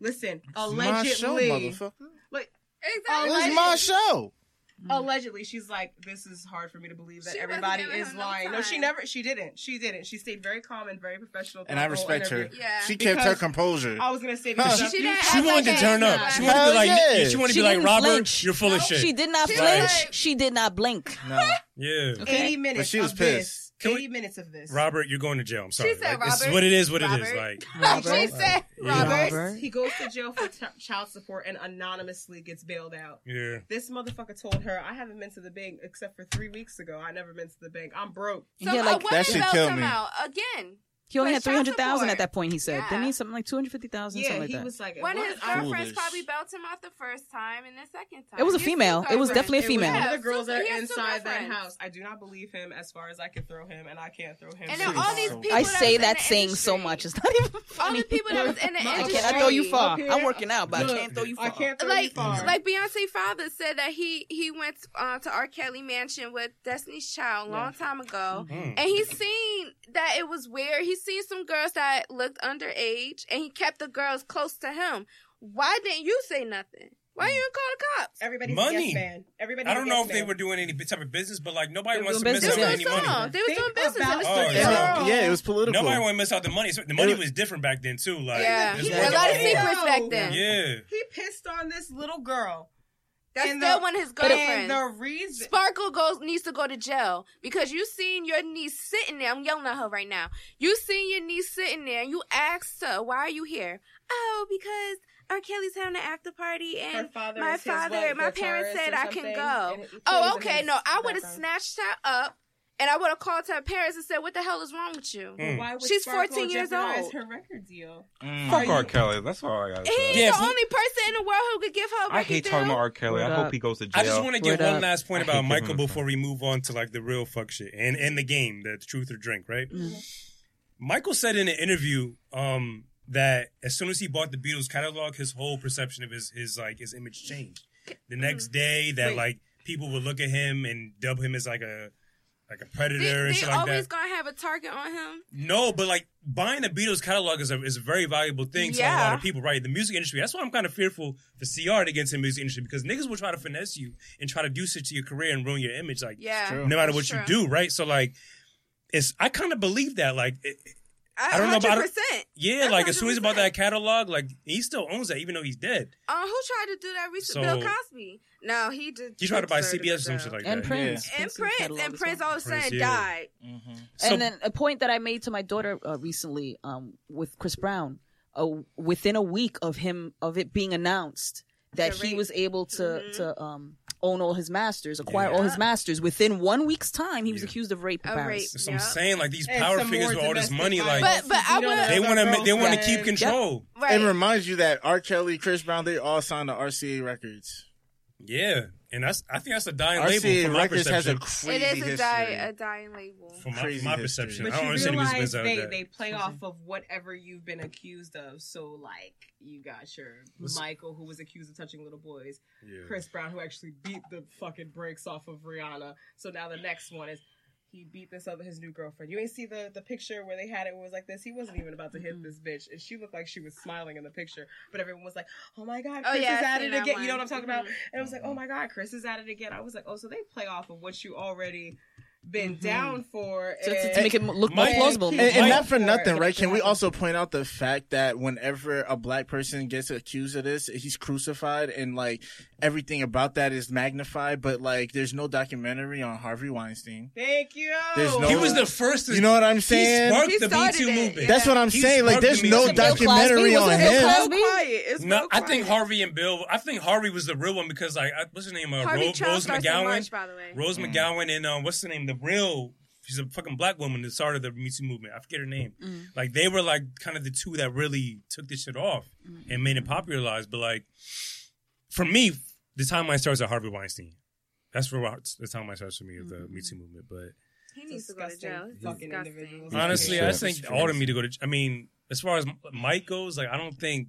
Listen, It's my show, allegedly, motherfucker. like Exactly. It was my show. Mm-hmm. allegedly, she's like, "This is hard for me to believe that She everybody is him no lying." No, she never. She didn't. She didn't. She stayed very calm and very professional. And I throughout the respect her. Yeah. She kept her composure. I was gonna say Huh. because She didn't She wanted like to turn that. up. She She wanted to Hell be like. yeah. She wanted to be like Robert. flinch. You're full of shit. She did not Like- flinch. She did not blink. No. (laughs) Yeah. Okay. 80 minutes But she was pissed. This. Can we- minutes of this. Robert, you're going to jail. I'm sorry. said Like, this is what it is. What it is. Robert. Like. (laughs) She said, Robert. Robert. He goes to jail for t- child support and anonymously gets bailed out. Yeah. This motherfucker told her, I haven't been to the bank except for three weeks ago. I never been to the bank. I'm broke. So Yeah, a like- uh, woman That should bailed killed him me. out again. He only had three child hundred thousand support. at that point. He said, Yeah. didn't he? Something like two hundred fifty thousand, Yeah, something like he that. was like, One of what? his I- girlfriends Foolish. probably belted him out the first time and the second time. It was a He has two female. It was definitely a It was female. Yeah, the girls so that are he has two inside that house. I do not believe him as far as I can throw him, and I can't throw him. And all these people I say was that the saying so much. It's not even (laughs) All funny. the people that was in the My (laughs) I industry. cannot throw you far. here. I'm working out, but Look, I can't throw you far. I can't throw like you far. like Beyonce father said that he he went uh, to R. Kelly mansion with Destiny's Child a long time ago, Mm. and he seen that it was weird. He seen some girls that looked underage, and he kept the girls close to him. Why didn't you say nothing? Why hmm. you didn't call the cops? Everybody's Money. yes man. Everybody. I don't know if they were doing any type of business, but like nobody wants to miss out on any money. doing. They was doing business in about the Oh, yeah. yeah, it was political. Nobody want to miss out the money. The money It- was different back then too. Like Yeah, this he wasn't had a lot of secrets back then. Yeah, He pissed on this little girl. That's And still the- one of his And girlfriends. the reason. Sparkle goes needs to go to jail because you seen your niece sitting there. I'm yelling at her right now. You seen your niece sitting there, and you asked her, "Why are you here?" Oh, because R. Kelly's having an after party, and father my father, what, my parents said I can go. and it plays Oh, okay. No, I would have snatched her up, and I would have called her parents and said, "What the hell is wrong with you?" Mm. Why would She's Sparkle 14 years jeopardize old. Her record deal. Mm. Fuck R. Kelly. That's all I got He's. Yeah, the but- only person in the world who could give her a I hate deal. talking about R. Kelly. Word I up. hope he goes to jail. I just want to get one up. last point about Michael before we move on to like the real fuck shit and in the game, the truth or drink, right? Michael said in an interview um, that as soon as he bought the Beatles catalog, his whole perception of his his like his image changed. The next day, that Wait. like people would look at him and dub him as like a like a predator They, and they shit like always that. gonna have a target on him. No, but like buying the Beatles catalog is a is a very valuable thing to a lot of people, right? The music industry. That's why I'm kind of fearful for CR to get into the music industry because niggas will try to finesse you and try to do shit to your career and ruin your image, like Yeah, no matter what sure. you do, right? So like, it's I kind of believe that, like, it, I, I don't know about it. 100%. yeah, That's like as soon as he bought 100%. that catalog, like he still owns that, even though he's dead. Uh, who tried to do that recently? So- Bill Cosby. No, he did. He tried to buy CBS or some jail. shit like and that. Prince. And Prince's Prince, catalog and as Prince well. all of a sudden Prince, yeah. died. Mhm. So- and then a point that I made to my daughter uh, recently um, with Chris Brown, uh, within a week of him of it being announced that he was able to Mhm. to um, own all his masters, acquire Yeah. all his masters. Within one week's time, he was Yeah. accused of rape in Of rape. That's what I'm Yeah. saying. Like these And power figures more with all this domestic money, like. But- but I would- they want to they want to keep girlfriend- control. Right. And reminds you that R. Kelly, Chris Brown, they all signed to RCA Records. Yeah, and that's I think that's a dying label RCA from my Records has a perception. crazy it is a, history. a dying label. From my, crazy my history. perception, But I don't you understand the music realize business out they, there. they play off of whatever you've been accused of. So, like, you got your What's- Michael, who was accused of touching little boys. Yeah. Chris Brown, who actually beat the fucking brakes off of Rihanna. So now the next one is he beat this other his new girlfriend. You ain't see the the picture where they had it where it was like this. He wasn't even about to hit this bitch, and she looked like she was smiling in the picture. But everyone was like, "Oh my god, Oh, Chris yeah, is at it again." one. You know what I'm talking about? Mhm. And I was like, "Oh my god, Chris is at it again." I was like, "Oh, so they play off of what you already been Mhm. down for." To, to- to make it look more plausible. And, and not for For nothing, right? Can we also point out the fact that whenever a black person gets accused of this, he's crucified and like everything about that is magnified, but like there's no documentary on Harvey Weinstein. Thank you. There's no- He was the first. You know what I'm saying He saying? sparked He the Me started Too it, movement. yeah. That's what I'm He saying. Like there's the no Me documentary on Cosby? Was it Bill him. Quiet. It's No, real I think. Harvey and Bill. I think Harvey was the real one because like what's his name? Uh, Harvey Ro- Rose starts in McGowan. March, by the way. Rose Mm. McGowan and um, what's the name? The real. She's a fucking black woman that started the Me Too movement. I forget her name. Mm. Like they were like kind of the two that really took this shit off Mm. and made it popularized. But like for me, the timeline starts at Harvey Weinstein. That's where the timeline starts for me of the Mm-hmm. Me Too movement. But He needs to go to jail. It's fucking individuals. honestly, Shit. I think all of them need to go to. I mean, as far as Mike goes, like I don't think.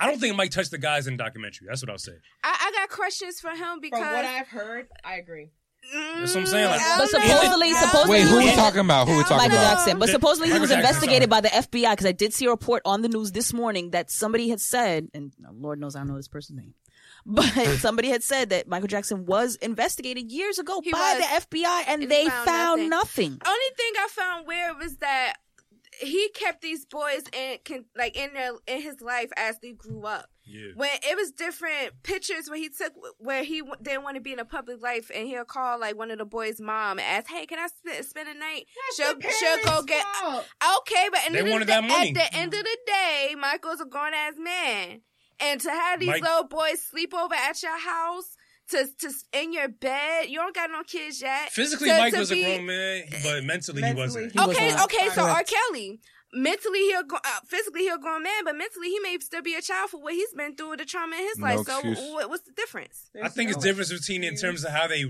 I don't think Mike touched the guys in the documentary. That's what I'll say. I, I got questions for him because From what I've heard, I agree. That's what I'm saying, like- Mm, But supposedly, I supposedly, Wait, who he we was- talking about? Who we talking Michael about? Jackson. But supposedly he was Jackson, investigated sorry. by the FBI because I did see a report on the news this morning that somebody had said, and Lord knows I don't know this person's name, (laughs) but somebody had said that Michael Jackson was investigated years ago He by was. the FBI and And they found found nothing. nothing. Only thing I found weird was that he kept these boys in can like in their in his life as they grew up. Yeah. When it was different pictures where he took where he w- didn't want to be in a public life, and he'll call like one of the boys' mom and ask, "Hey, can I spend spend a night?" she'll the she'll go parents' get fault. okay, but They end wanted the, that money. at the end of the day, Michael's a grown ass man, and to have these Mike- little boys sleep over at your house. to to in your bed. You don't got no kids yet. Physically, To- Mike to was be- a grown man, but mentally, Mentally, he wasn't. he Okay, not. okay. So R. Kelly, mentally he a gro- uh, physically he a grown man, but mentally he may still be a child for what he's been through, the trauma in his No life. excuse. So what, what's the difference? I think it's difference between in terms of how they.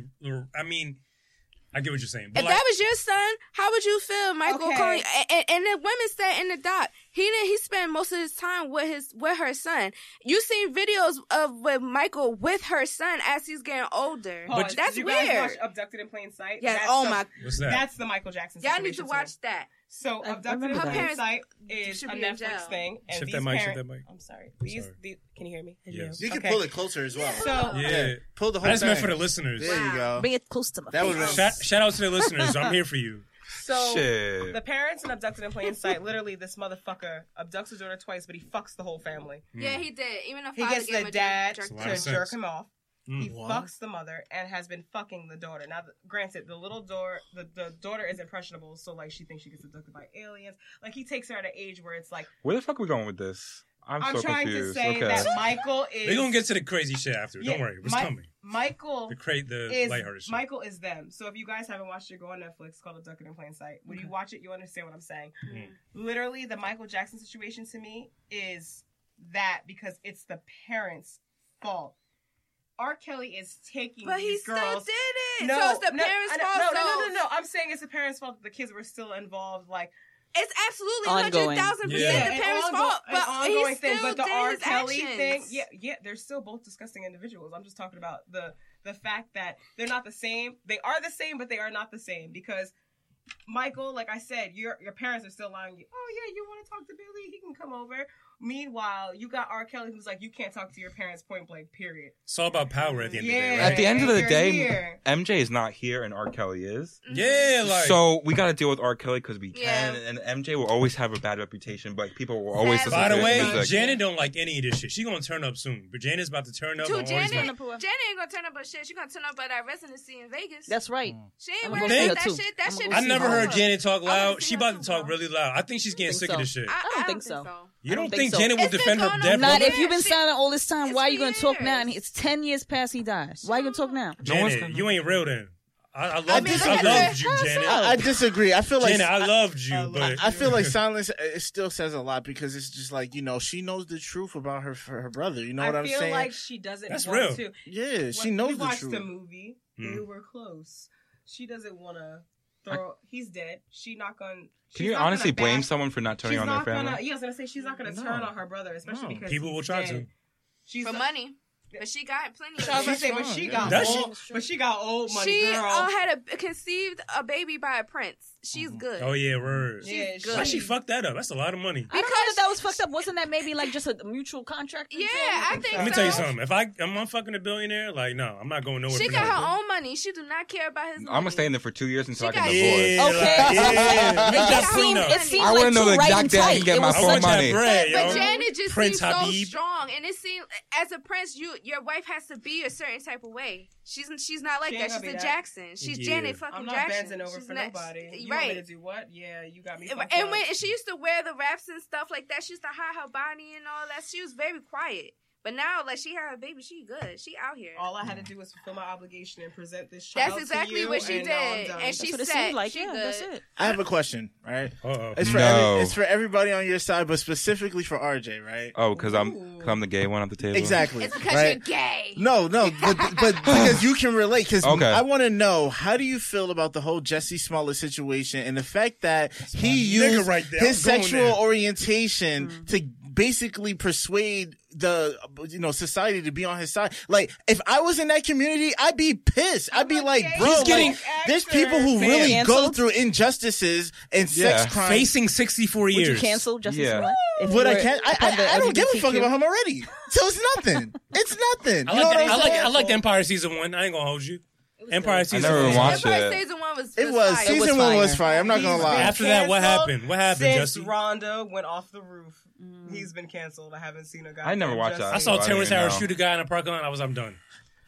I mean, I get what you're saying, but If like, that was your son, how would you feel, Michael? Okay. Calling, and, and the women said in the doc, he didn't. He spent most of his time with his with her son. You seen videos of with Michael with her son as he's getting older. Pause. But- that's Did you guys watch Abducted in Plain Sight? Yeah. That's Oh the- my. what's that? That's the Michael Jackson. Y'all need to watch too. that. So, I- I Abducted in remember that. Sight is a Netflix thing. And Shift these that mic, shift parents- that mic. I'm sorry. These, sorry. the- can you hear me? Yes. You can Okay. pull it closer as well. So, yeah, pull the whole I just meant for the listeners. There you go. Bring it close to my That face. would've Shout, shout out to the listeners. I'm here for you. so Shit. the parents in Abducted in Plain Sight, literally, this motherfucker abducts his daughter twice, but he fucks the whole family. Yeah, he did. Even if He gets the a dad jerk- to lot jerk him off. Mm. He What? fucks the mother and has been fucking the daughter. Now, granted, the little door, the, the daughter is impressionable, so like she thinks she gets abducted by aliens. Like he takes her at an age where it's like Where the fuck are we going with this? I'm, I'm, so trying confused. to say okay. that (laughs) Michael is. We're gonna get to the crazy shit after. Yeah, Don't worry, it's Mi- coming. Michael The crate, the is lighthearted shit. Michael is them. So if you guys haven't watched it, go on Netflix. It's called Abducted in Plain Sight. When you watch it, you understand what I'm saying. Mm. Literally, the Michael Jackson situation to me is that because it's the parents' fault. R. Kelly is taking But he still did it. No, so it's the no, parents' fault. No, so no, no, no, no. I'm saying it's the parents' fault that the kids were still involved. Like, It's absolutely Ongoing. hundred thousand Yeah. percent the parents' ongo- fault. But ongoing he thing. still But the did R. Kelly actions. thing, yeah, yeah, they're still both disgusting individuals. I'm just talking about the the fact that they're not the same. They are the same, but they are not the same because. Michael, like I said, your your parents are still allowing you. Oh yeah, you want to talk to Billy? He can come over. Meanwhile, you got R. Kelly, who's like, you can't talk to your parents point blank. Period. It's all about power at the end Yeah. of the day, At the end of the day, here. MJ is not here and R. Kelly is. Mm-hmm. Yeah, like so we got to deal with R. Kelly because we Yeah. can, and MJ will always have a bad reputation, but people will always Sadly. listen By the way, music. Janet don't like any of this shit. She gonna turn up soon. But Janet's about to turn up. Dude, on all these Janet, Janet ain't gonna turn up a shit. She gonna turn up at that residency in Vegas. That's right. Mm. she ain't I'm worried gonna see about her that too. shit. That I'm shit. I never heard. Janet talk loud. She about to talk really loud. I think she's getting sick of this shit. I, I don't think think so. So. You don't don't think think so. Janet will It's defend her dead death? Not if you've been she- silent all this time. Why are you gonna talk now? And it's ten years past he dies. Why are you gonna talk now? No Janet, gonna- you ain't real then. I, I love I I, mean, I loved you, Janet. I, I disagree. I feel like Janet, I loved you, but I feel like silence uh, it still says a lot because it's just like you know she knows the truth about her her brother. You know what I'm feel saying? like she doesn't That's want real. to. yeah, she knows we the watched truth. the movie. They Mm. were close. She doesn't want to throw. he's dead. She not gonna. Can you honestly blame someone for not turning she's on their not family? Gonna, yeah, I was gonna say she's not gonna No. turn on her brother, especially No. because people will try dead. to. She's for not- money. But she got plenty. So I was gonna say, but she yeah. got Does she? old, but she got old money, She girl. uh, had a conceived a baby by a prince. She's mm-hmm. good. Oh yeah, word. yeah, good. Why she fucked that up? That's a lot of money. Because that that was fucked up. Wasn't that maybe like just a mutual contract? Yeah, I I think think. Let me so. tell you something. If I I'm I fucking a billionaire, like no, I'm not going nowhere. She got her own money. She do not care about his. I'm money. gonna stay in there for two years until She I can divorce. Okay. like, yeah. It Make seemed, it seemed I like wanna know the right exact and day I can tight. get It my was I full want money. that bread, But yo. Janet just Prince seems Habib. so strong, and it seems as a prince, you your wife has to be a certain type of way. She's she's not like She that. She's a that. Jackson. She's Yeah. Janet fucking I'm not Jackson. bending over She's for not- nobody. You me to right. do what? Yeah, you got me. And and up. when she used to wear the wraps and stuff like that, she used to hide her body and all that. She was very quiet. But now, like she had a baby, she good. She out here. all I had to do was fulfill my obligation and present this child That's to exactly you, what she and did. And she said like. she Yeah, good. that's it. I have a question, right? Uh oh. It's for No. every, it's for everybody on your side, but specifically for RJ, right? Oh, because I'm, cause I'm the gay one at the table. Exactly. It's because right? you're gay. No, no, but, but (laughs) because you can relate. Because Okay. I want to know how do you feel about the whole Jesse Smollett situation and the fact that he used right his I'm going sexual there. orientation to basically persuade the you know society to be on his side. Like if I was in that community, I'd be pissed. I'd be like, bro, He's like, getting- there's people who Fam. really go through injustices and Yeah. sex crimes. Facing 64 Would years. you cancel Justice Yeah. Smollett? If you But I can't. I, part of I, I don't give a fuck about him already. So it's nothing. it's nothing. I You know like, what I'm I like, saying? I like Empire season one. I ain't gonna hold you. Empire I season never one. watched Empire it. season one was It was fire. It was season one was fire. fire. I'm not He's gonna lie. After that, what happened? What happened, Since Jesse? Rhonda went off the roof, mm. he's been canceled. I haven't seen a guy. I never watched that. I saw I Terrence didn't Harris shoot a guy in a parking lot. I was, I'm done.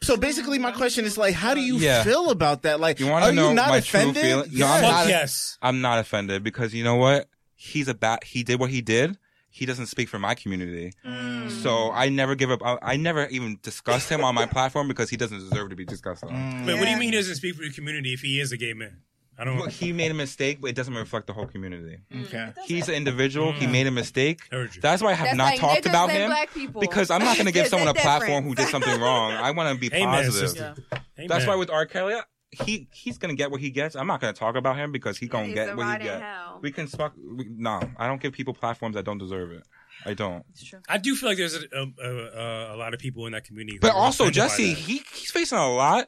So basically, my question is like, how do you Yeah. feel about that? Like, You wanna are know you not my true offended? feeling? No, Yeah. I'm not- yes. I'm not offended because you know what? He's a bat. He did what he did. He doesn't speak for my community. Mm. So I never give up. I, I never even discuss him on my platform because he doesn't deserve to be discussed on. Mm. But what do you mean he doesn't speak for your community if he is a gay man? I don't. Well, he made a mistake, but it doesn't reflect the whole community. Okay. He's an individual. He Mm. made a mistake. That's why I have That's not like talked about him black because I'm not (laughs) going to give someone a a platform who did something wrong. I want to be (laughs) Amen, positive. Yeah. That's why with R. Kelly, he he's going to get what he gets. I'm not going to talk about him because he going to He's get what he ride in gets. hell. We can fuck. We, no, I don't give people platforms that don't deserve it. I don't. It's true. I do feel like there's a, a, a, a lot of people in that community. But also, Jesse, he he's facing a lot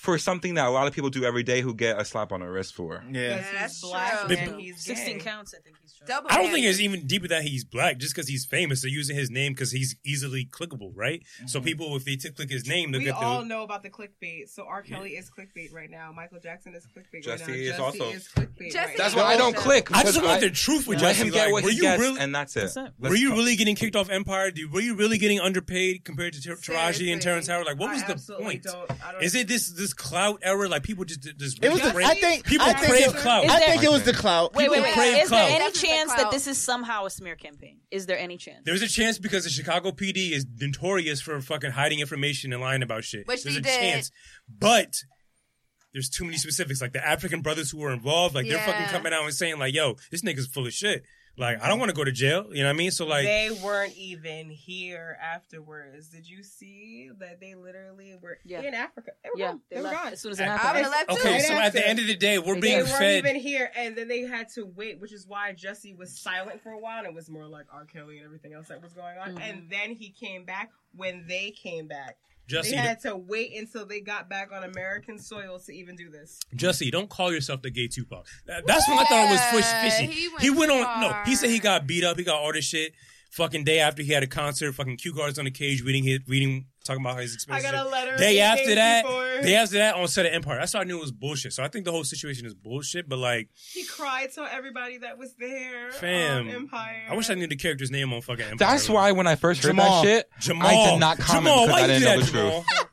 for something that a lot of people do every day who get a slap on the wrist for. Yeah. Yeah, that's he's black true. and he's gay. 16 counts, I think he's trying. Double I don't think damage. it's even deeper that he's black just because he's famous. They're using his name because he's easily clickable, right? So mm-hmm. people, if they t- click his name, they'll We get all the. know about the clickbait. So R. Kelly is clickbait right now. Michael Jackson is clickbait Jesse right now. is Jesse also- is clickbait Jesse right That's why I don't click. I just because want the truth with Let Jesse. him get like, what were he you gets, really? and that's it. That's it. Let's were you talk. really getting kicked off Empire? Dude, Were you really getting underpaid compared to Ter- Taraji and Terrence Howard? Like, what was I the point? Don't, I don't Is it this this clout era? Like people just just It was. The, crave- I think. people I think crave it, clout. Is I think it was the clout. Wait, wait, People wait. crave Is there any chance that this is somehow a smear campaign? Is there any chance? There's a chance because the Chicago PD is notorious for fucking hiding information and lying about shit. Which there's they a did. chance, but there's too many specifics. Like the African brothers who were involved, like they're fucking coming out and saying like, "Yo, this nigga's full of shit." Like I don't want to go to jail. You know what I mean? So like, they weren't even here afterwards. Did you see that they literally were Yeah. in Africa? They were Yeah, gone. they They, were left gone. as soon as it I I happened. would have left too. okay, Right so at the end of the day, we're They They being weren't fed. even here, and then they had to wait, which is why Jesse was silent for a while, and it was more like R. Kelly and everything else that was going on. Mhm. And then he came back when they came back. Jesse, they had to wait until they got back on American soil to even do this. Jesse, don't call yourself the gay Tupac. That- That's what I thought was fishy. he went He went on. No, he said he got beat up. He got all this shit. Fucking day after he had a concert, fucking cue cards on the cage, reading his, reading, talking about his experience. I experience. got a letter. Day after that, before. Day after that, on set of Empire. That's how I knew it was bullshit. So I think the whole situation is bullshit. But like, he cried to everybody that was there. Um, Fam, on Empire. I wish I knew the character's name on fucking Empire. That's why when I first heard Jamal. that shit, Jamal. I did not comment Jamal, because why I didn't do know that, the truth.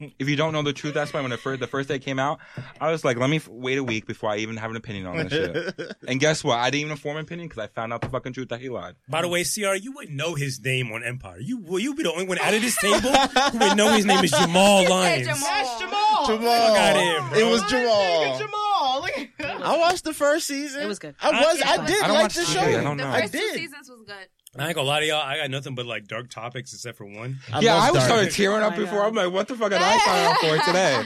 Jamal? If you don't know the truth, that's why when the first the first day it came out, I was like, let me f- wait a week before I even have an opinion on this shit. (laughs) And guess what? I didn't even form an opinion because I found out the fucking truth that he lied. By the way, CR, you wouldn't know his name on Empire. You will you be the only one out of this table who would know his name is Jamal He Lyons. Jamal. That's Jamal. Jamal. Fuck outta here, bro. It was Jamal. Jamal. Look at that. I watched the first season. It was good. I was. I- I, did I don't like watch the TV, show. I don't The know. I first two did. seasons was good. I ain't gonna lie to y'all. I got nothing but like dark topics except for one. yeah, I was Dark. started tearing up Oh before. I'm like, what the fuck did I sign up for today?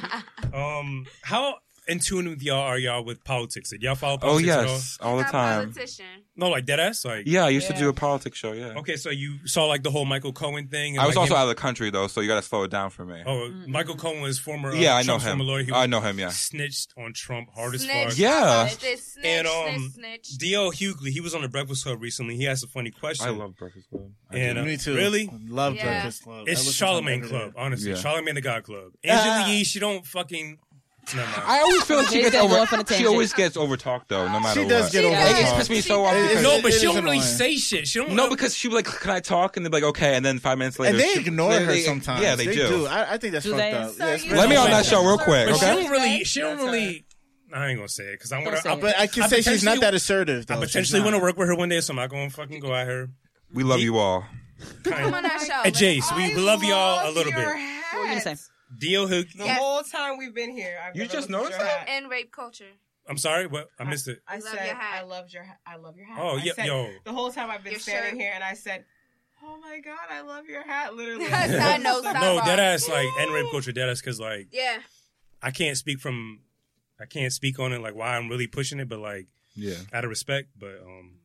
(laughs) Um, how in tune with y'all are y'all with politics? Did y'all follow Oh politics at all? yes, all the Not time. Politician. No, like dead ass. Like Yeah, I used to Yeah. do a politics show. Yeah, Okay, so you saw like the whole Michael Cohen thing. and, I was like, also him- out of the country though, so you got to slow it down for me. Oh, Michael Cohen was former. Uh, yeah, I know Trump's him. Former lawyer. He I was know him. Yeah. snitched on Trump hard as Snitch. fuck. Yeah. It did snitch, And, um, snitch, snitch. D.L. Hughley, he was on the Breakfast Club recently. He asked a funny question. I love Breakfast Club. I And, do. uh, Me too. Really? Love Yeah. Breakfast Club. I It's listen to Charlemagne every Club, day. honestly. Yeah. Charlemagne the God Club. Ah. Angela Yee, she don't fucking. Never. I always feel like she He's gets gonna go over. off on a She tangent. always gets over talked though, no matter She does what. get over. does. It the just top. pisses me so She off. does. because- no, but it she is don't really annoying. say shit. She don't. No, because she would like, can I talk? And they'd be like, okay. And then five minutes later, And they she- ignore they- her they- sometimes. Yeah, they, do. I, I think that's Do fucked they? up. Yeah, you Let me on that show real quick, But she okay? don't really. She don't really. I ain't gonna say it because I Don't want say to. it. But I can I say she's not potentially- that assertive. Though. I She's potentially want to work with her one day, so I'm not gonna fucking go at her. We love you all. Come on that show. Hey, Jace, we, I love y'all a little bit. hat. What were you gonna say? D.O. Hook. The Yes. whole time we've been here, I've You just noticed your that? hat. And rape culture. I'm sorry, what? I missed it. I Love said, your hat. I loved your hat. I love your hat. Oh, I yeah, said, yo. The whole time I've been Your standing shirt. here, and I said, "Oh my god, I love your hat." Literally. (laughs) Side (laughs) note, Like, (laughs) side No, dead ass like and rape culture dead ass because like Yeah. I can't speak from I can't speak on it like why I'm really pushing it, but like Yeah. out of respect, but um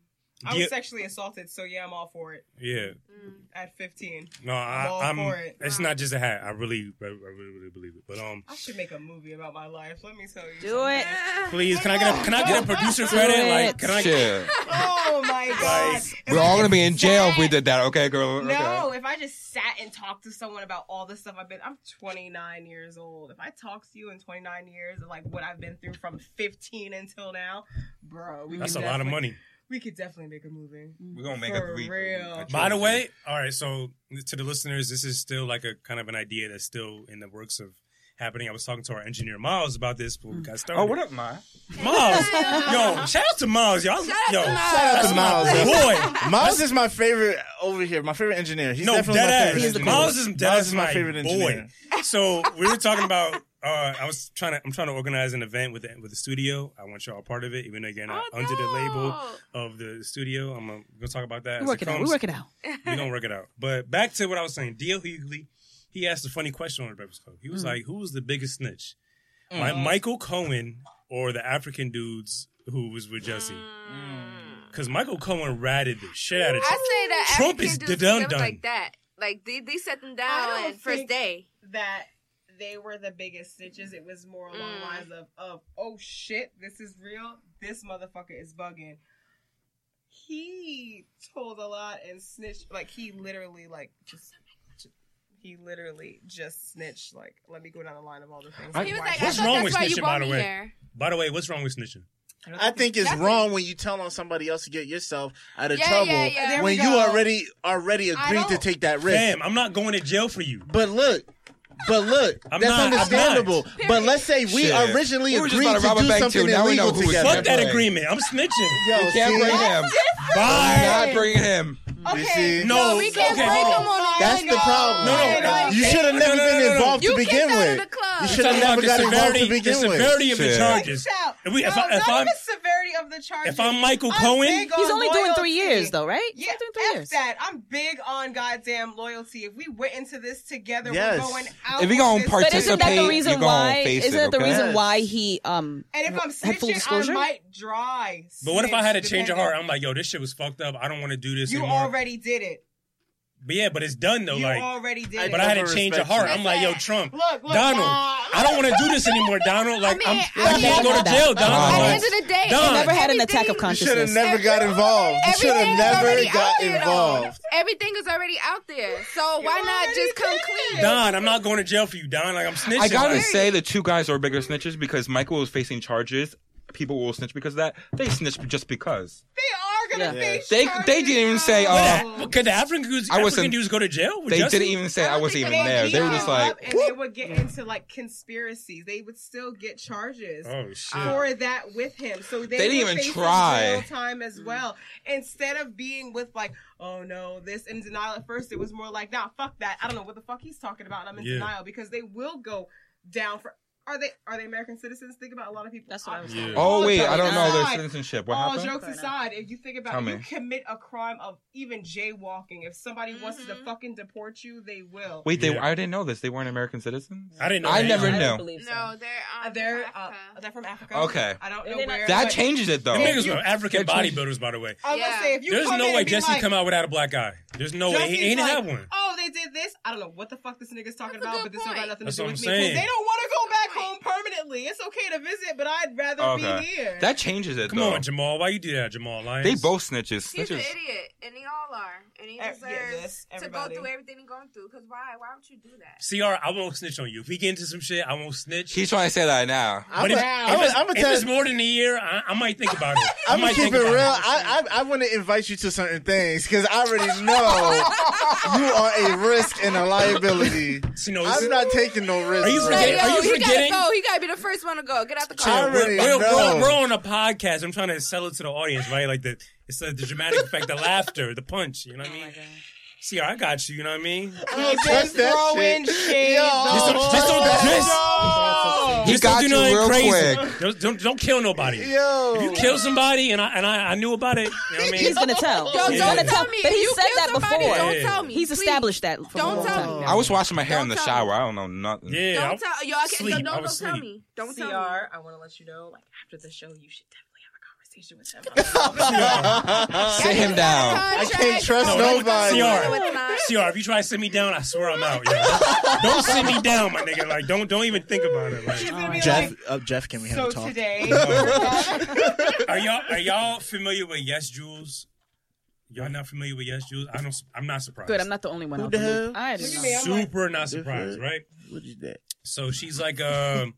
I was sexually assaulted, so yeah, I'm all for it. yeah. Mm. At 15, No, I'm all I, I'm. for it. It's not just a hat. I really, I really, really believe it. But um, I should make a movie about my life. Let me tell you. Do something. it. please, can I get a can I get a (laughs) producer credit? Like, can I? Shit. Oh my god. Like, We're all gonna be in jail if we did that, okay, girl? No, Okay. if I just sat and talked to someone about all the stuff I've been, I'm 29 years old. If I talk to you in 29 years, like what I've been through from 15 until now, bro, we That's a lot of definitely- money. We could definitely make a movie. We're gonna make For a re- real. By the way, all right. So to the listeners, this is still like a kind of an idea that's still in the works of happening. I was talking to our engineer Miles about this before we mm. got oh, started. Oh, what up, Ma? Miles? yo, shout out to Miles, y'all. Shout out yo, to Miles. Shout out to that's my Miles. boy. Miles is my favorite over here. My favorite engineer. He's no, definitely my favorite ass. engineer. Miles is dead Miles is my my favorite boy. engineer. So we were talking about. Uh, I was trying to. I'm trying to organize an event with the, with the studio. I want y'all a part of it, even though you're not Oh, under the label of the studio. I'm gonna, gonna talk about that. We as work it it out. We work it out. We're gonna work it out. But back to what I was saying. D.L. Hughley, he asked a funny question on the Breakfast Club. He was mm. like, "Who was the biggest snitch, mm. My, Michael Cohen or the African dudes who was with Jesse?" Mm. Because Michael Cohen ratted the shit out of Trump. I say that Trump African is dudes done look done. like that. Like they, they set them down don't first day. that they were the biggest snitches. It was more along Mm. lines of, of, oh shit, this is real. This motherfucker is bugging. He told a lot and snitched. Like he literally, like just. He literally just snitched. Like, let me go down the line of all the things. I- He was like, What's wrong with snitching, by the way? here. By the way, what's wrong with snitching? I think it's That's wrong when you tell on somebody else to get yourself out of Yeah, trouble yeah, yeah. When you already already agreed to take that risk. Damn, I'm not going to jail for you. But look, but look, I'm that's not- I'm not. understandable. But let's say we Shit. originally We were just agreed about to to rob a do bank, something too. Now we know illegal who was together. Fuck that agreement. I'm snitching. Yo, You can't see? bring him. Bye. Not bring him. You see? No, we can't okay. break them on a That's the problem. No, no, no. You should have never no, no, been no, no. involved You to kicked begin out of with. the club. You I'm should have talking never about the got involved severity, to begin the with. severity of the Shit. charges. Shout. If, we, if, No, I, if not I'm the severity of the charges. if I'm Michael I'm Cohen, big He's on only doing three years, though, right? Yeah, only doing three F years. that. I'm big on goddamn loyalty. If we went into this together, Yes. we're going out. If we're gonna with But isn't that the Participate, reason you're gonna why? face Isn't it, that the reason why he um And if I'm had full snitching, I might dry. but what if I had a change of heart? I'm like, yo, this shit was fucked up. I don't want to do this You anymore. Already did it. but yeah, but it's done though. you like, already did it. but I had to change of heart. I'm like, yo, Trump, Look, look, Donald, nah. I don't want to do this anymore, Donald. Like, I mean, I'm, I I can't go to I jail, know Donald. that. At the Like, end of the day, Don. never had an attack of everything- You should have consciousness. never got involved. You should have is never already got there, though. involved. Everything is already out there. So why not just come clean? it. Don, I'm not going to jail for you, Don. Like, I'm snitching. I gotta like, say the two guys are bigger snitches because Michael is facing charges. People will snitch because of that. They snitch just because. They are gonna Yeah. face They- charges, they didn't even say, bro. uh, Well, Could the African dudes, I African wasn't- dudes go to jail? They Jesse? didn't even say I, don't wasn't even there. They were just like, and they would get into like conspiracies. They would still get charges. Oh for that with him. So they, They didn't were even try. jail time as well. Instead of being with like, oh no, this in denial at first, it was more like, nah, fuck that. I don't know what the fuck he's talking about. I'm in Yeah. denial because they will go down for. Are they are they American citizens? Think about a lot of people. That's what I was Yeah. oh All wait, I don't know their citizenship. What all happened? jokes aside, if you think about Tell it, you commit a crime of even jaywalking. If somebody wants to Mhm. fucking deport you, they will. Wait, they Yeah. I didn't know this. They weren't American citizens. I didn't know. I that never either. knew. don't believe so. No, they're Uh, um, they're from uh, Africa. they're from Africa. Okay. I don't know they're where. That but- changes it though. Them niggas were African That change- bodybuilders, by the way. I was gonna Yeah. say if you There's come no in way and be Jesse like, come out without a black eye. There's no way. He, Jesse's he ain't like, have one. Oh, they did this. I don't know what the fuck this nigga's talking That's a about, good but this don't got point. nothing That's to do what with I'm me. 'Cause saying. They don't want to go back Point. Home permanently. It's okay to visit, but I'd rather Okay. be here. That changes it Come though. on, Jamal. Why you do that, Jamal Lyons? They both snitches. He's an Snitches. idiot, and they all are, and he Eh, yeah, deserves yes, to go everybody. through everything he's going through. Because why? Why would you do that? CR, I won't snitch on you. If we get into some shit, I won't snitch. He's trying to say that now. I'm But if, gonna- if I'm it's, gonna if tell it's more than a year, I, I might think about it. (laughs) I I'm might gonna keep think it about real. I I, I want to invite you to certain things because I already know you are a risk and a liability. (laughs) See, no, I'm not taking no risk. Are you bro. forgetting- Yo, are you he forgetting- gotta go. He gotta be the first one to go. Get out the Chill. I car. We're, already we're, know. we're, we're on a podcast. I'm trying to sell it to the audience, right? Like the it's the, the dramatic effect, the laughter, the punch. You know what I oh mean? See, I got you. You know what I mean? Oh, Just trust that throwing shit. shade. Yo, Just don't- just don't- just- He Just don't got do you nothing real crazy. quick. Don't, don't don't kill nobody. Yo, If you kill somebody and I and I, I knew about it, you know what I mean? He's gonna tell. Don't, He's Yeah. don't gonna tell tell. me. But he you said kill that somebody, before. Don't tell me. He's Please. established that for Don't a long tell time. me. I was washing my hair Don't in the shower. me. I don't know nothing. Yeah, Don't tell. Yo, I can't. sleep. Don't, I don't, don't tell me. Don't CR, tell me. I want to let you know, like after the show, you should definitely have a with him. (laughs) Sit him down. I can't trust No, don't- nobody. CR. CR, if you try to sit me down, I swear I'm out. Yo. Don't sit me down, my nigga. Like, don't don't even think about it. She's Like, gonna be Jeff, like, uh, Jeff, can we have so a talk? today, (laughs) are y'all are y'all familiar with YesJulz? Y'all not familiar with YesJulz? I don't. I'm not surprised. Good. I'm not the only one. Who out the the loop. hell? I didn't Look at know. me, I'm super not surprised, Different. right? What is that? So she's like, um,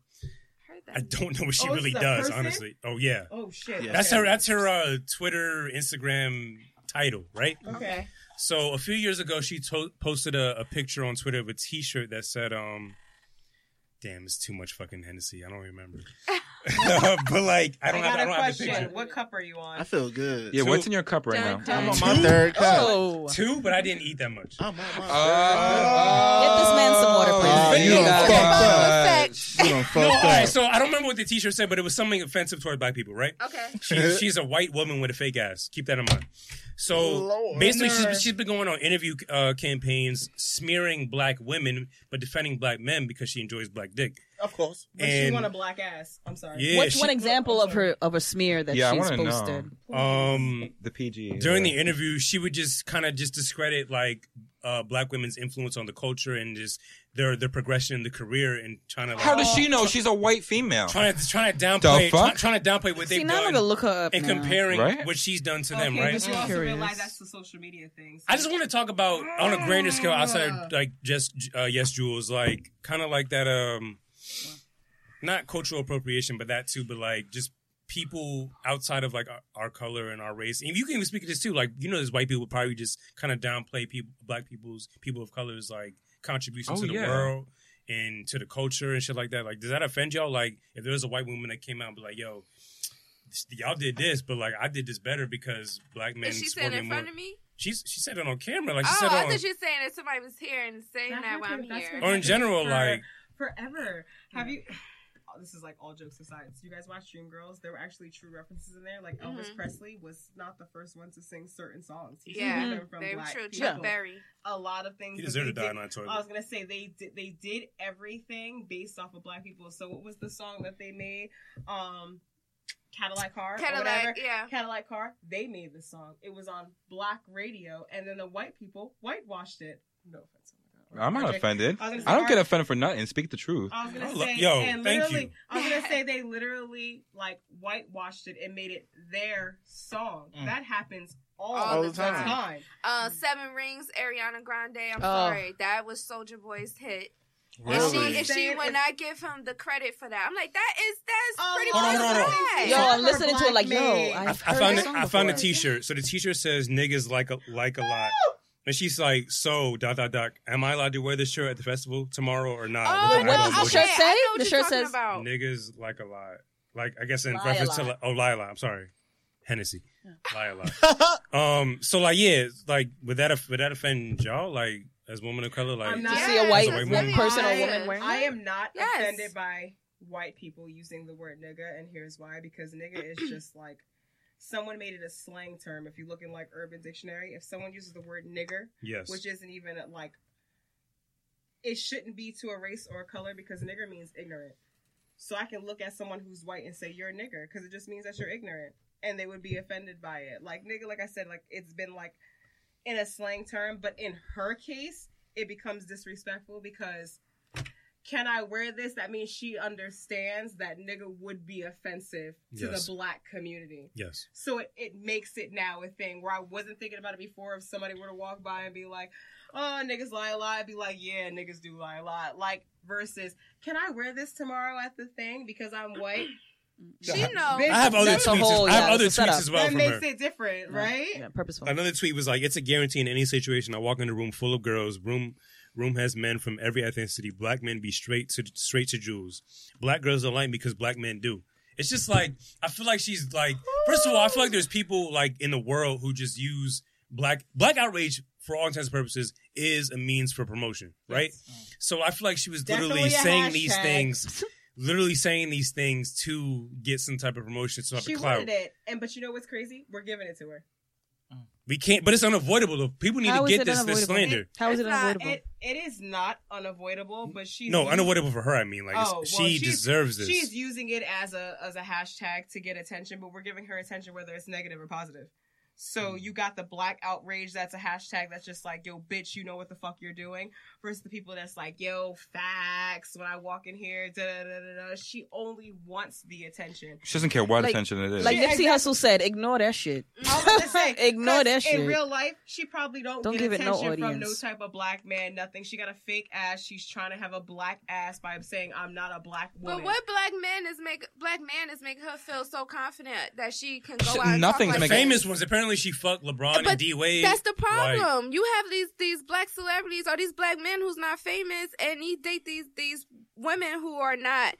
I don't know what she Oh, really does, person? honestly. Oh yeah, oh shit, Yeah. that's okay. her. That's her uh, Twitter, Instagram title, right? Okay. So a few years ago, she to- posted a, a picture on Twitter of a T-shirt that said, um, Damn, it's too much fucking Hennessy. I don't remember. (laughs) (laughs) but like, I I, don't got have. I a don't have the question. picture. What cup are you on? I feel good. Yeah, Two- what's in your cup right Dun, now? I'm on my third cup. Oh. Two, but I didn't eat that much. I'm on my third Oh. Get this man some water, please. Oh, you you don't go. fuck up. cup. You don't No, fuck all right. So I don't remember what the T-shirt said, but it was something offensive towards black people, right? Okay. She, she's a white woman with a fake ass. Keep that in mind. So Lord. basically, she's, she's been going on interview uh, campaigns smearing black women, but defending black men because she enjoys black dick. Of course. But she and- want a black ass. I'm sorry. Yeah, What's she- one example of her of a smear that Yeah, she's wanna know. posted? Um, The PG. during yeah. the interview, she would just kind of just discredit like uh, black women's influence on the culture and just their their progression in the career and trying to like, How does she know she's a white female? trying to trying to downplay fuck? try- trying to downplay what See, they've now done gonna look her up and now. comparing Right? what she's done to them, right? But you I'm also realize that's the social media thing. So I just want to talk about on a grander scale outside of like just uh, yes, Jules, like kind of like that um, not cultural appropriation, but that too, but like just people outside of like our, our color and our race. And you can even speak of this too, like you know, there's white people probably just kind of downplay people, black people's people of colors like contribution Oh, to the yeah. world and to the culture and shit like that. Like, does that offend y'all? Like, if there was a white woman that came out and be like, "Yo." Y'all did this, but like I did this better because black men. Is she support saying me in front more. of me? She's she said it on camera, like she Oh, said it I on, thought you were saying that somebody was here and saying that, That while I'm here. or in general, for- like forever. Have you? This is like all jokes aside. So you guys watch Dreamgirls? There were actually true references in there. Like Elvis Mhm. Presley was not the first one to sing certain songs. He Yeah, stole them from very black true. people. Chuck Berry. A lot of things. he deserved to die on that I was gonna say they did they did everything based off of black people. So what was the song that they made? Um Cadillac Car or. Cadillac, yeah. Cadillac Car. They made the song. It was on black radio, and then the white people whitewashed it. No offense. My God. I'm not RJ. offended. I say, I don't get offended for nothing. Speak the truth. I was gonna lo- say, yo, and thank you. I was gonna say they literally like whitewashed it and made it their song. Mm. That happens all, All the the time. time. Uh, Seven Rings, Ariana Grande. I'm Oh. sorry, that was Soulja Boy's hit. And Really? she, and she would if- not give him the credit for that. I'm like, that is that's Oh, pretty Hold much hold on, hold on. Yo, I'm listening to it like, yo, I. I, I found this it. song I found a before. T-shirt. So the T-shirt says "niggas like a like a lot," and she's like, "So dot dot dot. Am I allowed to wear this shirt at the festival tomorrow or not?" Oh, what eyeball does the shirt say? I know what The shirt says- about. Niggas like a lot. Like I guess in Lie a reference to lot. like, oh Lila. I'm sorry, Hennessy. Lie a lot. (laughs) um. So like yeah, like would that would that offend y'all? Like as woman of color, like I'm not- you see a white a white really person or woman wearing I am not Yes. offended by white people using the word nigga, and here's why: because nigga is just like someone made it a slang term. If you look in like Urban Dictionary, if someone uses the word nigger, yes, which isn't even like it shouldn't be to a race or a color because nigger means ignorant. So I can look at someone who's white and say you're a nigger because it just means that you're ignorant, and they would be offended by it. Like nigga, like I said, like it's been like in a slang term, but in her case, it becomes disrespectful because can I wear this? That means she understands that nigga would be offensive to Yes. the black community. yes. So it, it makes it now a thing where I wasn't thinking about it before. If somebody were to walk by and be like, oh, niggas lie a lot, I'd be like, yeah, niggas do lie a lot. Like, versus, can I wear this tomorrow at the thing because I'm white? (clears throat) She I- knows. I have other That's a tweets. whole- I have other that's tweets as well that from makes her. it different, Yeah. right? Yeah, purposeful. Another tweet was like, "It's a guarantee in any situation. I walk in a room full of girls. Room room has men from every ethnicity. Black men be straight to straight to Jews. Black girls don't like me because black men do. It's just like I feel like she's like. First of all, I feel like there's people like in the world who just use black black outrage for all intents and purposes is a means for promotion, right? So I feel like she was literally Definitely a saying these things. (laughs) Literally saying these things to get some type of promotion, some type She of clout. wanted it. And, but you know what's crazy? We're giving it to her. We can't, but it's unavoidable. though. People need How to is get it this, this unavoidable? slander. How is it It's not- unavoidable? It, it is not unavoidable, but she's No, using- unavoidable for her. I mean, like it's- Oh, well, she she's- deserves this. She's using it as a as a hashtag to get attention, but we're giving her attention whether it's negative or positive. So mm. you got the black outrage that's a hashtag that's just like, yo, bitch, you know what the fuck you're doing. Versus the people that's like, yo, facts, when I walk in here, da da da da da. She only wants the attention. She doesn't care what Like- attention it is. Like Yeah, Nipsey exactly. Hussle said, ignore that shit. I was gonna say, (laughs) Ignore 'cause that shit. In real life, she probably don't, Don't get give it no attention from no type of black man, nothing. She got a fake ass. She's trying to have a black ass by saying, I'm not a black woman. But what black man is make black man is making her feel so confident that she can go Shit, out. And nothing's talk like making- famous ones. Apparently, she fucked LeBron and D Wade. That's the problem. you have these these black celebrities or these black men who's not famous, and he date these these women who are not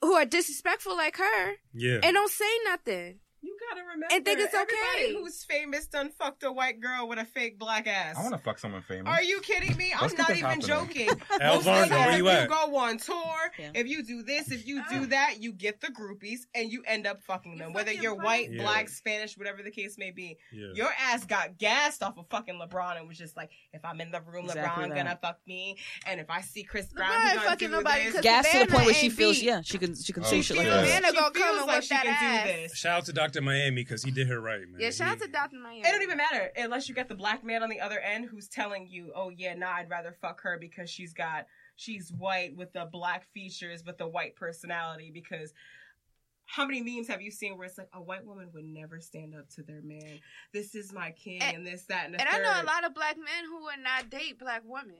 who are disrespectful like her, yeah. and don't say nothing. You gotta remember. And think it's okay. who's famous done fucked a white girl with a fake black ass. I want to fuck someone famous. Are you kidding me? Let's I'm not even happening. joking. Al (laughs) Most Varner, of the where time, you at? go on tour. Yeah. If you do this, if you do that, you get the groupies and you end up fucking You them. Whether fucking you're white, Yeah. black, Spanish, whatever the case may be. yeah. Your ass got gassed off of fucking LeBron and was just like, if I'm in the room, Exactly LeBron that. gonna fuck me, and if I see Chris Brown, LeBron he gonna fucking do nobody this. 'cause Gas to the point where she feels, beat. yeah, she can she can Oh, say shit like shit. that. Savannah gonna come and like she can do this. Shout out to Dr. Miami because he did her right, man. Yeah, shout out to Dr. Miami. It don't even matter unless you get the black man on the other end who's telling you, "Oh yeah, nah, I'd rather fuck her because she's got she's white with the black features but the white personality." Because how many memes have you seen where it's like a white woman would never stand up to their man? This is my king, and, And- this, that, and the And I know a lot of black men who would not date black women.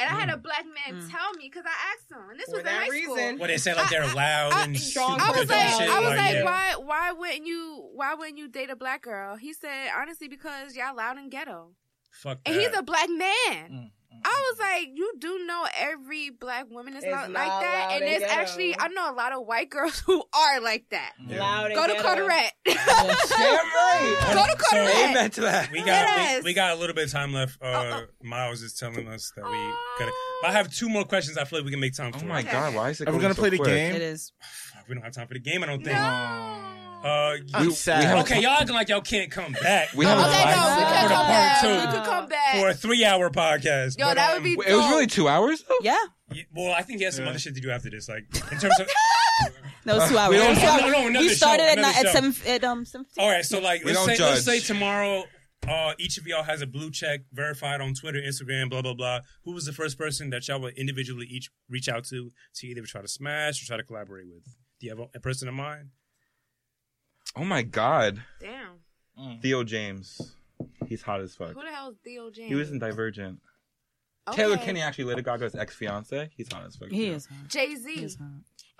And I had a black man Mm. tell me because I asked him, and this For was in high reason. school. What they say like they're loud I- and I- Strong I was stupid like, shit, I was like, yeah. why, why wouldn't you, why wouldn't you date a black girl? He said, honestly, because y'all loud and ghetto, Fuck and he's a black man. Mm, I was like, you do know every black woman is Is not not like that, and and there's ghetto. actually, I know a lot of white girls (laughs) who are like that. Yeah. Loud Go to ghetto. Carteret. (laughs) Damn right. Go to Carteret. Amen to that. We got Yes. we, we got a little bit of time left. Uh, Uh-uh. Miles is telling us that we Oh. gotta. I have two more questions. I feel like we can make time for. Oh my Okay. god, why is it? Are we going gonna so play the game? It is. (sighs) We don't have time for the game. I don't think. No. Uh, I'm you- sad. have- okay, y'all acting like y'all can't come back. We have a Okay, no, we five- could come back. two. We could come back. for a three-hour podcast. Yo, but, that um, would be It was really two hours. though? Yeah. yeah, Well, I think he has some Yeah. other shit to do after this. Like in terms of. (laughs) No, it's two hours. we don't- was two no, hours. no, no, another we started show, at, another at show. seven at um seven. All right, so like We let's don't say let's say tomorrow, uh, each of y'all has a blue check verified on Twitter, Instagram, blah blah blah. Who was the first person that y'all would individually each reach out to to either try to smash or try to collaborate with? Do you have a, a person in mind? Oh my god, Damn. Mm. Theo James. He's hot as fuck. Who the hell is Theo James? He was in Divergent. Okay. Taylor Kinney actually Lady Gaga's ex fiance. He's hot as fuck. He too. is. hot. Jay Z. is hot.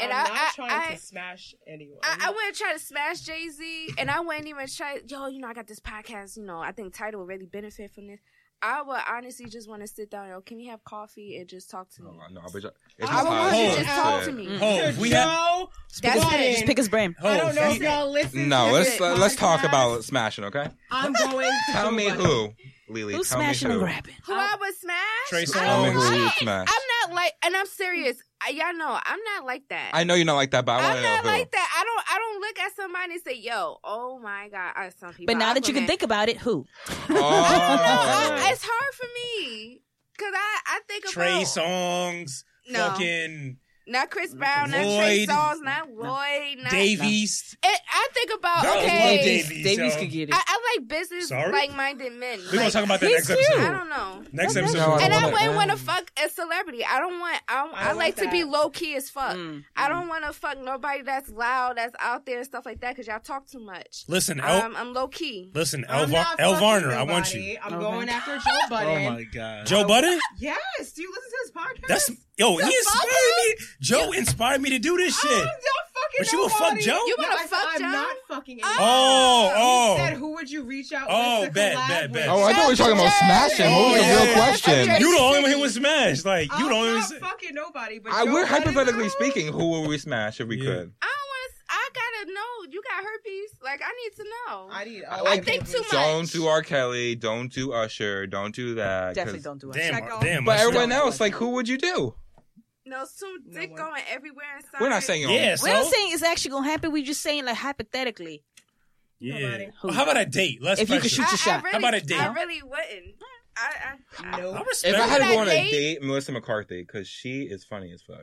And I'm I, not I, trying I, to smash anyone. I, I wouldn't try to smash Jay Z, and I wouldn't even try. Yo, you know, I got this podcast. You know, I think Tidal would really benefit from this. I would honestly just want to sit down. Yo, can we have coffee and just talk to me? Oh, no, but it's just I would hot want you to just talk to me. Mm. We have. Joe That's it. Just pick his brain. I don't know if y'all listen. No, to let's this let's talk about smashing, okay? I'm going. To Tell me who, Lily. Who's tell smashing me and who. grabbing? Who I would smash? Trey I Songz. don't- Tell me who I you don't- smash. I'm not like, and I'm serious. I, y'all know I'm not like that. I know you're not like that, but I want I'm to know not who. like that. I don't. I don't look at somebody and say, "Yo, oh my god." I, some people. But now are that you can think about it, who? (laughs) Oh. I, know. it's hard for me because I I think Trey about Songz, No. fucking not Chris Brown, not Trey Songz, not Lloyd, not Davies. It, I think about Girls love okay. Davies. Davies could get it. I, I like business Sorry? like minded men. We're gonna talk about that he's next episode. I don't know. Next That's episode. No, And don't I wanna- wouldn't want to Mm. fuck a celebrity. I don't want. I, don't, I I, don't like want to be low key as fuck. Mm. I don't want to fuck nobody that's loud, that's out there and stuff like that. Cause y'all talk too much. Listen, El, Um, I'm low key. listen, I'm El, Va- Elle Varner, I want you. I'm Okay. going after Joe (laughs) Budden. Oh my god. Joe Budden? Yes. Do you listen to his podcast? That's yo. He The inspired me. Joe inspired me to do this oh, shit. But you would fuck. Joe? You No, wanna I said fuck I'm Joe? not fucking Oh. Oh, oh. He said, "Who would you reach out Oh, with to bet, collab bet, bet. Oh, I thought we were talking about smashing. What was the Oh, real question? Okay. You the only one who was smashed. Like you I'm the only not one. fucking nobody. But I, we're hypothetically speaking, who would we smash if we Yeah. could? I don't want. to. I gotta know. You got herpes. Like I need to know. I need. I I, like- think too much. Don't do R. Kelly. Don't do Usher. Don't do that. Definitely don't do it. Damn, damn. But everyone else, like, who would you do? No, some No dick one. going everywhere inside. We're not saying your Yeah, so We're not saying it's actually gonna happen. We're just saying like hypothetically. yeah. Well, how about a date? Let's If you could pressure. shoot I, your shot. I really, How about a date? I really wouldn't. I, I, No. I If respect. I had to go I on a date? date, Melissa McCarthy, because she is funny as fuck.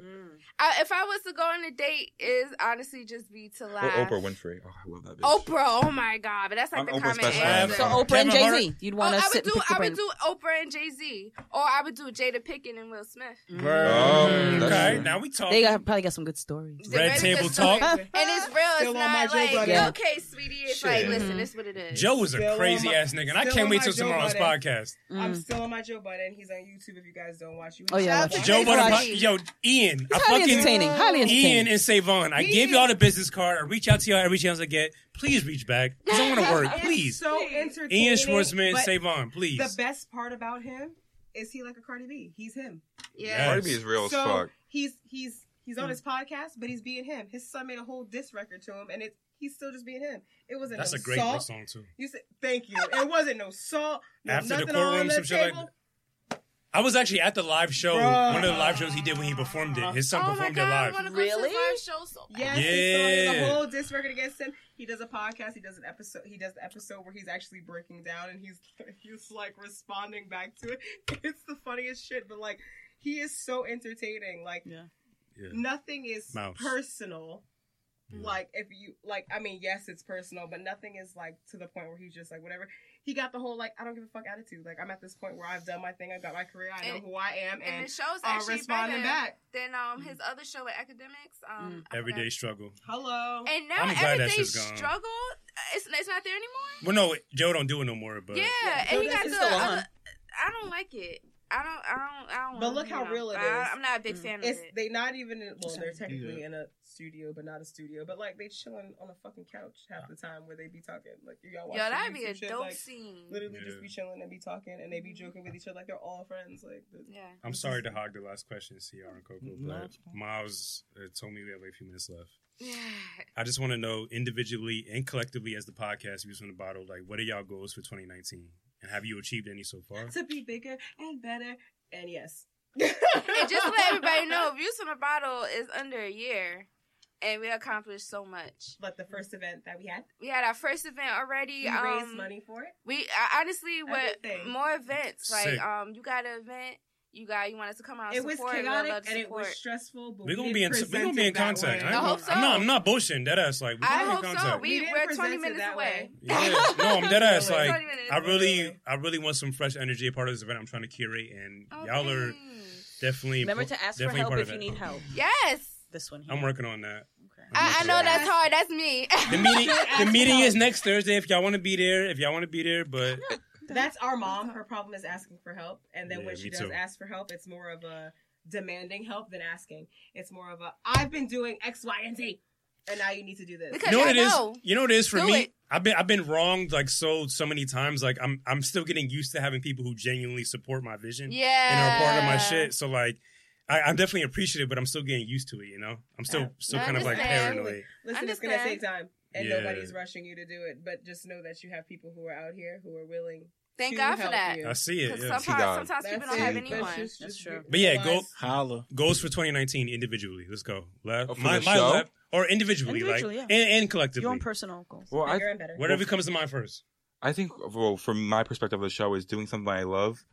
I, if I was to go on a date, is honestly just be to Or laugh. Oprah Winfrey. Oh, I love that bitch. Oprah, oh my god, but that's like I'm the Oprah's common answer. So Yeah. Oprah and Kevin Jay Hart? Z. You'd Oh, want to I sit would and do pick I would do Oprah and Jay Z, or I would do Jada Pickett and Will Smith. Word. Oh, Mm, that's okay, now we talk. They got probably got some good stories. They're Red table talk. (laughs) and it's real. Still it's on my not Joe like Budden. okay, sweetie. It's Shit. like listen, this is what it is. Joe is a crazy ass nigga, and I can't wait till tomorrow's Budden. podcast. I'm I'm still on my Joe Budden. He's on YouTube if you guys don't watch. You Oh, yeah, Shout out watch to it. Joe Budden, Rush. yo, Ian, I Highly fucking entertaining. Highly entertaining. Ian and Savon. I He gave y'all the business card. I reach out to y'all every chance I get. Please reach back because I want to (laughs) work. Please, so entertaining. Ian Schwartzman, but Savon, please. The best part about him is he like a Cardi B. He's him. Yeah. Cardi B is real so as fuck. he's he's he's on mm. his podcast, but he's being him. His son made a whole diss record to him, and it he's still just being him. It wasn't That's no a great salt. Song too. You said thank you. It wasn't no salt. No After the nothing courtroom, on the some shit like table. I was actually at the live show, Bruh. one of the live shows he did when he performed it. His son Oh my performed god, it live. want go Really? to live show so bad. Yes, his son made Yeah. whole diss record against him. He does a podcast. He does an episode. He does the episode where he's actually breaking down and he's (laughs) he's like responding back to it. (laughs) It's the funniest shit. But like, he is so entertaining. Like, Yeah. Yeah. nothing is Mouse. personal. Yeah. Like if you like, I mean, yes, it's personal, but nothing is like to the point where he's just like whatever. He got the whole like I don't give a fuck attitude. Like I'm at this point where I've done my thing. I've got my career. I know who I am, And and the show's I'm actually responding better back. Then um his other show with academics. Um, I Everyday forgot. struggle. hello. And now I'm everyday struggle, it's, it's not there anymore. Well, no, Joe don't do it no more. But yeah, Yeah, and he so got that's the. still other- I don't like it. I don't. I don't. I don't. But look how know, real it is. I, I'm not a big Mm. fan It's of it. they not even in, well they're Yeah. technically in a studio but not a studio but like they chilling on a fucking couch half the time where they be talking like you got Yo, that'd be a dope like, scene. literally Yeah. just be chilling and be talking and they be joking with each other like they're all friends like the, Yeah. I'm sorry to hog the last question, CR and Coco, but. Miles uh, told me we have like a few minutes left. Yeah. I just want to know individually and collectively as the podcast Views from the Bottle, like what are y'all goals for 2019? And have you achieved any so far? to be bigger and better and yes And just to let (laughs) everybody know, Views from the Bottle is under a year, and we accomplished so much. like the first event that we had We had our first event already. we um, raised money for it We I, honestly, what more events? Like, Sick. um, you got an event. You guys, you want us to come out. And it was support, we chaotic love to and it was stressful but We're we gonna be in we're gonna be in contact. I, I hope am not so. I'm not bullshitting that ass. Like we're I hope be in so. We, we we're 20 minutes that away. way. Yeah, no, I'm dead ass. (laughs) Like I really, Really? I really want some fresh energy a part of this event. I'm trying to curate, and Oh, y'all are definitely Remember to ask for help if you need help. Yes. This one here. I'm working on that. Okay. I, I know that's hard. That's me. The meeting, (laughs) the meeting is next Thursday. If y'all want to be there, if y'all want to be there, but (laughs) That's our mom. Her problem is asking for help, and then Yeah, when she does too. ask for help, it's more of a demanding help than asking. It's more of a I've been doing X, Y, and Z, and now you need to do this. Because you know what it I is. You know what it is for Do me. it. I've been I've been wronged like so so many times. Like I'm I'm still getting used to having people who genuinely support my vision yeah. and are part of my shit. So like. I, I'm definitely appreciative, but I'm still getting used to it. You know, I'm still Yeah. still I kind of like paranoid. Listen, it's gonna take time, and Yeah. nobody's rushing you to do it. But just know that you have people who are out here who are willing. Thank God for that. you. I see it. Yeah. Sometimes, sometimes people That's don't have anyone. That's just- That's true. But yeah, go- Holla. Goals for 2019 individually. Let's go. Left, Oh, for my, the my show? left, or individually, Individually, like yeah. and, and collectively. Your own personal goals. Well, I bigger and better. Whatever comes to mind first. I think, well, from my perspective of the show, is doing something I love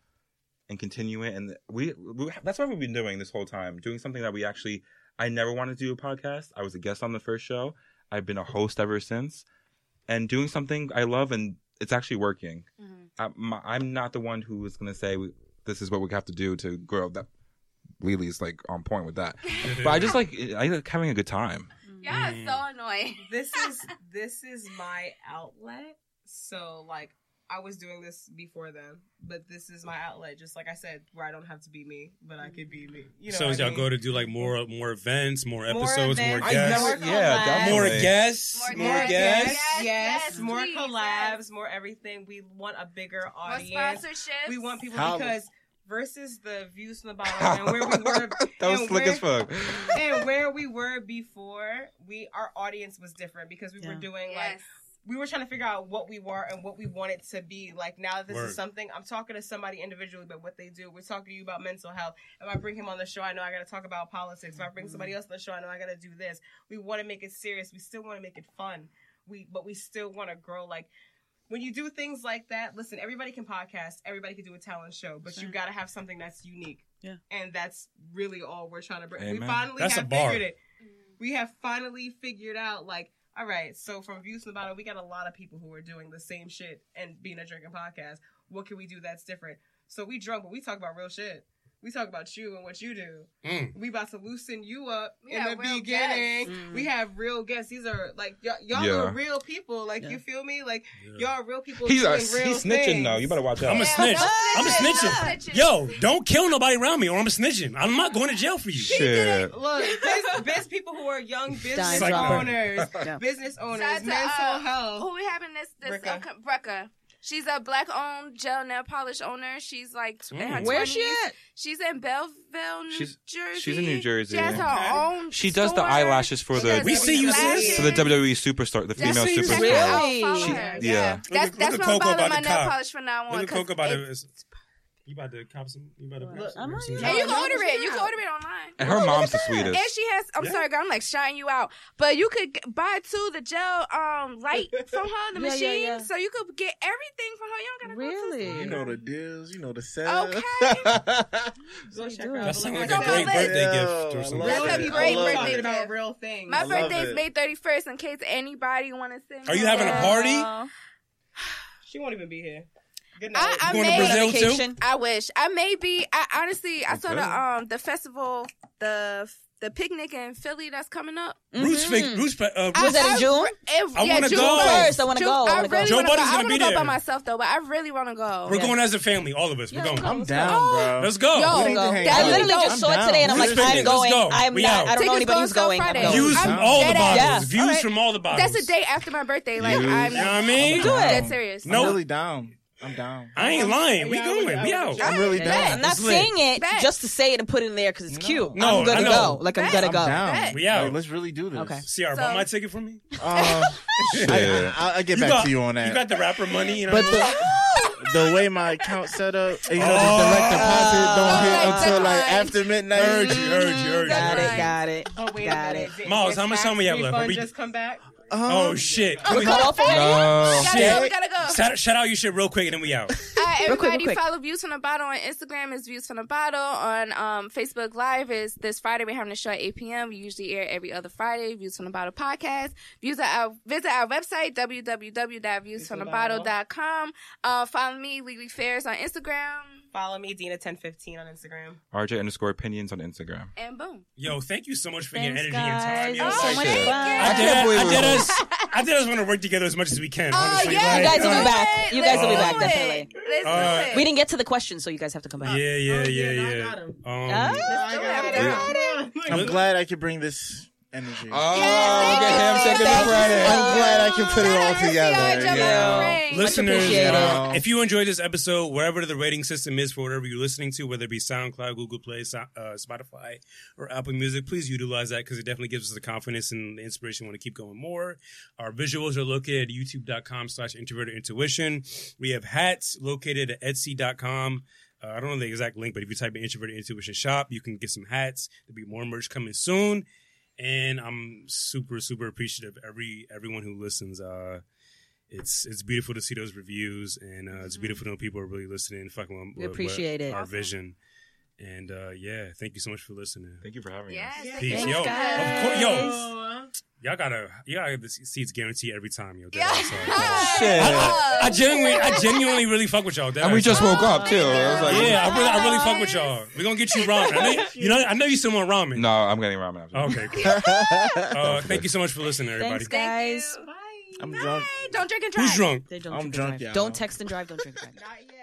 and continue it. And we, we that's what we've been doing this whole time, doing something that we actually. I never wanted to do a podcast. I was a guest on the first show. I've been a host ever since, and doing something I love, and it's actually working. Mhm. I'm, I'm not the one who is going to say this is what we have to do to grow. That Lily's like on point with that, (laughs) but I just like I like having a good time. Y'all Mm. so annoying. this is (laughs) this is my outlet. So like I was doing this before then, but this is my outlet. Just like I said, where I don't have to be me, but I could be me. You know so as y'all mean? go to do like more more events, more More episodes, more events, I guests, never- more yeah, collabs. definitely. more guests, More more guests. guests. yes, Yes, yes, more please, collabs, yes. more everything. We want a bigger More audience. sponsorships. We want people How- because versus the views from the bottom (laughs) and where we were (laughs) that was and slick where- as fuck. and where we were before, we our audience was different because we were Yeah. doing like Yes. We were trying to figure out what we were and what we wanted to be. Like now that this Word. is something I'm talking to somebody individually about what they do. We're talking to you about mental health. If I bring him on the show, I know I got to talk about politics. If I bring somebody mm. else on the show, I know I got to do this. We want to make it serious. We still want to make it fun. We but we still want to grow. Like when you do things like that, listen. Everybody can podcast. Everybody can do a talent show, but you got to have something that's unique. Yeah. and that's really all we're trying to bring. We finally That's have figured it we have finally figured out like all right so from views from the bottom we got a lot of people who are doing the same shit and being a drinking podcast. What can we do that's different? So we drunk but we talk about real shit We talk about you and what you do. Mm. We about to loosen you up We in the beginning. Mm. We have real guests. These are like y'all, y'all Yeah. are real people. Like Yeah. you feel me? Like Yeah. y'all are real people. He's, doing uh, real he's snitching things. though. You better watch out. I'm a snitch. I'm a snitching, snitching. no snitching. Yo, don't kill nobody around me or I'm a snitching. I'm not going to jail for you. Shit. Look, biz, biz people who are young business owners, Yeah. business owners, Shout out to, mental uh, health. Who we having this? This Brecca. Brecca. Brecca. She's a black owned gel nail polish owner. She's like in her Mm. Where's she at? She's in Belleville, New She's- Jersey. she's in New Jersey. She has her own. She does the store. eyelashes for She the does We see you, sis. for the WWE superstar, the Just female see you, sis. check her superstar. out, Really? follow She- her. yeah. yeah. Look That's at- that's look what at I'm Coco following about my to nail cop. polish from now on. Look at 'cause Coco about it- to. You about to cop some? You about to? Look, some- I'm not some- even- And you can order it. You can order it online. And her Ooh, mom's the sweetest. And she has. I'm Yeah. sorry, girl. I'm like shouting you out, but you could buy too the gel um light (laughs) from her, the Yeah, yeah, machine, yeah. so you could get everything from her. You don't gotta go to Really? You know the deals, you know the sales. (laughs) Go check doing? her out. That sounds like Come a great birthday Yo, gift or something. love That's a great birthday talking it. about real things. My I love birthday's it. May 31st. In case anybody want to send. Are you having a party? She won't even be here. Good I, night. I Going to may, Brazil too? Vacation. I wish. I may be. I honestly, I saw the um the festival, the the picnic in Philly that's coming up. Roots fake. Roots. Uh, I- Was that in June? re- it- I yeah, wanna go. First, I wanna go. I I wanna go. really want to go. I gonna want to go by myself though, but I really want to go. We're Yeah. going as a family, all of us. We're Yeah, going. I'm down, bro. Let's go. Yo, We need to Go. I out. literally I'm just saw it today, and I'm Let's like, finish. I'm going. go. I'm We not. out. I don't know Tickets anybody who's going. I'm Friday. going. Views I'm from all the bottles. Views from all the bottles. That's a day after my birthday. Like I'm You know what I mean? Do it. dead serious. No. I'm really down. I'm down. I ain't lying. We Yeah, going. we- We out. I'm really Bet. down. I'm not It's lit. saying it Bet. just to say it and put it in there because it's No. cute. No, I'm gonna know. go. Like I'm Bet. gonna I'm go. down. We out. Like, let's really do this. Okay. Ciara, So- buy my ticket for me. (laughs) Um, Shit. I, I, I'll get back got, to you on that. You got the rapper money, you know. but what the, the way my account set up, you know, Oh. the direct deposit don't Oh, hit like until the like kind. after midnight. Heard you, heard you, heard you. Got it. Got it. Oh wait Got a minute. it. Did- Miles, did how much time we have left? Are refund we- just come back? Oh Um, shit! We're cut off already. No. We gotta go. We gotta go. Shout, shout out your shit real quick and then we out. (laughs) All right, Real quick, real everybody quick. follow Views from the Bottle on Instagram is Views from the Bottle. On um, Facebook Live is this Friday. We're having a show at 8 p.m. We usually air every other Friday. Views from the Bottle podcast. Views our, visit our website, www.viewsfromthebottle.com. Uh, follow me, Lily Fairs on Instagram. Follow me, Dina1015 on Instagram. RJ underscore opinions on Instagram. And boom. Yo, thank you so much for your Thanks, energy and time. guys. Yo, It was so much fun. I I did, can't I it did us. I did us want to work together as much as we can. Oh, honestly, yeah. like, You guys will be back. You guys will be back, definitely. Let's Uh, do it. We didn't get to the questions, so you guys have to come back. Yeah, yeah, Oh, yeah, yeah, I yeah. got 'em. Um. I got I'm it. down. I'm glad I could bring this energy. Oh, Yes, get him thank second you. Friday. I'm glad I can put it all together. RCR, Yeah. Listeners, uh, if you enjoyed this episode, wherever the rating system is for whatever you're listening to, whether it be SoundCloud, Google Play, So- uh, Spotify, or Apple Music, please utilize that because it definitely gives us the confidence and the inspiration we want to keep going more. Our visuals are located at youtube.com slash introverted intuition. We have hats located at etsy.com. Uh, I don't know the exact link, but if you type in introverted intuition shop, you can get some hats. There'll be more merch coming soon. And I'm super, super appreciative every everyone who listens. Uh, it's it's beautiful to see those reviews, and uh, it's beautiful to know people are really listening, fucking We appreciate with it. our vision. And uh, yeah, thank you so much for listening. Thank you for having Yes, us. thank Peace, you. yo. Of course, yo, Oh, y'all gotta, y'all gotta get the seats guaranteed every time, yo. Yeah. Uh, (laughs) Shit. I, I, I genuinely, I genuinely really fuck with y'all. And we just woke up too. I was like, yeah, I really, I really fuck with y'all. We're gonna get you ramen. I know, you know, I know you still want ramen. No, I'm getting ramen after. Okay, cool. (laughs) Uh, thank you so much for listening, everybody. Thanks, guys. Thank you. I'm Bye. drunk. Don't drink and drive. Who's drunk? Don't I'm and drunk, drive. y'all. Don't text and drive. Don't drink and drive. Not yet.